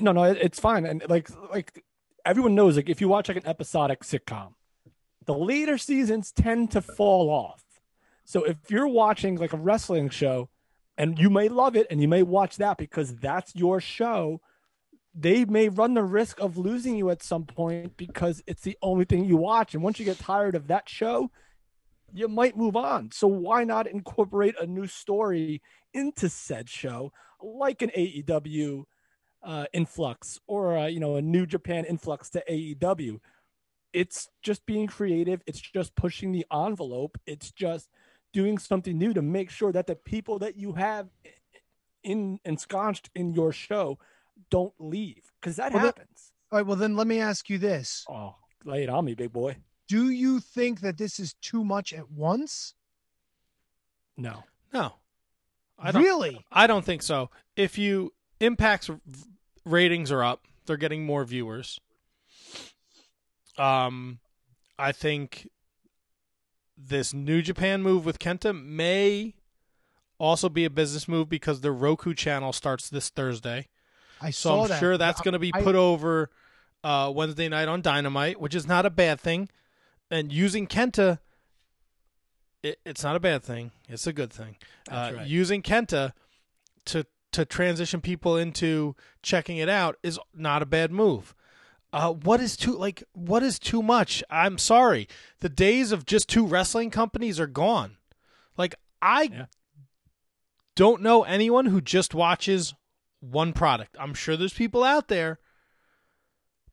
S3: No, no, it- it's fine. And like like everyone knows, like if you watch like an episodic sitcom, the later seasons tend to fall off. So if you're watching like a wrestling show, and you may love it and you may watch that because that's your show, they may run the risk of losing you at some point because it's the only thing you watch. And once you get tired of that show, you might move on. So why not incorporate a new story into said show, like an AEW uh, influx or uh, you know a New Japan influx to AEW? It's just being creative. It's just pushing the envelope. It's just doing something new to make sure that the people that you have in ensconced in your show don't leave because that
S1: Well, that-
S3: happens.
S1: All right, well, then let me ask you this.
S3: Oh, lay it on me, big boy.
S1: Do you think that this is too much at once?
S3: No.
S2: No. I don't,
S1: Really?
S2: I don't think so. If you impacts ratings are up, they're getting more viewers. Um, I think this New Japan move with Kenta may also be a business move because the Roku channel starts this Thursday.
S1: I
S2: So
S1: saw
S2: I'm
S1: that.
S2: sure that's going to be
S1: I-
S2: put over uh, Wednesday night on Dynamite, which is not a bad thing. And using Kenta, it, it's not a bad thing. It's a good thing. Uh,
S3: right.
S2: Using Kenta to to transition people into checking it out is not a bad move. Uh, what is too like? What is too much? I'm sorry. The days of just two wrestling companies are gone. Like I don't know anyone who just watches one product. I'm sure there's people out there,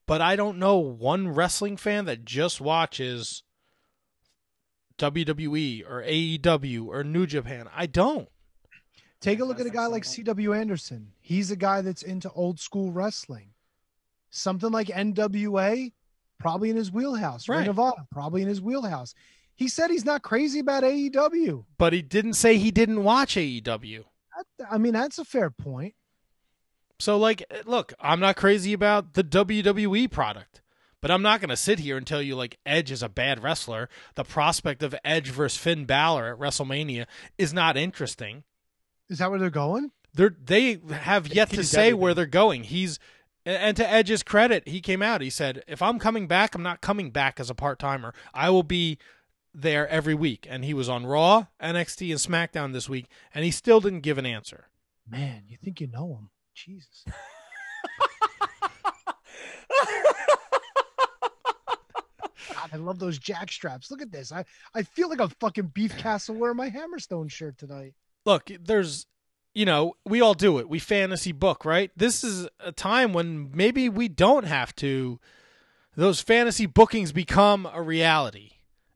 S2: but I don't know one wrestling fan that just watches WWE or AEW or New Japan. I don't.
S1: Take a look at a guy like C.W. Anderson. He's a guy that's into old school wrestling. Something like NWA, probably in his wheelhouse. Ring of Honor, probably in his wheelhouse. He said he's not crazy about AEW.
S2: But he didn't say he didn't watch AEW.
S1: I mean, that's a fair point.
S2: So, like, eh, look, I'm not crazy about the WWE product, but I'm not going to sit here and tell you, like, Edge is a bad wrestler. The prospect of Edge versus Finn Balor at WrestleMania is not interesting.
S1: Is that where they're going?
S2: They're, they have yet to
S1: teased
S2: say where they're going. He's, and to Edge's credit, he came out. He said, if I'm coming back, I'm not coming back as a part timer. I will be there every week. And he was on Raw, NXT, and SmackDown this week, and he still didn't give an answer.
S1: Man, you think you know him. Jesus. *laughs* God, I love those jack straps. Look at this. I, I feel like a fucking beef castle wearing my Hammerstone shirt tonight.
S2: look, there's, you know, we all do it. We fantasy book, right? This is a time when maybe we don't have to. Those fantasy bookings become a reality.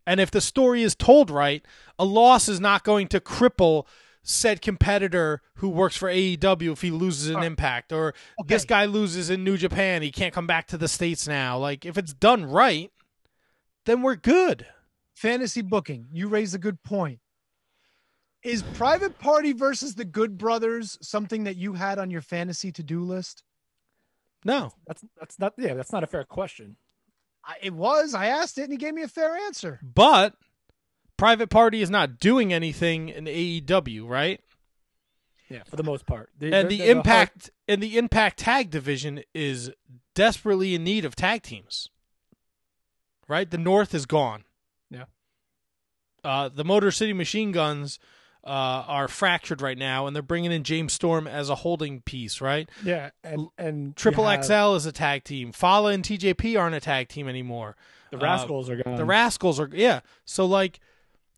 S2: And if the story is told right, a loss is not going to cripple said competitor who works for AEW if he loses an impact or this guy loses in New Japan, he can't come back to the states now. Like if it's done right, then we're good.
S1: Fantasy booking. You raise a good point. Is Private Party versus the Good Brothers something that you had on your fantasy to do list?
S2: No.
S3: That's that's not yeah, that's not a fair question.
S1: I, it was. I asked it and he gave me a fair answer.
S2: But Private Party is not doing anything in AEW, right?
S3: Yeah, for the most part. They-
S2: and
S3: they're-
S2: the
S3: they're
S2: impact and the impact tag division is desperately in need of tag teams. Right? The North is gone.
S3: Yeah.
S2: Uh, the Motor City Machine Guns uh, are fractured right now, and they're bringing in James Storm as a holding piece, right?
S3: Yeah, and and
S2: Triple
S3: have-
S2: XL is a tag team. Fala and TJP aren't a tag team anymore.
S3: The
S2: Uh,
S3: Rascals are gone.
S2: The Rascals are yeah. So like,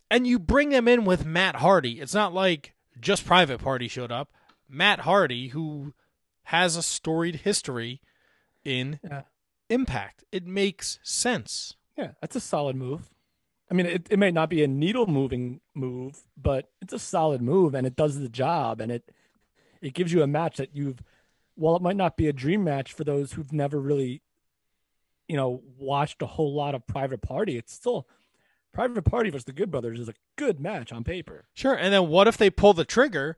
S2: and you bring them in with Matt Hardy. It's not like just Private Party showed up. Matt Hardy, who has a storied history in
S3: Yeah.
S2: Impact, it makes sense.
S3: Yeah, that's a solid move. I mean, it, it may not be a needle moving move, but it's a solid move and it does the job and it it gives you a match that you've while it might not be a dream match for those who've never really you know watched a whole lot of private party, it's still private party versus the good brothers is a good match on paper.
S2: Sure. And then what if they pull the trigger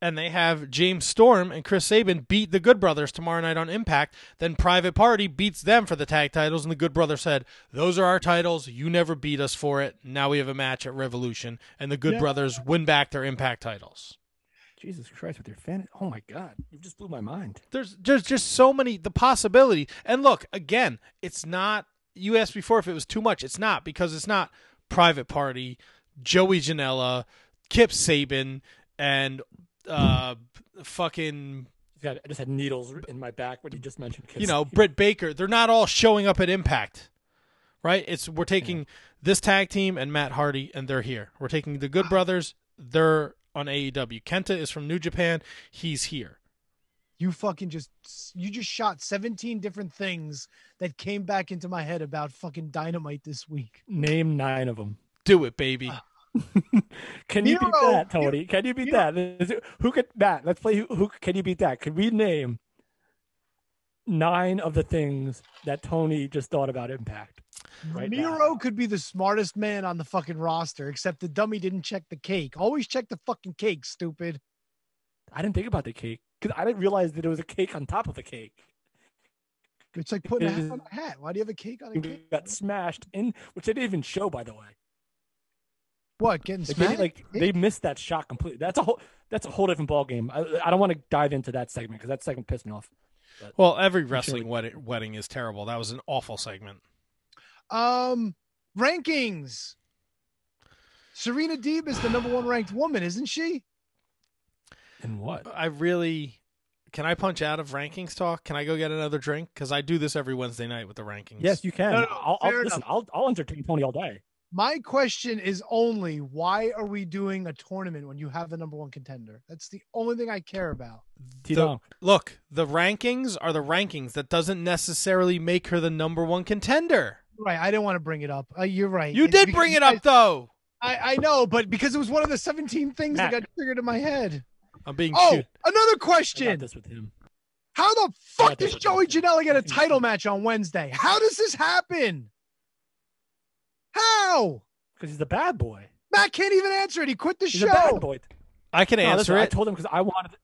S2: and they have James Storm and Chris Sabin beat the Good Brothers tomorrow night on Impact? Then Private Party beats them for the tag titles, and the Good Brothers said, Those are our titles. You never beat us for it. Now we have a match at Revolution, and the Good
S3: Yeah.
S2: Brothers win back their Impact titles.
S3: Jesus Christ with your fan oh my god, you just blew my mind.
S2: There's there's just so many the possibility. And look, again, it's not you asked before if it was too much. It's not because it's not Private Party, Joey Janela, Kip Sabian, and uh fucking
S3: God, I just had needles in my back when you just mentioned Kip
S2: you know, Britt Baker. They're not all showing up at Impact. Right? It's we're taking this tag team and Matt Hardy and they're here. We're taking the Good Brothers, they're on AEW. Kenta is from New Japan, he's here.
S1: You fucking just you just shot 17 different things that came back into my head about fucking dynamite this week.
S3: name nine of them.
S2: Do it, baby. Ah. *laughs*
S3: Can you beat
S1: Miro,
S3: that, Tony? Can you beat that? Is it- Who could Matt? Let's play. Who, who can you beat that? Could we name nine of the things that Tony just thought about Impact? Right now?
S1: Miro could be the smartest man on the fucking roster, except the dummy didn't check the cake. Always check the fucking cake, stupid.
S3: I didn't think about the cake because I didn't realize that it was a cake on top of a cake.
S1: It's like putting a hat on a hat. Why do you have a cake on a
S3: It
S1: cake?
S3: got smashed in, which they didn't even show, by the way.
S1: What getting
S3: Like, they,
S1: smacked?
S3: like they missed that shot completely. That's a whole. That's a whole different ball game. I, I don't want to dive into that segment because that segment pissed me off. But
S2: Well, every wrestling wedding, wedding is terrible. That was an awful segment.
S1: Um, rankings. Serena Deeb is the number one ranked woman, isn't she?
S3: And what?
S2: I really can I punch out of rankings talk? Can I go get another drink? Because I do this every Wednesday night with the rankings.
S3: Yes, you can.
S1: No, no,
S3: I'll, I'll listen. I'll, I'll entertain Tony all day.
S1: My question is only why are we doing a tournament when you have the number one contender? That's the only thing I care about.
S2: The- look, the rankings are the rankings. That doesn't necessarily make her the number one contender.
S1: Right. I didn't want to bring it up. Uh, you're right.
S2: You
S1: It's
S2: did bring it up
S1: guys-
S2: though.
S1: I, I know, but because it was one of the 17 things
S2: Matt.
S1: that got triggered in my head.
S2: I'm being
S1: Oh,
S2: shoot.
S1: another question.
S3: this with him.
S1: How the fuck does Joey Janela get a title match on Wednesday? How does this happen? How?
S3: Because he's a bad boy.
S1: Matt can't even answer it. He quit the
S3: He's
S1: show.
S3: a bad boy.
S2: I can
S3: No,
S2: answer
S3: listen, I told him because I wanted.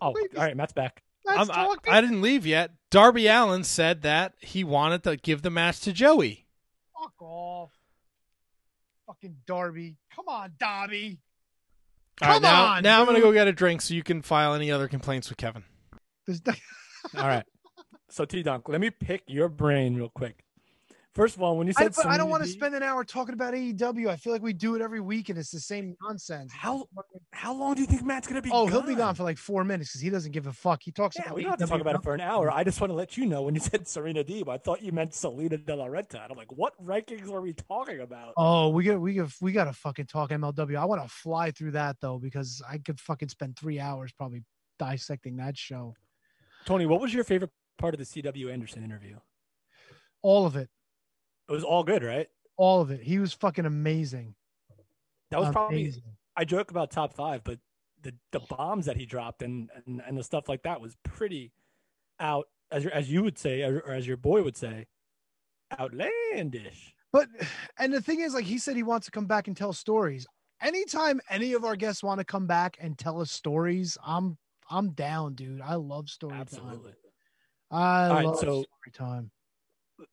S3: Oh, all right, Matt's back.
S1: Matt's
S2: I'm- I. I didn't leave yet. Darby Allin said that he wanted to give the match to Joey.
S1: Fuck off. Fucking Darby. Come on, Darby.
S2: All right,
S1: Come
S2: now,
S1: on,
S2: now I'm gonna go get a drink so you can file any other complaints with Kevin.
S3: All right. *laughs* So T Dunk, let me pick your brain real quick. First of all, when you
S1: I,
S3: said
S1: but I don't want to spend an hour talking about AEW. I feel like we do it every week and it's the same nonsense.
S3: How how long do you think Matt's gonna be?
S1: Oh, he'll be
S3: gone?
S1: gone for like four minutes because he doesn't give a fuck. He talks
S3: Yeah,
S1: about
S3: we don't have to talk about it for an hour. Mm. I just want to let you know when you said Serena Deeb, I thought you meant Salina de la Renta. And I'm like, what rankings are we talking about?
S1: Oh, we got we got we got to fucking talk MLW. I want to fly through that though because I could fucking spend three hours probably dissecting that show.
S3: Tony, what was your favorite part of the CW Anderson interview?
S1: All of it,
S3: It was all good, right?
S1: all of it. He was fucking amazing.
S3: That was probably
S1: Amazing.
S3: I joke about top five, but the the bombs that he dropped and and, and the stuff like that was pretty out as your, as you would say or, or as your boy would say, outlandish.
S1: But and the thing is, like he said, he wants to come back and tell stories. Anytime any of our guests want to come back and tell us stories, I'm I'm down, dude. I love story time.
S3: Absolutely.
S1: I
S3: All right,
S1: love
S3: so-
S1: story time.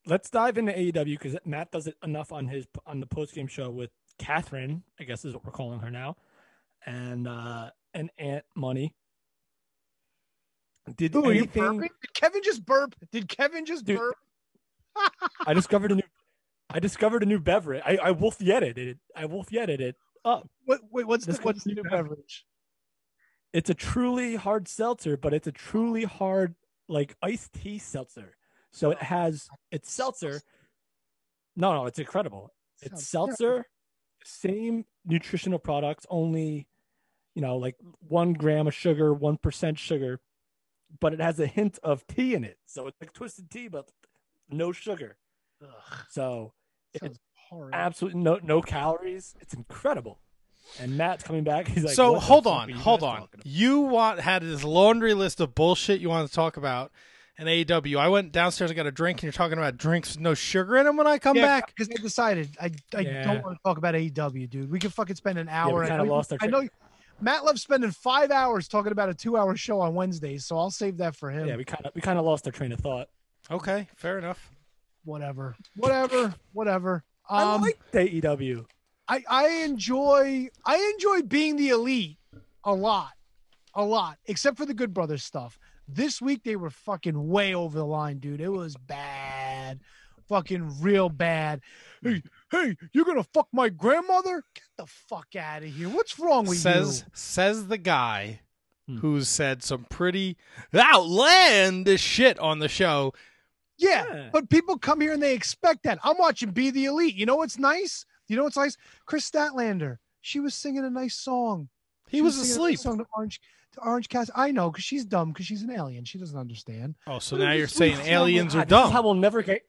S3: Let's dive into AEW because Matt does it enough on his on the post game show with Catherine, I guess is what we're calling her now, and uh and Aunt Money. Did
S1: Ooh, you
S3: anything?
S1: Did Kevin just burp? Did Kevin just
S3: Dude,
S1: burp? *laughs*
S3: I discovered a new. I discovered a new beverage. I, I wolf yetted it. I wolf yetted it up.
S1: What, wait, what's
S3: This
S1: the, what's the new
S3: new
S1: beverage?
S3: It's a truly hard seltzer, but it's a truly hard like iced tea seltzer. So it has it's seltzer. No, no, it's incredible. It's
S1: Sounds
S3: seltzer, same nutritional products, only you know like one gram of sugar, one percent sugar, but it has a hint of tea in it. So it's like twisted tea, but no sugar. So it's
S1: horrible.
S3: absolutely no no calories. It's incredible. And Matt's coming back. He's like,
S2: so hold on, hold on. You want had this laundry list of bullshit you want to talk about in AEW. I went downstairs and got a drink, and you're talking about drinks with no sugar in them when I come
S1: Yeah,
S2: back.
S1: because I decided I, I
S2: Yeah.
S1: don't want to talk about AEW, dude. We could fucking spend an hour.
S3: we
S1: I
S3: kinda
S1: know-
S3: lost our
S1: I know Matt loves spending five hours talking about a two-hour show on Wednesdays, so I'll save that for him.
S3: Yeah, we kind of we kind of lost our train of thought.
S2: Okay, fair enough.
S1: whatever, whatever, whatever.
S3: I
S1: Um,
S3: like AEW.
S1: I I enjoy I enjoy being the elite a lot, a lot, except for the Good Brothers stuff. This week they were fucking way over the line, dude. It was bad, fucking real bad. Hey, hey, you're gonna fuck my grandmother? Get the fuck out of here! What's wrong with
S2: says
S1: you?
S2: says the guy
S3: Hmm.
S2: who's said some pretty outlandish shit on the show.
S1: Yeah, but people come here and they expect that. I'm watching Be the Elite. You know what's nice? You know what's nice? Kris Statlander. She was singing a nice song.
S2: He
S1: She
S2: was
S1: singing a
S2: asleep.
S1: nice Song to Orange, to Orange Cast. I know because she's dumb because she's an alien. She doesn't understand.
S2: Oh, so
S1: But
S2: now you're saying aliens are
S3: God, This is
S2: dumb.
S3: how we'll never get.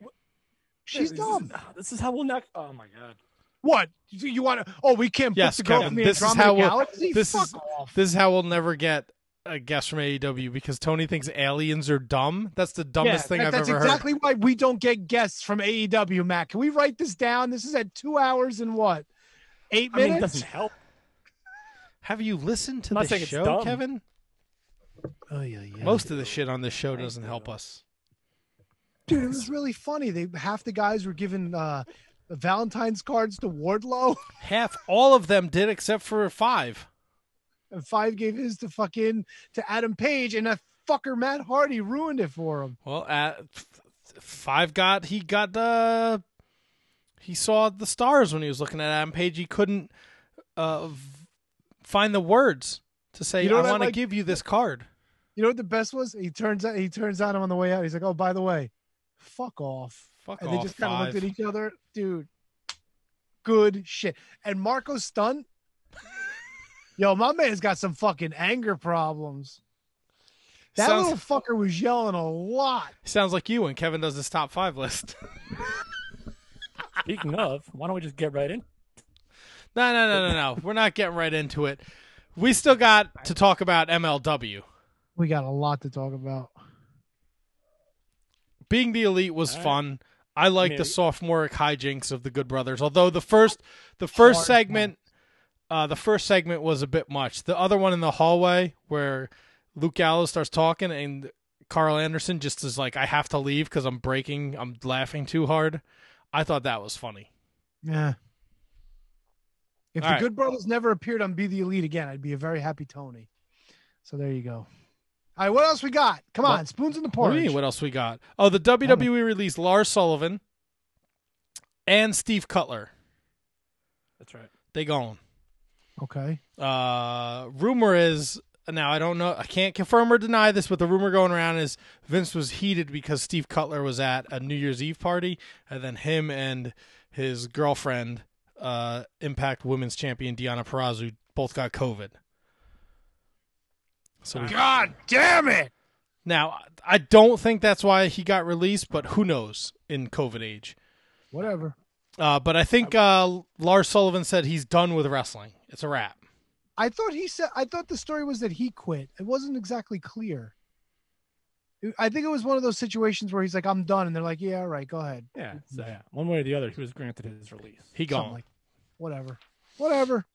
S1: She's
S3: This is-
S1: dumb.
S3: This is how we'll not. *laughs* Oh my god.
S1: What you, you want to? Oh, we can't
S2: Yes,
S1: book the girl
S2: Kevin.
S1: from the
S2: This is
S1: Andromeda
S2: how we'll.
S1: Galaxy.
S2: This
S1: Fuck
S2: is
S1: off.
S2: this is how we'll never get a guest from AEW because Tony thinks aliens are dumb. That's the dumbest
S1: Yeah,
S2: thing
S1: that-
S2: I've ever
S1: exactly heard. That's exactly why we don't get guests from AEW. Matt, can we write this down? This is at two hours and what? Eight
S3: I mean, it
S1: minutes.
S3: doesn't help.
S2: Heard. Have you listened to the show. Kevin?
S1: Oh yeah, yeah.
S2: Most of the shit on this show doesn't help us.
S1: Dude, it was really funny. They half the guys were giving uh, Valentine's cards to Wardlow, *laughs*
S2: Half, all of them did except for five.
S1: and five gave his to fucking to Adam Page, and that fucker Matt Hardy ruined it for him.
S2: Well, at five got he got uh he saw the stars when he was looking at Adam Page. He couldn't uh v- find the words to say
S1: You know
S2: I want to
S1: like?
S2: give you this card.
S1: You know what the best was? He turns out he turns on him on the way out. He's like, "Oh, by the way, fuck off."
S2: Fuck
S1: and they
S2: off,
S1: just kind of looked at each other, dude. good shit. And Marko Stunt, yo, my man's got some fucking anger problems. That
S2: Sounds-
S1: little fucker was yelling a lot.
S2: Sounds like you when Kevin does his top five list. *laughs*
S3: Speaking of, why don't we just get right in?
S2: No, no, no, no, no. We're not getting right into it. We still got to talk about MLW.
S1: We got a lot to talk about.
S2: Being the elite was
S1: All right.
S2: fun. I like
S1: mean,
S2: the sophomoric hijinks of the Good Brothers. Although the first, the first
S1: Hard
S2: segment, uh, the first segment was a bit much. The other one in the hallway where Luke Gallows starts talking and Karl Anderson just is like, "I have to leave because I'm breaking. I'm laughing too hard." I thought that was funny.
S1: Yeah. If
S2: All
S1: the
S2: right.
S1: Good Brothers never appeared on Be the Elite again, I'd be a very happy Tony. So there you go. All right, what else we got? Come
S2: What-
S1: on, spoons in the
S2: What do
S1: porridge.
S2: you mean? What else we got? Oh, the WWE released Lars Sullivan and Steve Cutler.
S3: That's right.
S2: They gone.
S1: Okay.
S2: Uh, rumor is now I don't know. I can't confirm or deny this, but the rumor going around is Vince was heated because Steve Cutler was at a New Year's Eve party, and then him and his girlfriend, uh, Impact Women's Champion Deonna Purrazzo, both got COVID. So we-
S1: God damn it!
S2: now I don't think that's why he got released, but who knows in COVID age.
S1: Whatever.
S2: Uh, but I think uh, Lars Sullivan said he's done with wrestling. It's a wrap.
S1: I thought he said. I thought the story was that he quit. It wasn't exactly clear. I think it was one of those situations where he's like, "I'm done," and they're like, "Yeah, all right, go ahead."
S3: Yeah, so yeah, one way or the other, he was granted his release.
S2: He
S1: Something
S2: gone.
S1: like- Whatever. Whatever.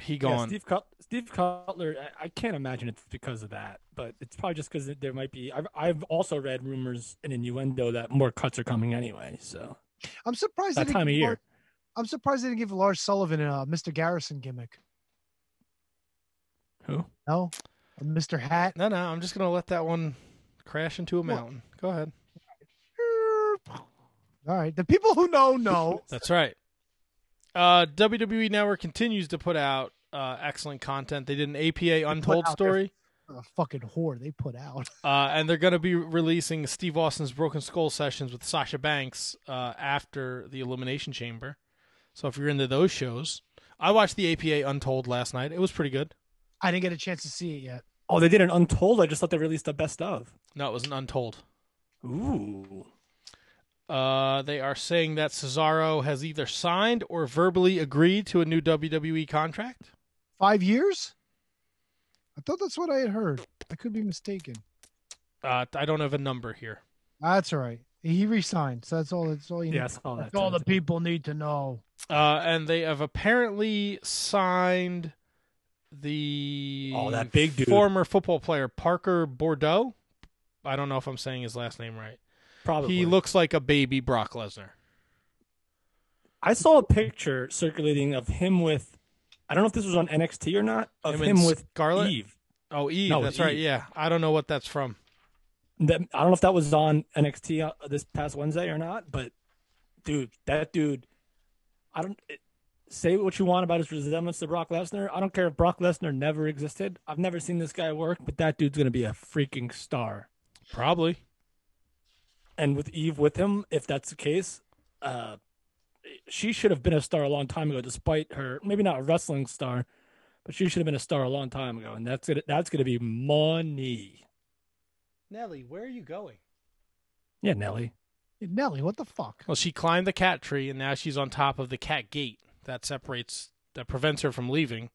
S2: he
S3: Yeah,
S2: gone.
S3: Steve, Cut- Steve Cutler, I, I can't imagine it's because of that, but it's probably just because there might be. I've, I've also read rumors and innuendo that more cuts are coming anyway. So
S1: I'm surprised.
S3: That
S1: they
S3: time of year.
S1: Lars- I'm surprised they didn't give Lars Sullivan a Mr. Garrison gimmick.
S3: Who?
S1: No, Mr. Hat.
S2: No, no, I'm just gonna let that one crash into a mountain. Go ahead.
S1: All right, the people who know know. *laughs*
S2: That's right. Uh, WWE Network continues to put out uh, excellent content. They did an APA Untold story,
S1: A fucking whore they put out. *laughs*
S2: uh, and they're going to be releasing Steve Austin's Broken Skull sessions with Sasha Banks uh, after the Elimination Chamber. So if you're into those shows, I watched the APA Untold last night. It was pretty good.
S1: I didn't get a chance to see it yet.
S3: Oh, they did an Untold. I just thought they released a best of.
S2: No, it was an Untold.
S3: Ooh.
S2: Uh, they are saying that Cesaro has either signed or verbally agreed to a new WWE contract.
S1: Five years? I thought that's what I had heard. I could be mistaken.
S2: Uh, I don't have a number here.
S1: That's all right. He resigned, so that's all. That's all you
S3: Yeah,
S1: need.
S3: I saw that
S1: That's all the people need to know.
S2: Uh, and they have apparently signed the
S3: Oh, that big dude.
S2: former football player Parker Boudreaux. I don't know if I'm saying his last name right.
S3: Probably.
S2: He looks like a baby Brock Lesnar.
S3: I saw a picture circulating of him with. I don't know if this was on NXT or not. Of
S2: Him
S3: him, with
S2: Scarlett?
S3: Eve.
S2: Oh, Eve.
S3: No,
S2: that's
S3: with
S2: right. Yeah, I don't know what that's from.
S3: That, I don't know if that was on NXT uh, this past Wednesday or not, but dude, that dude, I don't it, say what you want about his resemblance to Brock Lesnar. I don't care if Brock Lesnar never existed. I've never seen this guy work, but that dude's gonna be a freaking star.
S2: Probably.
S3: And with Eve with him, if that's the case, uh, she should have been a star a long time ago, despite her maybe not a wrestling star, but she should have been a star a long time ago. And that's gonna that's gonna be money.
S2: Nelly, where are you going?
S3: Yeah, Nelly.
S1: Hey, Nelly, what the fuck?
S2: Well, she climbed the cat tree, and now she's on top of the cat gate that separates, that prevents her from leaving.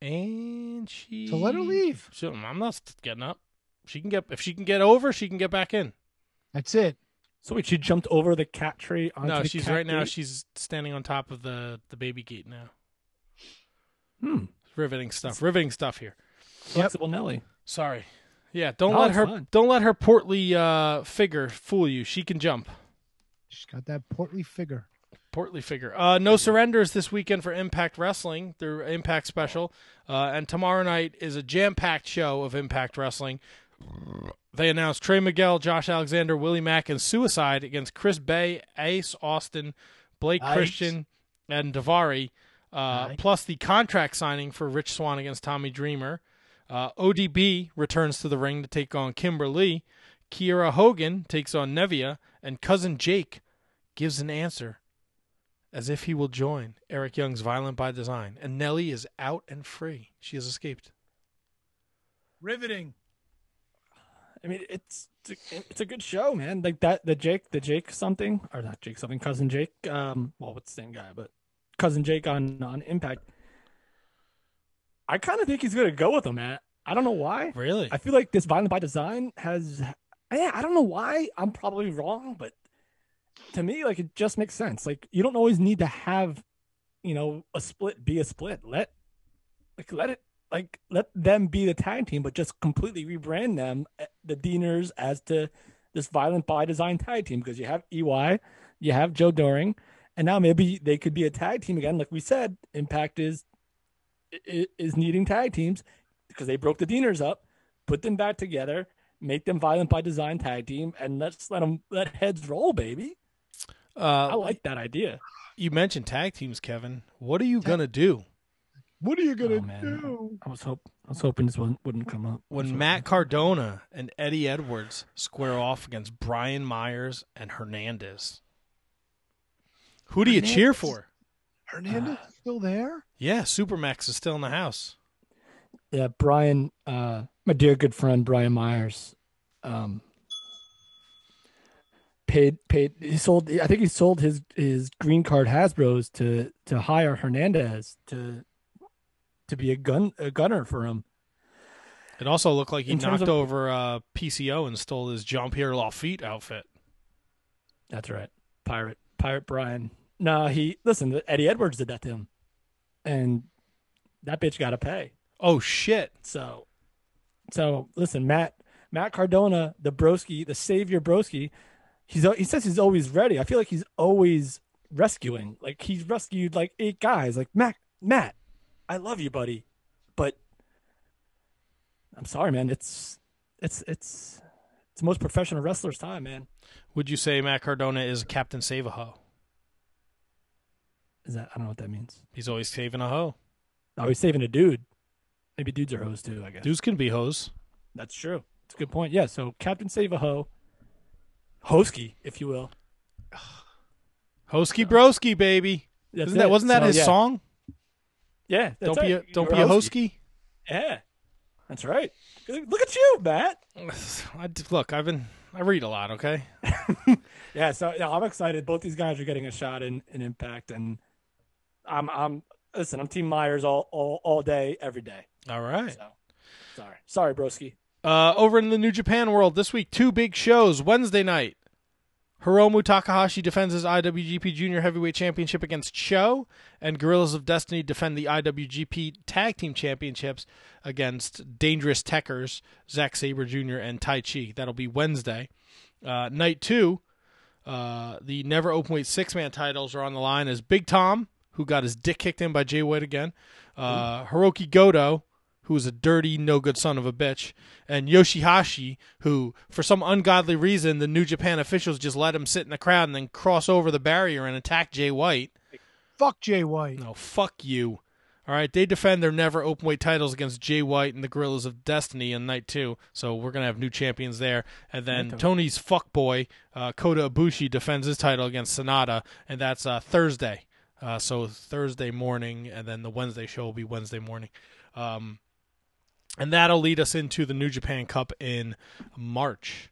S2: And she.
S1: So let her leave.
S2: She, I'm not getting up. She can get if she can get over, she can get back in.
S1: That's it.
S3: So wait, she jumped over the cat tree onto
S2: no,
S3: the
S2: she's
S3: cat
S2: right now. She's standing on top of the the baby gate now.
S3: Hmm.
S2: Riveting stuff. Riveting stuff here.
S3: Flexible Nelly.
S2: Sorry. Yeah, don't
S3: No,
S2: let her
S3: fine.
S2: don't let her portly uh, figure fool you. She can jump.
S1: She's got that portly figure.
S2: Portly figure. Uh, no surrenders this weekend for Impact Wrestling, their Impact special, uh, and tomorrow night is a jam-packed show of Impact Wrestling. They announced Trey Miguel, Josh Alexander, Willie Mack, and Suicide against Chris Bey, Ace Austin, Blake
S1: Nice.
S2: Christian, and Davari. Uh,
S1: Nice.
S2: Plus the contract signing for Rich Swann against Tommy Dreamer. Uh, ODB returns to the ring to take on Kimberly. Kiera Hogan takes on Nevaeh, and cousin Jake gives an answer as if he will join Eric Young's Violent by Design, and Nelly is out and free. She has escaped.
S1: Riveting.
S3: I mean, it's it's a good show, man. Like that, the Jake, the Jake something, or not Jake something, cousin Jake. Um, well, what's the same guy, but cousin Jake on on Impact. I kind of think he's gonna go with him, man. I don't know why.
S2: Really?
S3: I feel like this Violent by Design has. Yeah, I don't know why. I'm probably wrong, but to me, like it just makes sense. Like you don't always need to have, you know, a split be a split. Let, like, let it like let them be the tag team, but just completely rebrand them, eh, the Deaners, as to this Violent by Design tag team because you have EY, you have Joe Doering, and now maybe they could be a tag team again. Like we said, Impact is is needing tag teams because they broke the Deaners up, put them back together, make them Violent by Design tag team, and let's let them let heads roll, baby.
S2: Uh,
S3: I like that idea.
S2: You mentioned tag teams, Kevin. What are you gonna do
S1: What are you gonna
S3: man.
S1: do?
S3: I was hope I was hoping this one wouldn't come up.
S2: when Matt Cardona and Eddie Edwards square off against Brian Myers and Hernandez? Who do you cheer for?
S1: Hernandez is still there?
S2: Yeah, Supermax is still in the house.
S3: Yeah, Brian, uh, my dear good friend Brian Myers, um, paid paid. He sold. I think he sold his his green card Hasbro's to to hire Hernandez to to be a gun a gunner for him.
S2: It also looked like he
S3: In
S2: knocked
S3: of-
S2: over uh, PCO and stole his Jean Pierre Lafitte outfit.
S3: That's right, pirate pirate Brian. No, he listen. Eddie Edwards did that to him, and that bitch got to pay.
S2: Oh shit!
S3: So, so listen, Matt Matt Cardona, the broski, the savior broski. He's he says he's always ready. I feel like he's always rescuing. Like he's rescued like eight guys. Like Matt, Matt, I love you, buddy, but I'm sorry, man. It's it's it's it's most professional wrestler's time, man.
S2: Would you say Matt Cardona is Captain Save a Ho?
S3: Is that I don't know what that means.
S2: He's always saving a hoe.
S3: Oh, he's saving a dude. Maybe dudes are hoes too. I guess
S2: Dudes can be hoes.
S3: that's true. It's a good point. Yeah. So Captain Save a Ho, Hosky, if you will. *sighs*
S2: Hosky broski, baby.
S3: That's
S2: Isn't that
S3: it.
S2: wasn't that
S3: So,
S2: his
S3: yeah.
S2: song?
S3: Yeah.
S2: Don't be a don't be a
S3: hosky.
S2: hosky.
S3: Yeah, that's right. Look at you, Matt. *sighs*
S2: I, look, I've been I read a lot. Okay. *laughs*
S3: Yeah, so yeah, I'm excited. Both these guys are getting a shot in, in Impact, and I'm I'm listen. I'm Team Myers all all, all day, every day.
S2: All right.
S3: So, sorry, sorry, broski.
S2: Uh, over in the New Japan world this week, two big shows. Wednesday night, Hiromu Takahashi defends his IWGP Junior Heavyweight Championship against Cho, and Gorillas of Destiny defend the IWGP Tag Team Championships against Dangerous Tekkers, Zack Sabre Jr. and Taichi. That'll be Wednesday. Uh, night two, uh, the Never Openweight six man titles are on the line as Big Tom, who got his dick kicked in by Jay White again, uh, Hiroki Goto, who is a dirty, no good son of a bitch, and Yoshihashi, who, for some ungodly reason, the New Japan officials just let him sit in the crowd and then cross over the barrier and attack Jay White.
S1: Fuck Jay White.
S2: No, fuck you. All right, they defend their never openweight titles against Jay White and the Gorillas of Destiny in night two. So we're gonna have new champions there. And then. Tony's fuckboy uh, Kota Ibushi defends his title against Sanada, and that's uh, Thursday. Uh, so Thursday morning, and then the Wednesday show will be Wednesday morning. Um, and that'll lead us into the New Japan Cup in March.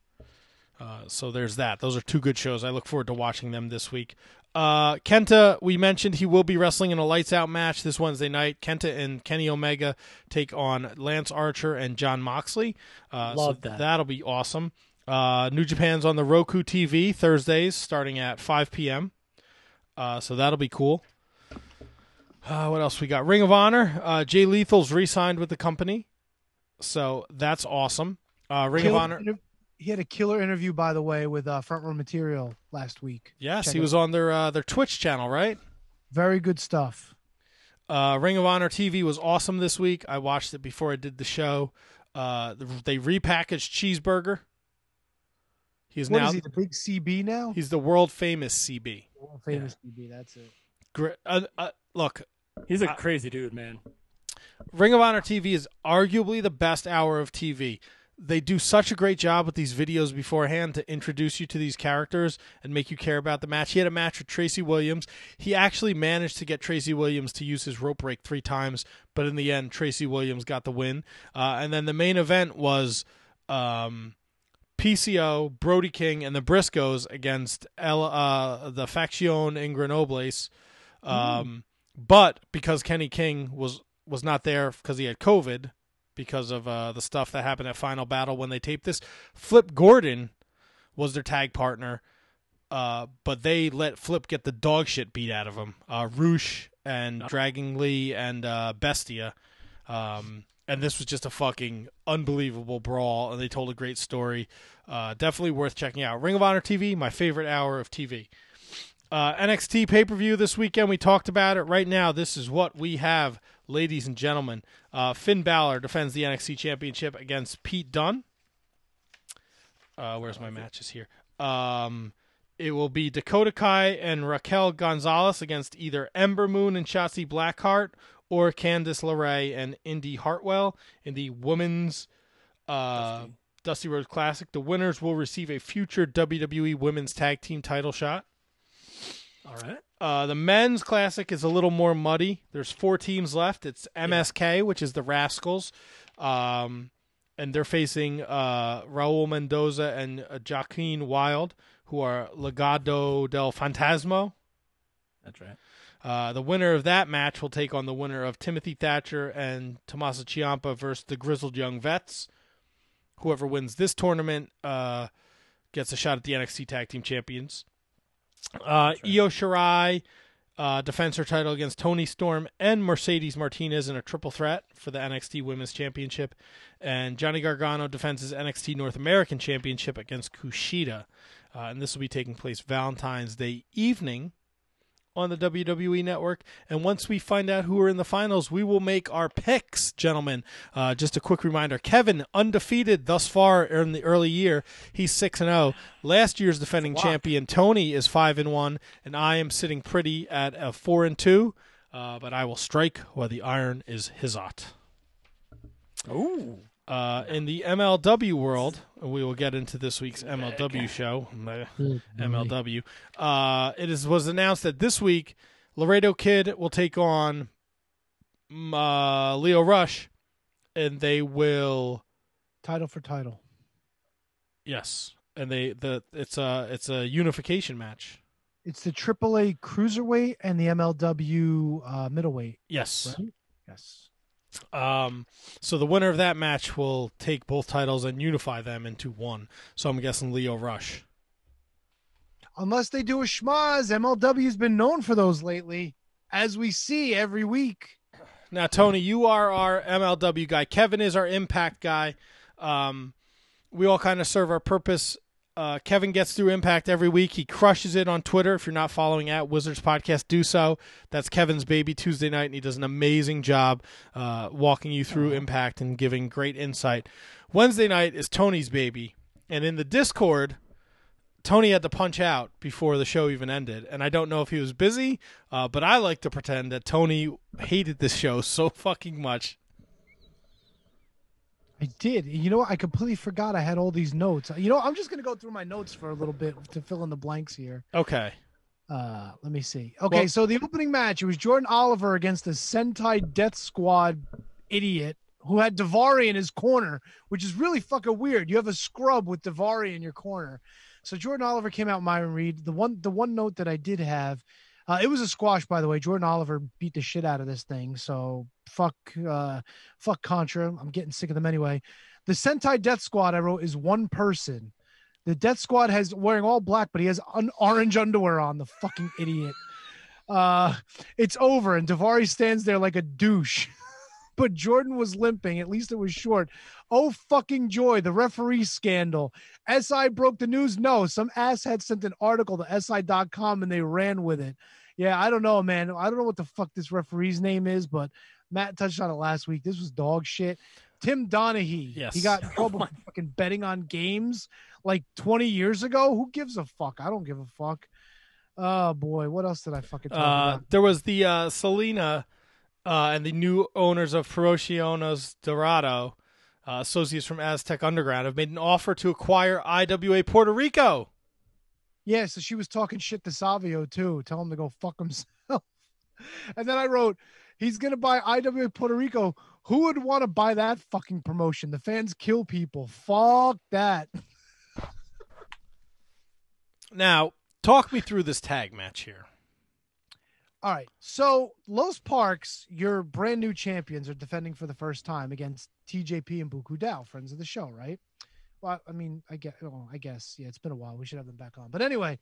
S2: Uh, so there's that. Those are two good shows. I look forward to watching them this week. Uh, Kenta, we mentioned he will be wrestling in a lights out match this Wednesday night. Kenta and Kenny Omega take on Lance Archer and Jon Moxley. Uh,
S3: Love
S2: so
S3: that.
S2: That'll be awesome. Uh, New Japan's on the Roku TV Thursdays starting at 5 p.m. Uh, so that'll be cool. Uh, what else we got? Ring of Honor. Uh, Jay Lethal's re-signed with the company, so that's awesome. Uh, Ring of Honor.
S1: inter- He had a killer interview, by the way, with uh, Front Row Material last week.
S2: Yes,
S1: Check
S2: he
S1: it
S2: was on their uh, their Twitch channel, right?
S1: Very good stuff.
S2: Uh, Ring of Honor TV was awesome this week. I watched it before I did the show. Uh, they repackaged Cheeseburger. He's
S1: What
S2: now
S1: is he, the big CB now?
S2: he's the world famous CB.
S1: World famous CB, that's it.
S2: Gr- Uh, uh, look,
S3: He's a
S2: I-
S3: crazy dude, man.
S2: Ring of Honor TV is arguably the best hour of TV. they do such a great job with these videos beforehand to introduce you to these characters and make you care about the match. He had a match with Tracy Williams. He actually managed to get Tracy Williams to use his rope break three times, but in the end, Tracy Williams got the win. Uh, and then the main event was um, PCO, Brody King, and the Briscoes against El, uh, the Faction Ingobernables. Um, But because Kenny King was was not there because he had COVID, because of uh, the stuff that happened at Final Battle when they taped this, Flip Gordon was their tag partner. Uh, but they let Flip get the dog shit beat out of him. Uh, Roosh and Dragon Lee and uh, Bestia. Um, and this was just a fucking unbelievable brawl, and they told a great story. Uh, definitely worth checking out. Ring of Honor TV, my favorite hour of TV. Uh, NXT pay per view this weekend. We talked about it. Right now, this is what we have, ladies and gentlemen. Uh, Finn Balor defends the NXT Championship against Pete Dunne. Uh, where's my matches here? Um, it will be Dakota Kai and Raquel Gonzalez against either Ember Moon and Shotzi Blackheart or Candice LeRae and Indi Hartwell in the women's uh, Dusty Rhodes Classic. The winners will receive a future WWE Women's Tag Team title shot.
S3: All right.
S2: Uh, the men's classic is a little more muddy. There's four teams left. It's MSK, which is the Rascals, um, and they're facing uh, Raul Mendoza and uh, Joaquin Wilde, who are Legado del Fantasma.
S3: That's right.
S2: Uh, the winner of that match will take on the winner of Timothy Thatcher and Tommaso Ciampa versus the Grizzled Young Vets. Whoever wins this tournament uh, gets a shot at the NXT Tag Team Champions. Uh, Io Shirai uh, defends her title against Toni Storm and Mercedes Martinez in a triple threat for the NXT Women's Championship. And Johnny Gargano defends his NXT North American Championship against Kushida. Uh, and this will be taking place Valentine's Day evening on the WWE Network. And once we find out who are in the finals, we will make our picks, gentlemen. Uh, just a quick reminder: Kevin undefeated thus far in the early year. He's six and zero. Last year's defending champion Tony is five and one, and I am sitting pretty at a four and two. Uh, but I will strike while the iron is his ot.
S3: Ooh.
S2: Uh, in the MLW world, we will get into this week's MLW show. MLW. Uh, it is was announced that this week Laredo Kid will take on mm, uh, Lio Rush, and they will
S1: Title for title.
S2: yes, and they the it's a it's a unification match.
S1: It's the AAA cruiserweight and the MLW uh, middleweight.
S2: Yes.
S1: Right? Yes.
S2: Um, so the winner of that match will take both titles and unify them into one. So I'm guessing Lio Rush.
S1: Unless they do a schmaz, MLW's been known for those lately, as we see every week.
S2: Now, Tony, you are our MLW guy. Kevin is our Impact guy. Um, we all kind of serve our purpose. Uh, Kevin gets through Impact every week. He crushes it on Twitter. If you're not following at Wizards Podcast, do so. That's Kevin's baby Tuesday night, and he does an amazing job uh, walking you through Impact and giving great insight. Wednesday night is Tony's baby, and in the Discord, Tony had to punch out before the show even ended, and I don't know if he was busy, uh, but I like to pretend that Tony hated this show so *laughs* fucking much.
S1: I did. You know what? I completely forgot I had all these notes. You know, I'm just going to go through my notes for a little bit to fill in the blanks here.
S2: Okay.
S1: Uh, let me see. Okay,
S2: Well-
S1: so the opening match it was Jordan Oliver against the Sentai Death Squad idiot who had Davari in his corner, which is really fucking weird. You have a scrub with Davari in your corner. So Jordan Oliver came out Myron Reed. The one the one note that I did have, uh, it was a squash by the way. Jordan Oliver beat the shit out of this thing. So fuck uh fuck Contra. I'm getting sick of them anyway. The Sentai Death Squad I wrote is one person. The Death Squad has wearing all black, but he has an orange underwear on. The fucking idiot. Uh, it's over, and Davari stands there like a douche. *laughs* but Jordan was limping. At least it was short. Oh fucking joy! The referee scandal. SI broke the news. No, some asshat sent an article to SI.com and they ran with it. Yeah, I don't know, man. I don't know what the fuck this referee's name is, but Matt touched on it last week. This was dog shit. Tim Donaghy.
S2: Yes.
S1: He got *laughs* trouble for fucking betting on games like 20 years ago. Who gives a fuck? I don't give a fuck. Oh boy, what else did I fucking talk
S2: Uh,
S1: about?
S2: there was the uh, Salina uh, and the new owners of Ferocionos Dorado uh, associates from Aztec Underground, have made an offer to acquire IWA Puerto Rico.
S1: Yeah, so she was talking shit to Savio too. Tell him to go fuck himself. *laughs* and then I wrote, he's gonna buy IWA Puerto Rico. Who would want to buy that fucking promotion? The fans kill people. Fuck that. *laughs*
S2: Now, talk me through this tag match here.
S1: All right. So Los Parks, your brand new champions, are defending for the first time against TJP and Buku Dao, friends of the show, right? Well, I mean, I guess, I guess, yeah, it's been a while. We should have them back on. But anyway,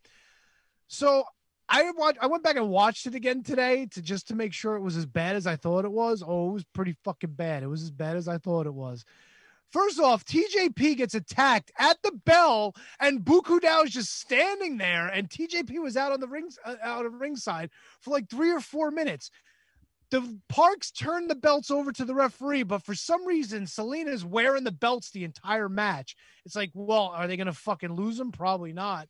S1: so I watched, I went back and watched it again today to just to make sure it was as bad as I thought it was. Oh, it was pretty fucking bad. It was as bad as I thought it was. First off, TJP gets attacked at the bell, and Buku Dao is just standing there, and TJP was out on the rings, uh, out of ringside for like three or four minutes. The Parks turned the belts over to the referee, but for some reason, Salina's wearing the belts the entire match. It's like, well, are they gonna fucking lose them? Probably not.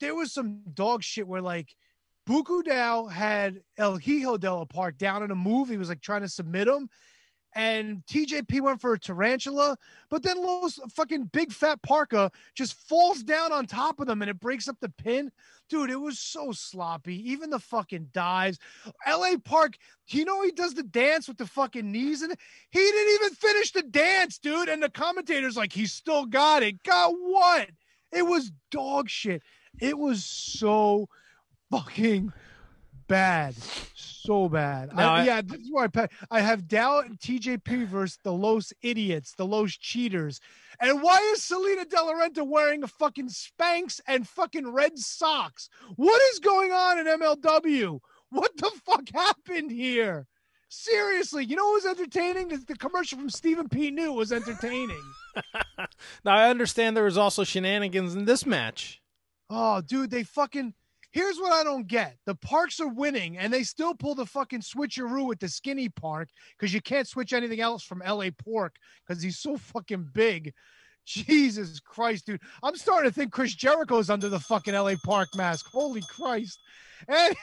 S1: There was some dog shit where like Buku Dao had El Hijo de la Park down in a move. He was like trying to submit him and TJP went for a tarantula, but then Los fucking big fat Parka just falls down on top of them and it breaks up the pin. Dude, it was so sloppy. Even the fucking dives. LA Park, you know he does the dance with the fucking knees and he didn't even finish the dance, dude. And the commentator's like, he still got it. Got what? It was dog shit. It was so fucking bad, so bad.
S2: No,
S1: I,
S2: I-
S1: yeah, this is why I, I have Dao and TJP versus the Los Idiots, the Los Cheaters. And why is Salina de la Renta wearing a fucking Spanx and fucking red socks? What is going on in MLW? What the fuck happened here? Seriously, you know what was entertaining? The, the commercial from Stephen P. New was entertaining. *laughs*
S2: Now, I understand there was also shenanigans in this match.
S1: Oh, dude, they fucking. Here's what I don't get: the Parks are winning, and they still pull the fucking switcheroo with the skinny Park because you can't switch anything else from L.A. Pork because he's so fucking big. Jesus Christ, dude! I'm starting to think Chris Jericho's under the fucking L.A. Park mask. Holy Christ! And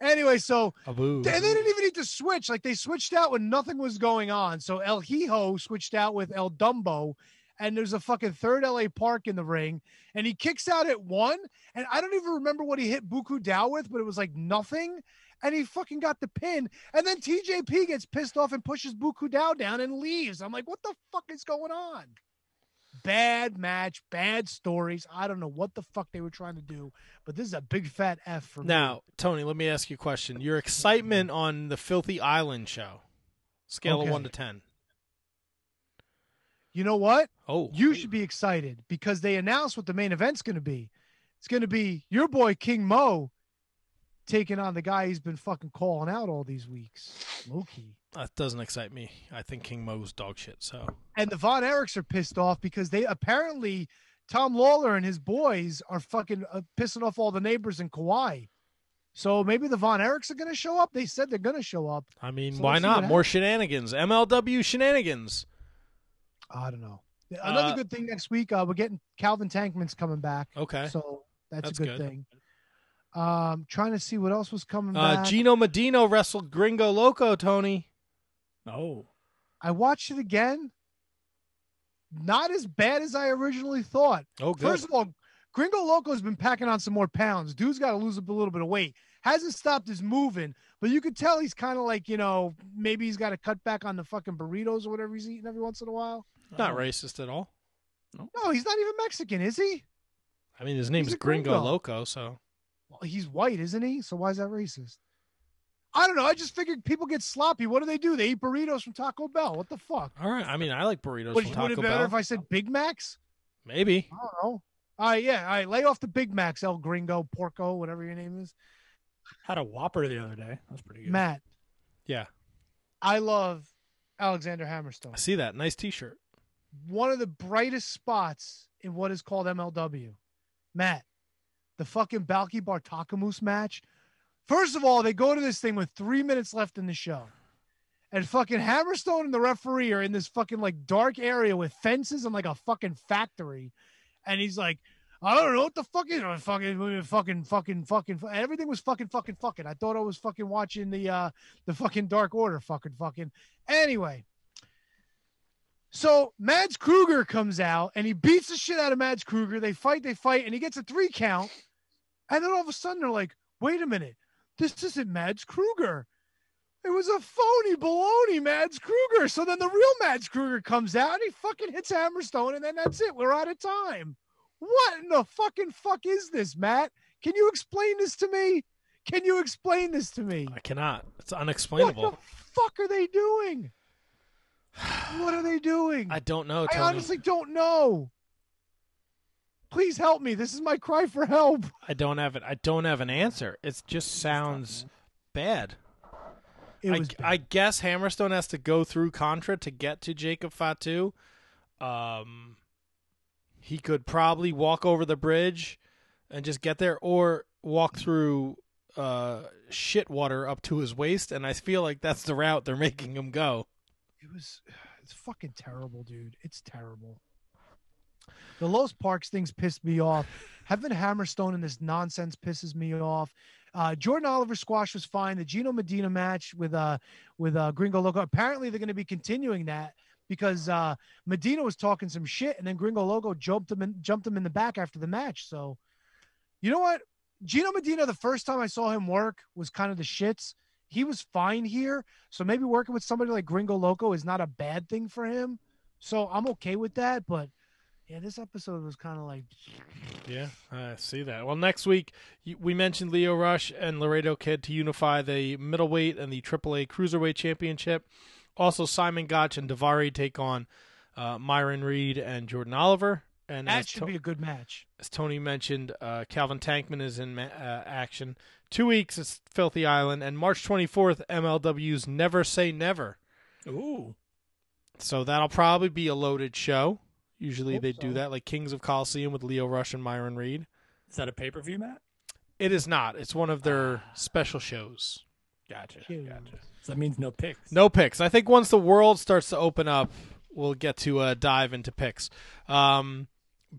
S1: *laughs* anyway, so
S2: Abu.
S1: and they didn't even need to switch. Like they switched out when nothing was going on. So El Hijo switched out with El Dumbo, and there's a fucking third LA Park in the ring, and he kicks out at one, and I don't even remember what he hit Buku Dao with, but it was like nothing. And he fucking got the pin, and then TJP gets pissed off and pushes Buku Dao down and leaves. I'm like, what the fuck is going on? Bad match, bad stories. I don't know what the fuck they were trying to do, but this is a big fat F for me.
S2: Now, Tony, let me ask you a question. Your excitement on the Filthy Island show, scale
S1: Okay.
S2: of one to ten.
S1: You know what?
S2: Oh,
S1: you should be excited because they announced what the main event's going to be. It's going to be your boy King Mo taking on the guy he's been fucking calling out all these weeks, Low Ki.
S2: That doesn't excite me. I think King Mo's dog shit. So
S1: And the Von Erichs are pissed off because they apparently Tom Lawlor and his boys are fucking uh, pissing off all the neighbors in Kauai. So maybe the Von Erichs are going to show up. They said they're going to show up.
S2: I mean,
S1: So
S2: why not more
S1: happens.
S2: shenanigans? MLW shenanigans.
S1: I don't know. Another
S2: Uh,
S1: good thing next week, uh, we're getting Calvin Tankman's coming back.
S2: Okay.
S1: So that's,
S2: That's
S1: a good,
S2: good.
S1: thing. Um, trying to see what else was coming
S2: Uh,
S1: back.
S2: Gino Medina wrestled Gringo Loco. Tony.
S3: Oh.
S1: I watched it again. Not as bad as I originally thought.
S2: Oh, good.
S1: First of all, Gringo Loco's been packing on some more pounds. Dude's got to lose a little bit of weight. Hasn't stopped his moving, but you could tell he's kind of like, you know, maybe he's got to cut back on the fucking burritos or whatever he's eating every once in a while.
S2: Not uh-huh. racist at all.
S1: No, he's not even Mexican, is he?
S2: I mean, his name's
S1: He's a
S2: Gringo,
S1: gringo.
S2: Loco. So
S1: Well, he's white, isn't he? So why is that racist? I don't know. I just figured people get sloppy. What do they do? They eat burritos from Taco Bell. What the fuck?
S2: all right. I mean, I like burritos
S1: Would,
S2: from
S1: would
S2: Taco
S1: it be better
S2: Bell.
S1: if I said Big Macs?
S2: Maybe.
S1: I don't know. All right, yeah. All right, lay off the Big Macs, El Gringo, Porco, whatever your name is.
S3: Had a Whopper the other day. That's pretty good.
S1: Matt,
S2: Yeah,
S1: I love Alexander Hammerstone.
S2: I
S1: Hammerstone.
S2: see that. Nice T-shirt.
S1: One of the brightest spots in what is called MLW. Matt, the fucking Balky Bartakamoose match. First of all, they go to this thing with three minutes left in the show. And fucking Hammerstone and the referee are in this fucking like dark area with fences and like a fucking factory. And he's like, I don't know what the fuck is fucking fucking fucking fucking. everything was fucking fucking fucking. I thought I was fucking watching the uh the fucking Dark Order fucking fucking. Anyway, so Mads Kruger comes out and he beats the shit out of Mads Kruger. They fight, they fight, and he gets a three count. And then all of a sudden they're like, wait a minute, this isn't Mads Kruger. It was a phony baloney Mads Kruger. So then the real Mads Kruger comes out and he fucking hits Hammerstone, and then that's it. We're out of time. What in the fucking fuck is this, Matt? Can you explain this to me? Can you explain this to me?
S2: I cannot. It's unexplainable.
S1: What the fuck are they doing? What are they doing?
S2: I don't know.
S1: I honestly don't know. Please help me. This is my cry for help.
S2: I don't have it. I don't have an answer. It just sounds bad.
S1: It
S2: I,
S1: was
S2: I guess Hammerstone has to go through Contra to get to Jacob Fatu. Um, he could probably walk over the bridge and just get there, or walk through uh, shit water up to his waist. And I feel like that's the route they're *laughs* making him go.
S1: It was *sighs* it's fucking terrible, dude. It's terrible. The Los Parks things pissed me off. Having Hammerstone in this nonsense pisses me off. Uh, Jordan Oliver squash was fine. The Gino Medina match with uh with uh Gringo Loco. Apparently they're going to be continuing that because uh Medina was talking some shit and then Gringo Loco jumped him jumped him in the back after the match. So you know what? Gino Medina, the first time I saw him work was kind of the shits. He was fine here. So maybe working with somebody like Gringo Loco is not a bad thing for him. So I'm okay with that. But yeah, this episode was kind of like
S2: Yeah, I see that. Well, next week we mentioned Lio Rush and Laredo Kid to unify the middleweight and the AAA cruiserweight championship. Also, Simon Gotch and Davari take on uh, Myron Reed and Jordan Oliver. And
S1: that should
S2: To-
S1: be a good match.
S2: as Tony mentioned, uh, Calvin Tankman is in ma- uh, action. Two weeks is Filthy Island, and March 24th, MLW's Never Say Never.
S3: Ooh.
S2: So that'll probably be a loaded show. Usually they do that, like Kings of Coliseum with Lio Rush and Myron Reed.
S3: Is that a pay per view, Matt?
S2: It is not. It's one of their special shows.
S3: Gotcha. Gotcha. So that means no picks.
S2: No picks. I think once the world starts to open up, we'll get to uh, dive into picks. Um,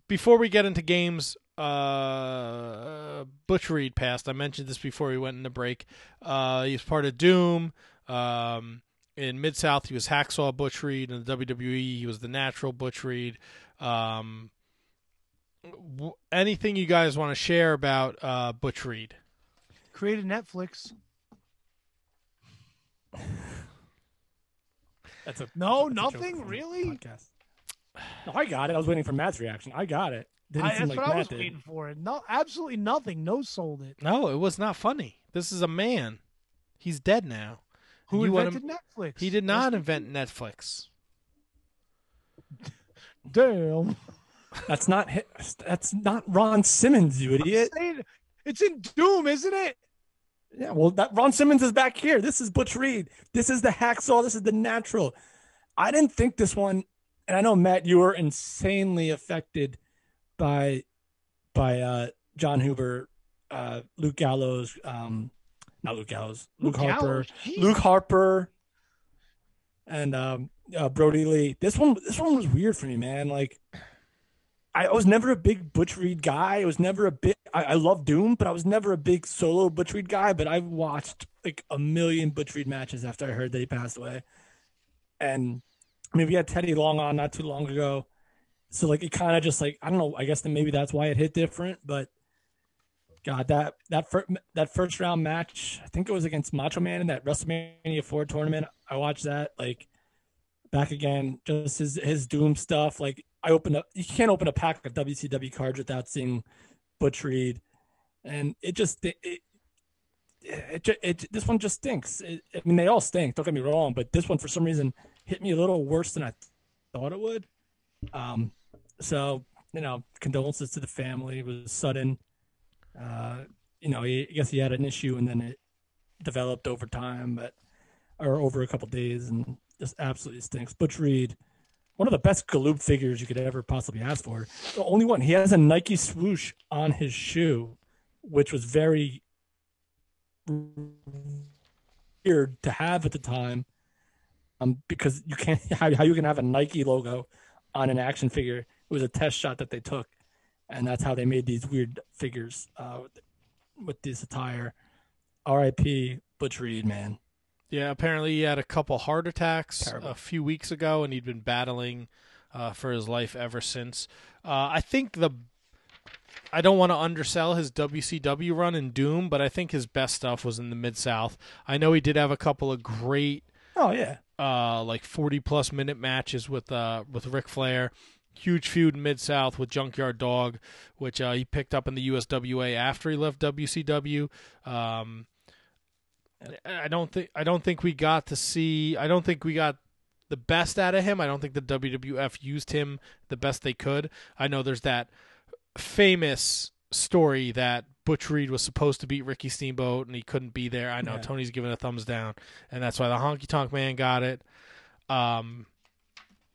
S2: before we get into games, uh, Butch Reed passed. I mentioned this before we went into break. Uh, he was part of Doom. Um, in Mid South, he was Hacksaw Butch Reed. In the WWE, he was the Natural Butch Reed. Um, w- anything you guys want to share about uh, Butch Reed?
S1: Created Netflix.
S3: That's a
S1: No,
S3: that's
S1: nothing
S3: from the
S1: really.
S3: Podcast. No, I got it. I was waiting for Matt's reaction. I got it. Didn't
S1: I,
S3: seem
S1: that's
S3: like
S1: what
S3: Matt
S1: I was
S3: did.
S1: waiting for. No, absolutely nothing. No sold it.
S2: No, it was not funny. This is a man. He's dead now.
S1: Who
S2: you
S1: invented
S2: him-
S1: Netflix?
S2: He did not invent Netflix. *laughs*
S1: Damn.
S3: That's not hi- that's not Ron Simmons, you idiot.
S1: Saying- It's in Doom, isn't it?
S3: Yeah, well, that Ron Simmons is back here. This is Butch Reed. This is the hacksaw. This is the natural. I didn't think this one, and I know Matt, you were insanely affected by by uh, Jon Huber, uh, Luke Gallows, um, not Luke Gallows, Luke,
S1: Luke
S3: Harper,
S1: Gallows.
S3: Luke Harper, and um, uh, Brodie Lee. This one, this one was weird for me, man. Like, I was never a big Butch Reed guy. I was never a big. I, I love Doom, but I was never a big solo Butch Reed guy. But I've watched like a million Butch Reed matches after I heard that he passed away. And I mean, we had Teddy Long on not too long ago, so like it kind of just like I don't know. I guess that maybe that's why it hit different. But God, that that first that first round match, I think it was against Macho Man in that WrestleMania four tournament. I watched that like back again, just his his Doom stuff. Like I opened up, you can't open a pack of WCW cards without seeing Butch Reed, and it just it. it it, ju- it, this one just stinks. It, I mean, they all stink. Don't get me wrong, but this one for some reason hit me a little worse than I thought it would. Um, so you know, condolences to the family. It was sudden. Uh, you know, he, I guess he had an issue, and then it developed over time, but or over a couple days, and just absolutely stinks. Butch Reed, one of the best Galoob figures you could ever possibly ask for. The only one. He has a Nike swoosh on his shoe, which was very weird to have at the time. Um, because you can't *laughs* how, how you can have a Nike logo on an action figure. It was a test shot that they took, and that's how they made these weird figures uh, with, with this attire. R.I.P. Butch Reed, man.
S2: Yeah, apparently he had a couple heart attacks
S3: Terrible.
S2: a few weeks ago, and he'd been battling uh, for his life ever since. Uh, I think the I don't want to undersell his WCW run in Doom, but I think his best stuff was in the Mid South. I know he did have a couple of great,
S3: Oh yeah,
S2: uh, like forty plus minute matches with uh with Ric Flair. Huge feud in Mid South with Junkyard Dog, which uh, he picked up in the USWA after he left WCW. Um, I don't think I don't think we got to see. I don't think we got the best out of him. I don't think the WWF used him the best they could. I know there's that famous story that Butch Reed was supposed to beat Ricky Steamboat and he couldn't be there. I know
S3: Yeah.
S2: Tony's giving a thumbs down, and that's why the Honky Tonk Man got it. Um,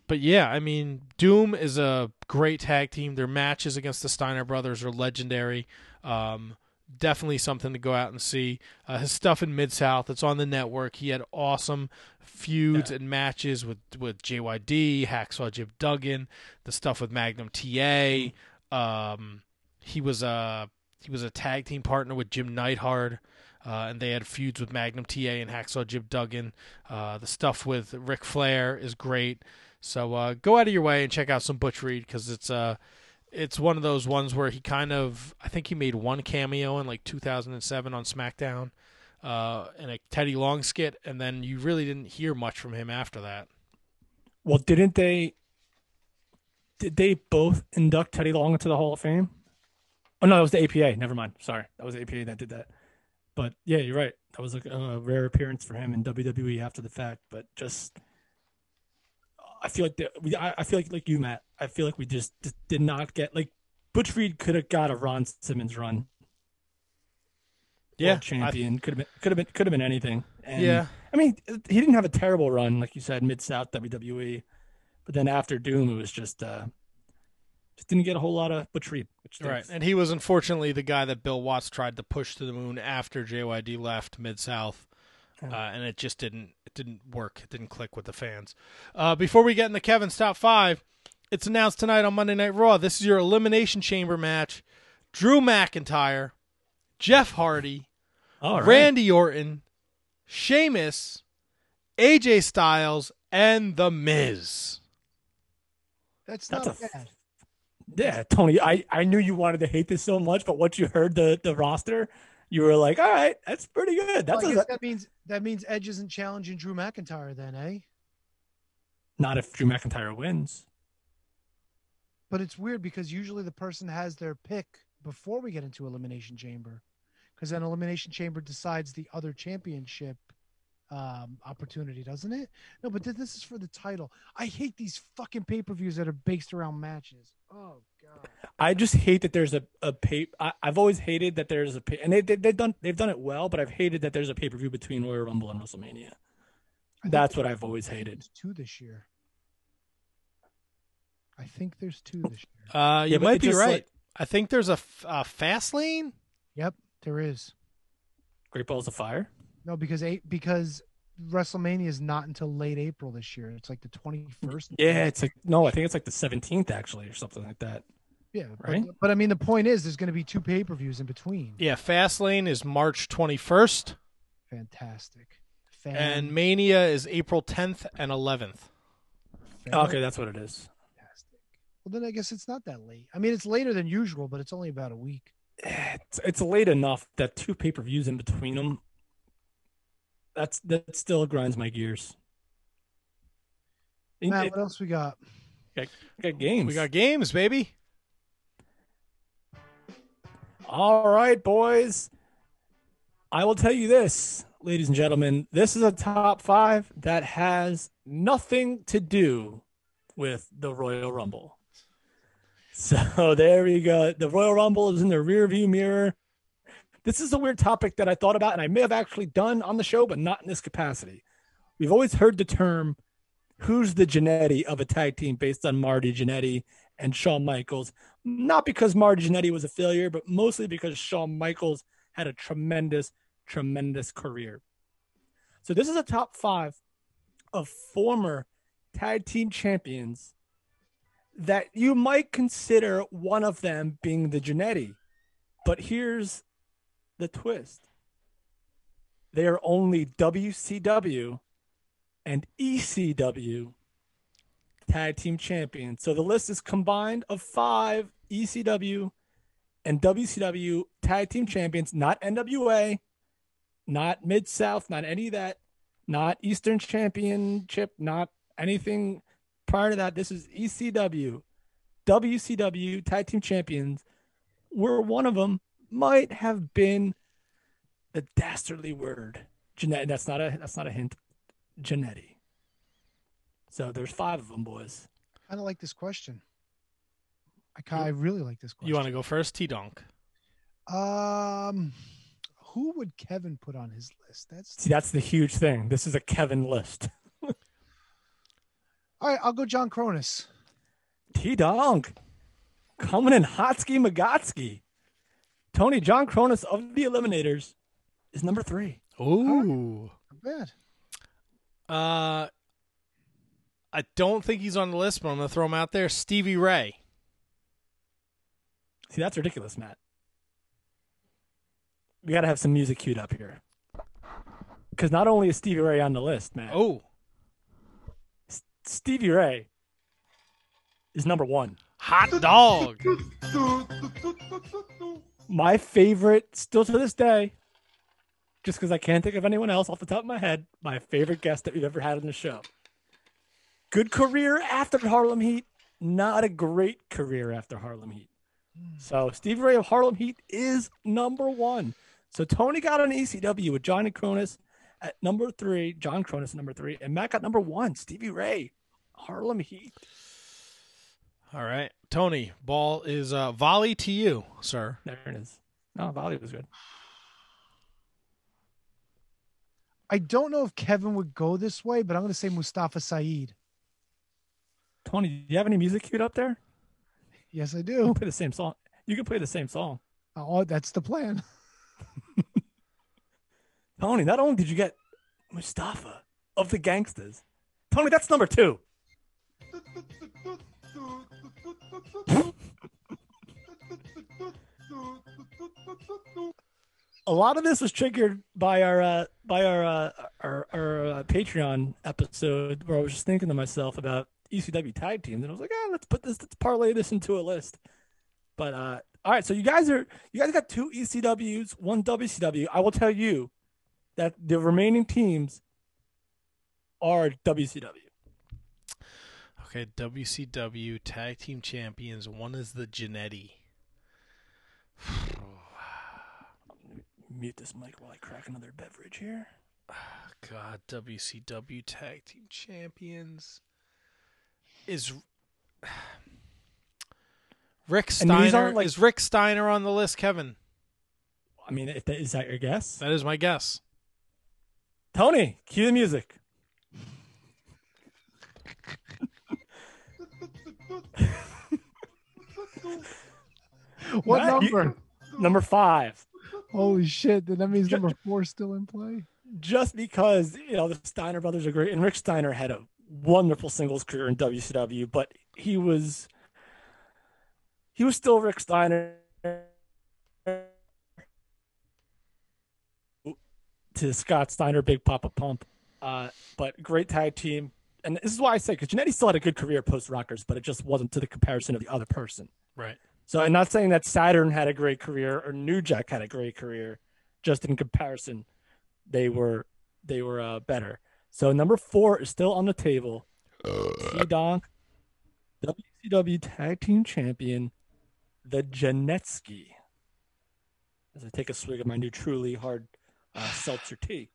S2: but yeah, I mean, Doom is a great tag team. Their matches against the Steiner brothers are legendary. Um, definitely something to go out and see. Uh, his stuff in Mid South, it's on the network. He had awesome feuds and matches with with JYD, Hacksaw Jim Duggan, the stuff with Magnum TA. Um, he was a he was a tag team partner with Jim Neidhart. Uh, and they had feuds with Magnum TA and Hacksaw Jim Duggan. Uh, the stuff with Ric Flair is great. So uh, go out of your way and check out some Butch Reed because it's uh it's one of those ones where he kind of I think he made one cameo in like 2007 on SmackDown uh, in a Teddy Long skit, and then you really didn't hear much from him after that.
S3: Well, didn't they? Did they both induct Teddy Long into the Hall of Fame? Oh no, that was the APA. Never mind. Sorry, that was the APA that did that. But yeah, you're right. That was like a rare appearance for him in WWE after the fact. But just, I feel like the, we. I, I feel like like you, Matt. I feel like we just, just did not get like Butch Reed could have got a Ron Simmons run.
S2: Yeah,
S3: World champion could have been could have been could have been anything. And,
S2: Yeah.
S3: I mean, he didn't have a terrible run, like you said, mid South WWE, but then after Doom, it was just uh, just didn't get a whole lot of Butch Reed, which stinks.
S2: Right, and he was unfortunately the guy that Bill Watts tried to push to the moon after JYD left Mid South, uh, and it just didn't it didn't work. It didn't click with the fans. Uh, before we get into Kevin's top five, it's announced tonight on Monday Night Raw. This is your Elimination Chamber match: Drew McIntyre, Jeff Hardy,
S3: All right.
S2: Randy Orton, Sheamus, AJ Styles, and The Miz.
S1: That's
S3: That's
S1: not
S3: a f-
S1: bad.
S3: Yeah, Tony, I, I knew you wanted to hate this so much, but once you heard the, the roster, you were like, all right, that's pretty good. That's
S1: Well,
S3: a,
S1: that means that means Edge isn't challenging Drew McIntyre then, eh?
S3: not if Drew McIntyre wins.
S1: But it's weird because usually the person has their pick before we get into Elimination Chamber, because then Elimination Chamber decides the other championship um, opportunity, doesn't it? No, but th- this is for the title. I hate these fucking pay per views that are based around matches. Oh god.
S3: I just hate that there's a, a pay. I, I've always hated that there's a pay, and they, they, they've done they've done it well, but I've hated that there's a pay per view between Royal Rumble and WrestleMania. That's what I've always hated.
S1: There's two this year. I think there's two this year.
S2: Uh, you
S3: Yeah,
S2: might be right.
S3: like-
S2: I think there's a, f- a fast lane.
S1: Yep, there is.
S3: Great Balls of Fire.
S1: No, because eight because WrestleMania is not until late April this year. It's like the twenty first.
S3: Yeah, it's like no, I think it's like the 17th actually, or something like that.
S1: Yeah,
S3: Right?
S1: But, but I mean, the point is, there's going to be two pay per views in between.
S2: Yeah, fast lane is March 21st,
S1: Fantastic. Fan-
S2: and Mania is April 10th and 11th.
S3: Okay, that's what it is.
S1: well, then I guess it's not that late. I mean, it's later than usual, but it's only about a week.
S3: It's, it's late enough that two pay per views in between them. That's that still grinds my gears.
S1: Matt,
S3: It-
S1: what else we got?
S3: got, got games.
S2: We got games, baby.
S3: All right, boys. I will tell you this, ladies and gentlemen. This is a top five that has nothing to do with the Royal Rumble. So *laughs* there we go. The Royal Rumble is in the rear view mirror. This is a weird topic that I thought about and I may have actually done on the show, but not in this capacity. We've always heard the term who's the Jannetty of a tag team based on Marty Jannetty and Shawn Michaels. Not because Marty Jannetty was a failure, but mostly because Shawn Michaels had a tremendous, tremendous career. So this is a top five of former tag team champions that you might consider one of them being the Jannetty. But here's the twist. They are only WCW and ECW tag team champions. So the list is combined of five ECW and WCW tag team champions, not NWA, not Mid South, not any of that, not Eastern Championship, not anything prior to that. This is ECW, WCW tag team champions, We're one of them might have been the dastardly word Jannetty. That's not a that's not a hint. Jannetty. So there's five of them, boys.
S1: I don't like this question. I kind I really like this question.
S2: You want to go first, T Donk?
S1: Um, who would Kevin put on his list? That's
S3: See, that's the huge thing. This is a Kevin list. *laughs*
S1: all right. I'll go John Kronus.
S3: T Donk coming in Hotsky Magatsky. Tony John Kronus of the Eliminators is number three.
S2: Ooh.
S1: Not bad.
S2: Uh, I don't think he's on the list, but I'm going to throw him out there. Stevie Ray.
S3: See, that's ridiculous, Matt. We got to have some music queued up here. Because not only is Stevie Ray on the list, Matt.
S2: Oh.
S3: S- Stevie Ray is number one.
S2: Hot dog. *laughs*
S3: My favorite, still to this day, just because I can't think of anyone else off the top of my head, my favorite guest that we've ever had on the show. Good career after Harlem Heat, not a great career after Harlem Heat. So Stevie Ray of Harlem Heat is number one. So Tony got on ECW with Johnny Kronus at number three, John Kronus at number three, and Matt got number one, Stevie Ray, Harlem Heat.
S2: All right. Tony, ball is uh, volley to you, sir.
S3: There it is. No, Volley was good.
S1: I don't know if Kevin would go this way, but I'm going to say Mustafa Saeed.
S3: Tony, do you have any music queued up there?
S1: Yes, I
S3: You
S1: do.
S3: can play the same song. You can play the same song.
S1: Oh, that's the plan. *laughs*
S3: Tony, not only did you get Mustafa of the Gangstas, Tony, that's number two. *laughs* A lot of this was triggered by our uh, by our uh, our, our uh, Patreon episode where I was just thinking to myself about ECW tag teams, and I was like, ah, let's put this, let's parlay this into a list. But uh, all right, so you guys are you guys got two ECWs, one WCW. I will tell you that the remaining teams are WCW.
S2: Okay, WCW Tag Team Champions. One is the Jannetty. *sighs*
S3: Mute this mic while I crack another beverage here. *sighs*
S2: God, WCW Tag Team Champions is *sighs* Rick Steiner.
S3: like-
S2: is Rick Steiner on the list, Kevin?
S3: I mean, that, is that your guess?
S2: That is my guess.
S3: Tony, cue the music.
S1: What
S3: Matt, you-
S1: number?
S3: number five.
S1: Holy shit! Then that means number four still in play.
S3: Just because you know the Steiner brothers are great, and Rick Steiner had a wonderful singles career in WCW, but he was he was still Rick Steiner to Scott Steiner, Big Papa Pump. Uh, but great tag team, and this is why I say because Jannetty still had a good career post Rockers, but it just wasn't to the comparison of the other person.
S2: Right.
S3: So I'm not saying that Saturn had a great career or New Jack had a great career, just in comparison, they were they were uh, better. So number four is still on the table. T Donk, WCW Tag Team Champion, the Janetsky. As I take a swig of my new truly hard uh, seltzer tea.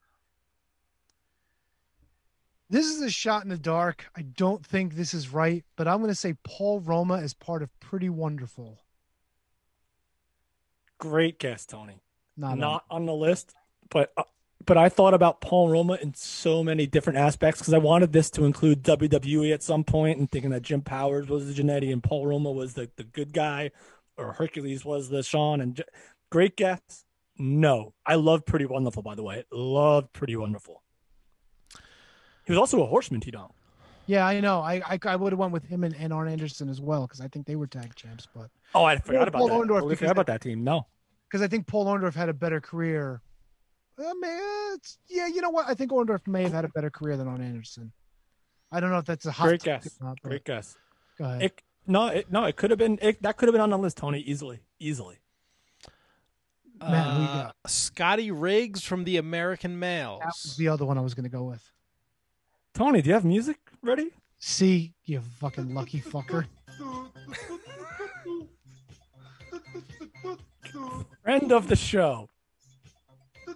S1: This is a shot in the dark. I don't think this is right, but I'm going to say Paul Roma is part of Pretty Wonderful.
S3: Great guess, Tony.
S1: Not,
S3: Not on the list, but uh, but I thought about Paul Roma in so many different aspects because I wanted this to include WWE at some point and thinking that Jim Powers was the Jannetty and Paul Roma was the, the good guy or Hercules was the Shawn and J- great guess. No, I love Pretty Wonderful, by the way. Loved Pretty Wonderful. He was also a horseman, T Dom.
S1: Yeah, I know. I I, I would have went with him and, and Arn Anderson as well because I think they were tag champs. But
S3: Oh, I forgot about
S1: Paul
S3: that.
S1: Orndorff
S3: Totally forgot about that team. No.
S1: because I think Paul Orndorff had a better career. I mean, it's, yeah, you know what? I think Orndorff may have had a better career than Arn Anderson. I don't know if that's a hot
S3: Great guess.
S1: not, but
S3: Great guess.
S1: Go ahead.
S3: It, no, it, no, it could have been. It, that could have been on the list, Tony. Easily, easily.
S1: Matt, who you
S2: Uh,
S1: got?
S2: Scotty Riggs from the American Males.
S1: That was the other one I was going to go with.
S3: Tony, do you have music ready?
S1: See, you fucking lucky fucker.
S3: Friend of the show.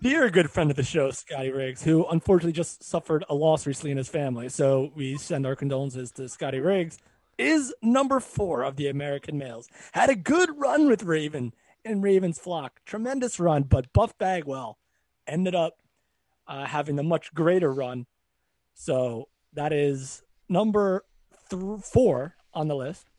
S3: Dear good friend of the show, Scotty Riggs, who unfortunately just suffered a loss recently in his family. So we send our condolences to Scotty Riggs. Is number four of the American males. Had a good run with Raven in Raven's flock. Tremendous run, but Buff Bagwell ended up uh, having a much greater run. So that is number th- four on the list.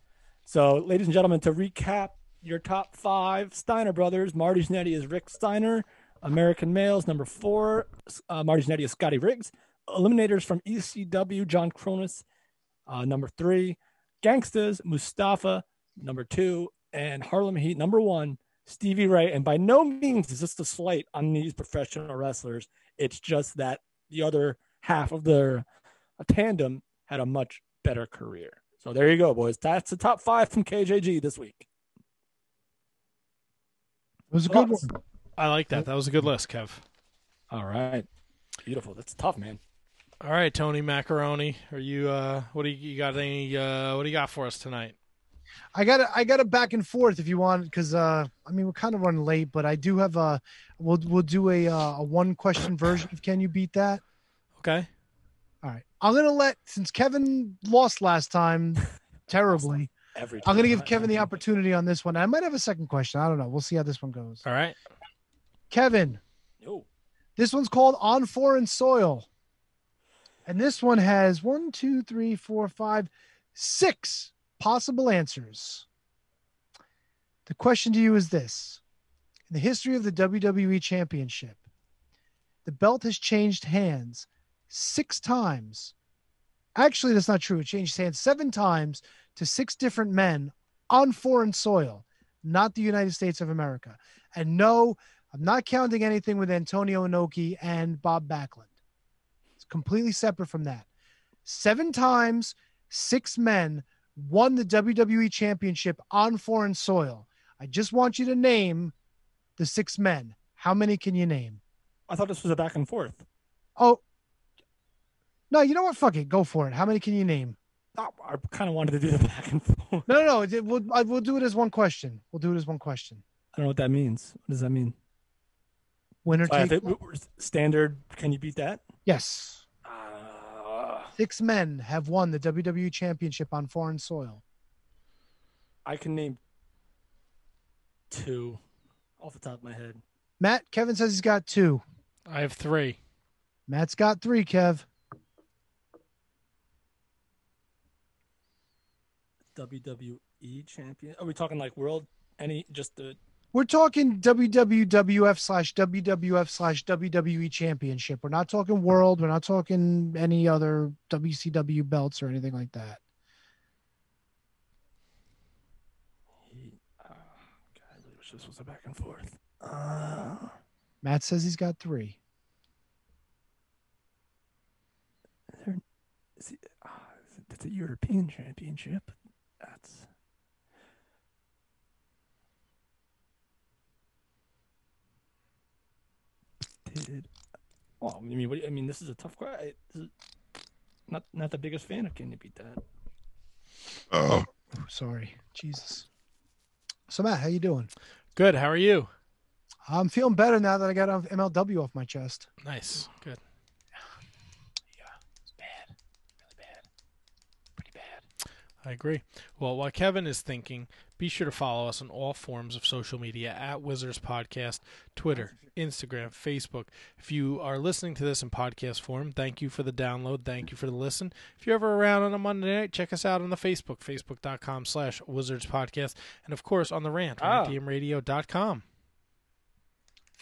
S3: So, ladies and gentlemen, to recap your top five Steiner brothers, Marty Jannetty is Rick Steiner. American males, number four, uh, Marty Jannetty is Scotty Riggs. Eliminators from ECW, John Kronus, uh, number three. Gangstas, Mustafa, number two. And Harlem Heat, number one, Stevie Ray. And by no means is this a slight on these professional wrestlers. It's just that the other half of their tandem had a much better career. So there you go, boys. That's the top five from KJG this week.
S1: It was a good one.
S2: I like that. That was a good list, Kev.
S3: All right. Beautiful. That's tough, man.
S2: All right, Tony Macaroni, are you? uh What do you, you got? Any? uh What do you got for us tonight?
S1: I got I got a back and forth if you want because uh I mean we're kind of running late, but I do have a we'll we'll do a uh, a one question version of Can you beat that?
S2: Okay.
S1: All right. I'm gonna let since Kevin lost last time *laughs* terribly.
S3: Every time.
S1: I'm gonna give Kevin the opportunity on this one. I might have a second question. I don't know. We'll see how this one goes.
S2: All right.
S1: Kevin.
S3: Yo.
S1: This one's called On Foreign Soil. And this one has one, two, three, four, five, six possible answers. The question to you is this In the history of the WWE Championship, the belt has changed hands six times. Actually, that's not true. It changed hands seven times to six different men on foreign soil, not the United States of America. And no, I'm not counting anything with Antonio Inoki and Bob Backlund. It's completely separate from that. Seven times, six men won the WWE Championship on foreign soil. I just want you to name the six men. How many can you name?
S3: I thought this was a back and forth.
S1: Oh, no, you know what? Fuck it. Go for it. How many can you name?
S3: Oh, I kind of wanted to do the back and forth.
S1: No, no, no. We'll, I- we'll do it as one question. We'll do it as one question.
S3: I don't know what that means. What does that mean?
S1: Winner
S3: So
S1: take
S3: think standard. Can you beat that?
S1: Yes. Uh, Six men have won the WWE Championship on foreign soil.
S3: I can name two off the top of my head.
S1: Matt, Kevin says he's got two.
S2: I have three.
S1: Matt's got three, Kev.
S3: WWE champion. Are we talking like world? Any just the
S1: We're talking WWF slash WWF slash WWE Championship. We're not talking world. We're not talking any other WCW belts or anything like that.
S3: God, I wish this was a back and forth. Uh,
S1: Matt says he's got three.
S3: is it, uh, it's a European championship. That's did. Well, I mean, what, you- I mean, this is a tough question. Not not the biggest fan of Can You Beat That.
S1: Oh, sorry, Jesus. So Matt, how you doing?
S2: Good. How are you?
S1: I'm feeling better now that I got MLW off my chest.
S2: Nice. Good. I agree. Well, while Kevin is thinking, be sure to follow us on all forms of social media at Wizards Podcast, Twitter, Instagram, Facebook. If you are listening to this in podcast form, thank you for the download. Thank you for the listen. If you're ever around on a Monday night, check us out on the Facebook, facebook.com slash Wizards Podcast. And of course, on the rant, rantiumradio.com. Ah.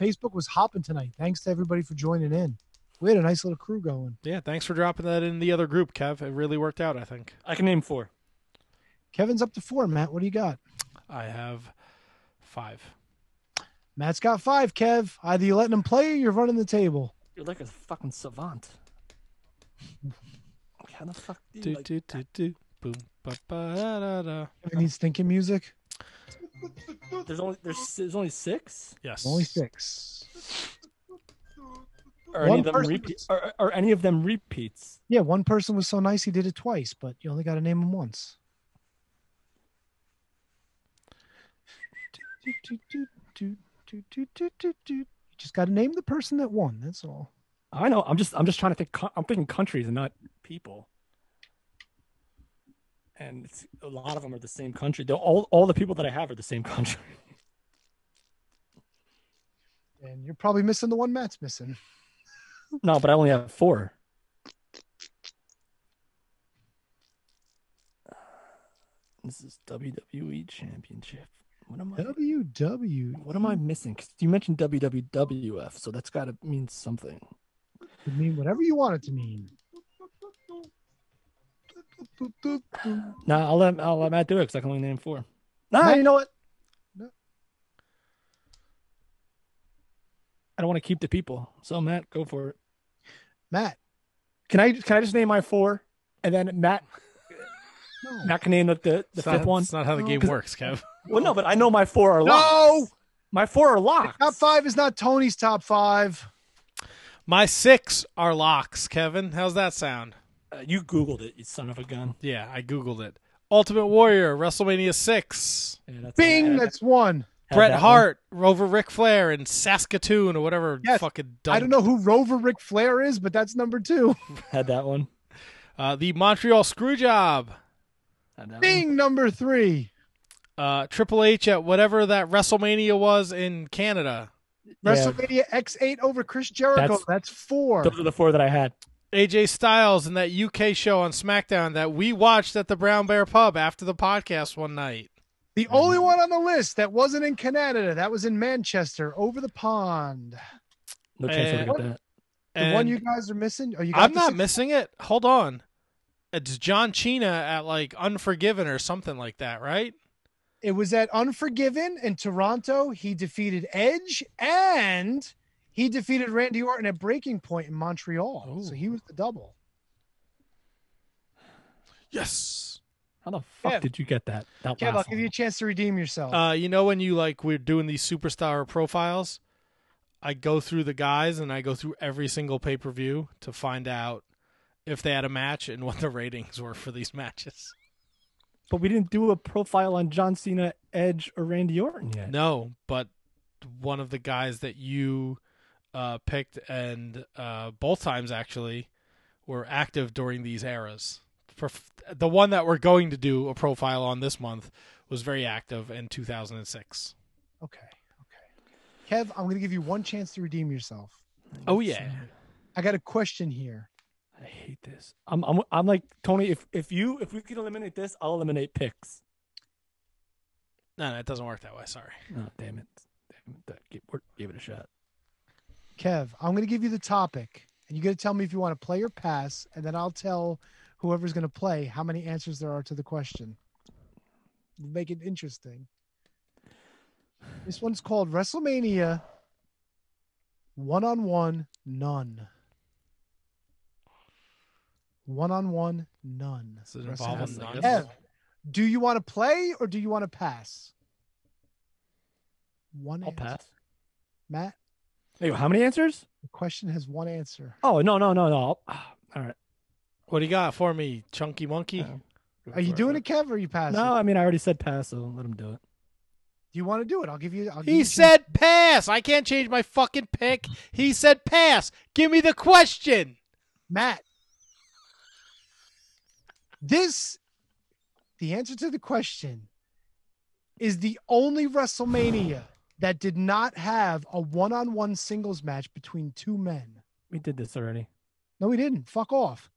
S1: Facebook was hopping tonight. Thanks to everybody for joining in. We had a nice little crew going.
S2: Yeah, thanks for dropping that in the other group, Kev. It really worked out, I think.
S3: I can name four.
S1: Kevin's up to four. Matt, what do you got?
S2: I have five.
S1: Matt's got five. Kev, either you're letting him play or you're running the table.
S3: You're like a fucking savant. How the fuck do you
S2: Do,
S3: like
S2: do, do, do. Boom, ba, ba, da, da, da.
S1: Kevin needs thinking music.
S3: There's only there's there's only six.
S2: Yes.
S1: Only six.
S3: Are any of them
S1: person
S3: repeat? Are, are any of them repeats?
S1: Yeah, one person was so nice he did it twice, but you only got to name him once. You just got to name the person that won. That's all.
S3: I know. I'm just I'm just trying to think. I'm thinking countries and not people. And it's, a lot of them are the same country. They're all all the people that I have are the same country. *laughs*
S1: And you're probably missing the one Matt's missing. *laughs*
S3: no, but I only have four. This is WWE Championship. What am I?
S1: WW.
S3: What am I missing? Because you mentioned WWF, so that's got to mean something.
S1: Could mean whatever you want it to mean.
S3: No, I'll let I'll let Matt do it because I can only name four. Nah,
S1: Matt-
S3: you know what?
S1: No.
S3: I don't want to keep the people. So Matt, go for it.
S1: Matt.
S3: Can I can I just name my four and then Matt No. Matt can name the the, the fifth
S2: not-
S3: one?
S2: That's not how the game works, Kev.
S3: Well, no, but I know my four are
S1: locks.
S3: No! My four are locked.
S1: Top five is not Tony's top five.
S2: My six are locks, Kevin. How's that sound?
S3: Uh, you Googled it, you son of a gun.
S2: Yeah, I Googled it. Ultimate Warrior, WrestleMania 6.
S1: Bing, that's one.
S2: Bret Hart over Ric Flair in Saskatoon or whatever
S1: Yes.
S2: fucking dumb.
S1: I don't know who Rover Ric Flair is, but that's number two. *laughs*
S3: Had that one.
S2: Uh, the Montreal Screwjob.
S1: Bing, number three.
S2: Uh, Triple H at whatever that WrestleMania was in Canada.
S1: WrestleMania X8 over Chris Jericho.
S3: That's-
S1: That's, four.
S3: Those are the four that I had.
S2: AJ Styles in that UK show on SmackDown that we watched at the Brown Bear Pub after the podcast one night.
S1: The only one on the list that wasn't in Canada, that was in Manchester, over the pond.
S3: No chance
S2: And-
S3: I'll get that.
S1: The
S2: And
S1: one you guys are missing? Oh, you got
S2: I'm not
S1: six-
S2: missing it. Hold on. It's John Cena at like Unforgiven or something like that, right?
S1: It was at Unforgiven in Toronto. He defeated Edge and he defeated Randy Orton at Breaking Point in Montreal. So he was the double.
S2: Yes.
S3: How the fuck
S1: Kev.
S3: did you get that? that
S1: Kev, I'll give you a chance to redeem yourself.
S2: Uh, you know when you like we're doing these superstar profiles, I go through the guys and I go through every single pay per view to find out if they had a match and what the *laughs* ratings were for these matches.
S3: But we didn't do a profile on John Cena, Edge, or Randy Orton yet.
S2: No, but one of the guys that you uh, picked and uh, both times actually were active during these eras. For f- the one that we're going to do a profile on this month was very active in 2006.
S1: Okay. Okay. Kev, I'm going to give you one chance to redeem yourself.
S2: Oh yeah.
S1: I got a question here.
S3: I hate this. I'm, I'm, I'm like Tony. If if you if we can eliminate this, I'll eliminate picks.
S2: No, no, it doesn't work that way. Sorry.
S3: Oh damn it! Damn it. That- Give, give it a shot.
S1: Kev, I'm going to give you the topic, and you got to tell me if you want to play or pass, and then I'll tell whoever's going to play how many answers there are to the question. Make it interesting. This one's called WrestleMania One on One None. One on one none.
S2: Does it involve a
S1: WrestleMania.
S2: nun?
S1: Kev, do you want to play or do you want to pass? One
S3: I'll
S1: answer.
S3: pass.
S1: Matt,
S3: Wait, how many answers?
S1: the question has one answer.
S3: Oh no no no no! *sighs* All right.
S2: What do you got for me, Chunky Monkey? Oh.
S1: Are you doing it, Kev, or are you passing?
S3: No, I mean I already said pass, so let him do it.
S1: Do you want to do it? I'll give you. I'll give
S2: He
S1: you a chance.
S2: said pass. I can't change my fucking pick. He said pass. Give me the question.
S1: Matt. This, the answer to the question, is the only WrestleMania that did not have a one-on-one singles match between two men.
S3: We did this already.
S1: No, we didn't. Fuck off.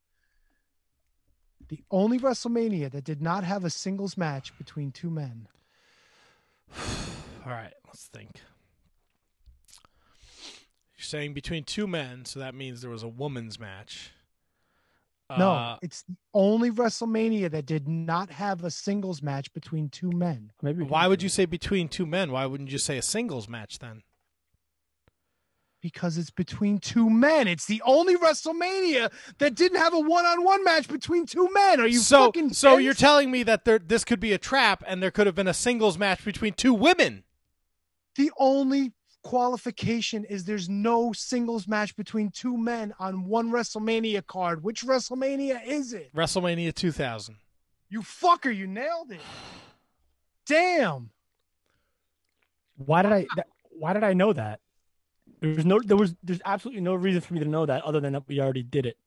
S1: The only WrestleMania that did not have a singles match between two men. *sighs*
S2: All right, let's think. You're saying between two men, so that means there was a woman's match.
S1: No,
S2: Uh,
S1: it's the only WrestleMania that did not have a singles match between two men.
S3: Maybe
S2: why would you say between two men? Why wouldn't you say a singles match then?
S1: Because it's between two men. It's the only WrestleMania that didn't have a one-on-one match between two men. Are you
S2: so
S1: fucking
S2: so
S1: dense?
S2: you're telling me that there this could be a trap and there could have been a singles match between two women.
S1: the only qualification is there's no singles match between two men on one WrestleMania card. Which WrestleMania is it?
S2: WrestleMania 2000.
S1: You fucker, you nailed it. Damn.
S3: Why did I? That, why did I know that? There's no. There was. There's absolutely no reason for me to know that other than that we already did it.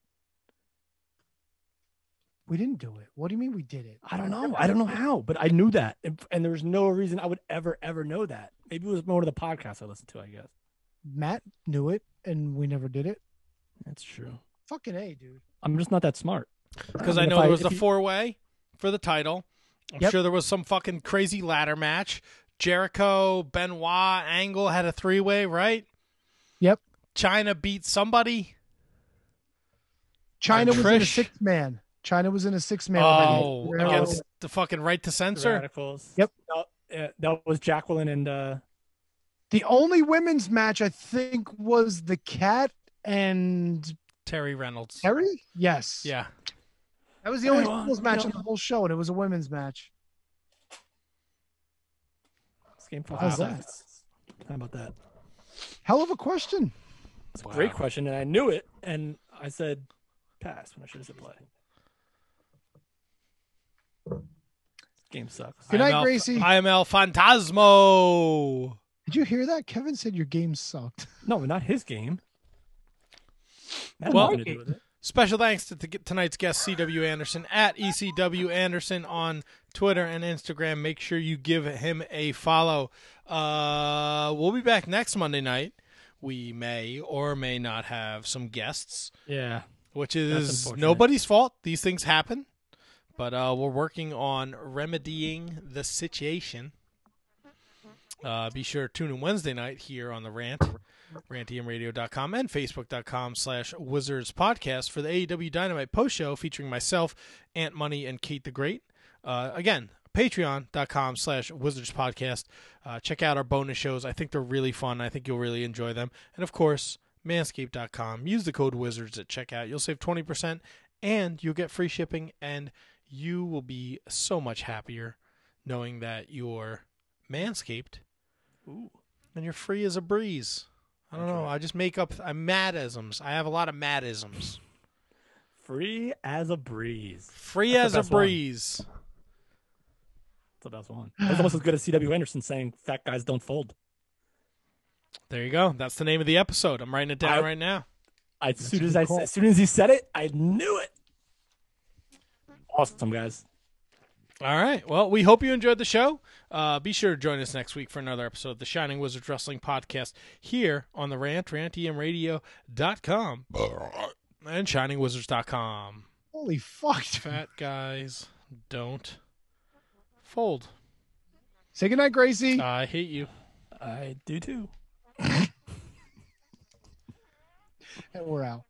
S1: We didn't do it. What do you mean we did it?
S3: I don't know. I don't know how, but I knew that, and, and there was no reason I would ever, ever know that. Maybe it was more to the podcast I listened to. I guess
S1: Matt knew it and we never did it.
S3: that's true.
S1: Fucking A, dude.
S3: I'm just not that smart.
S2: Because I
S3: mean,
S2: know it was
S3: if
S2: the
S3: you-
S2: four way for the title. I'm
S3: Yep.
S2: sure there was some fucking crazy ladder match. Jericho, Benoit, Angle had a three way, right?
S1: Yep.
S2: Chyna beat somebody.
S1: Chyna
S2: And
S1: was in a six man. Chyna was in a six man.
S2: Oh, against the fucking right to censor.
S3: Radicals.
S1: Yep.
S3: No, yeah, that was Jacqueline and uh,
S1: The only women's match I think was the cat and
S2: Terri Runnels.
S1: Terry. Yes.
S2: Yeah.
S1: That was the only
S3: Yeah, well,
S1: singles match
S3: know-
S1: on the whole show, and it was a women's match.
S3: this game.
S1: How's that?
S3: How about that?
S1: Hell of a question.
S3: It's a great question, and I knew it, and I said pass when I should have said play. Game sucks.
S1: Good
S2: I am
S1: night,
S2: El-
S1: Gracie.
S2: I am El Fantasmo.
S1: Did you hear that? Kevin said your game sucked. *laughs*
S3: No, not his game.
S2: Well,
S3: nothing to do with it.
S2: special thanks to t- tonight's guest, C.W. Anderson, at ECW Anderson on Twitter and Instagram. Make sure you give him a follow. Uh, we'll be back next Monday night. We may or may not have some guests,
S3: Yeah.
S2: which is nobody's fault. These things happen. But uh, we're working on remedying the situation. Uh, be sure to tune in Wednesday night here on the Rant, rantiumradio.com and facebook.com slash wizards podcast for the AEW Dynamite post show featuring myself, Ant Money, and Kate the Great. Uh, again, patreon.com slash wizards podcast. Uh, check out our bonus shows. I think they're really fun. I think you'll really enjoy them. And of course, manscaped.com. Use the code wizards at checkout. You'll save 20% and you'll get free shipping and you will be so much happier knowing that you're manscaped
S3: Ooh.
S2: and you're free as a breeze. I don't know. I just make up I'm madisms. I have a lot of madisms.
S3: Free as a breeze.
S2: Free
S3: That's
S2: as a
S3: best one.
S2: breeze.
S3: That's the best one. That's almost as good as C.W. Anderson saying "fat guys don't fold."
S2: There you go. That's the name of the episode. I'm writing it down
S3: I-
S2: right now.
S3: As soon as
S1: good
S3: I as soon as he said it, I knew it. Awesome, guys.
S2: All right. Well, we hope you enjoyed the show. Uh, be sure to join us next week for another episode of the Shining Wizards Wrestling Podcast here on the Rant, rantiumradio.com and shiningwizards.com.
S1: Holy fuck.
S2: Fat guys don't fold.
S1: Say goodnight, Gracie.
S2: I hate you.
S3: I do too. *laughs*
S1: and we're out.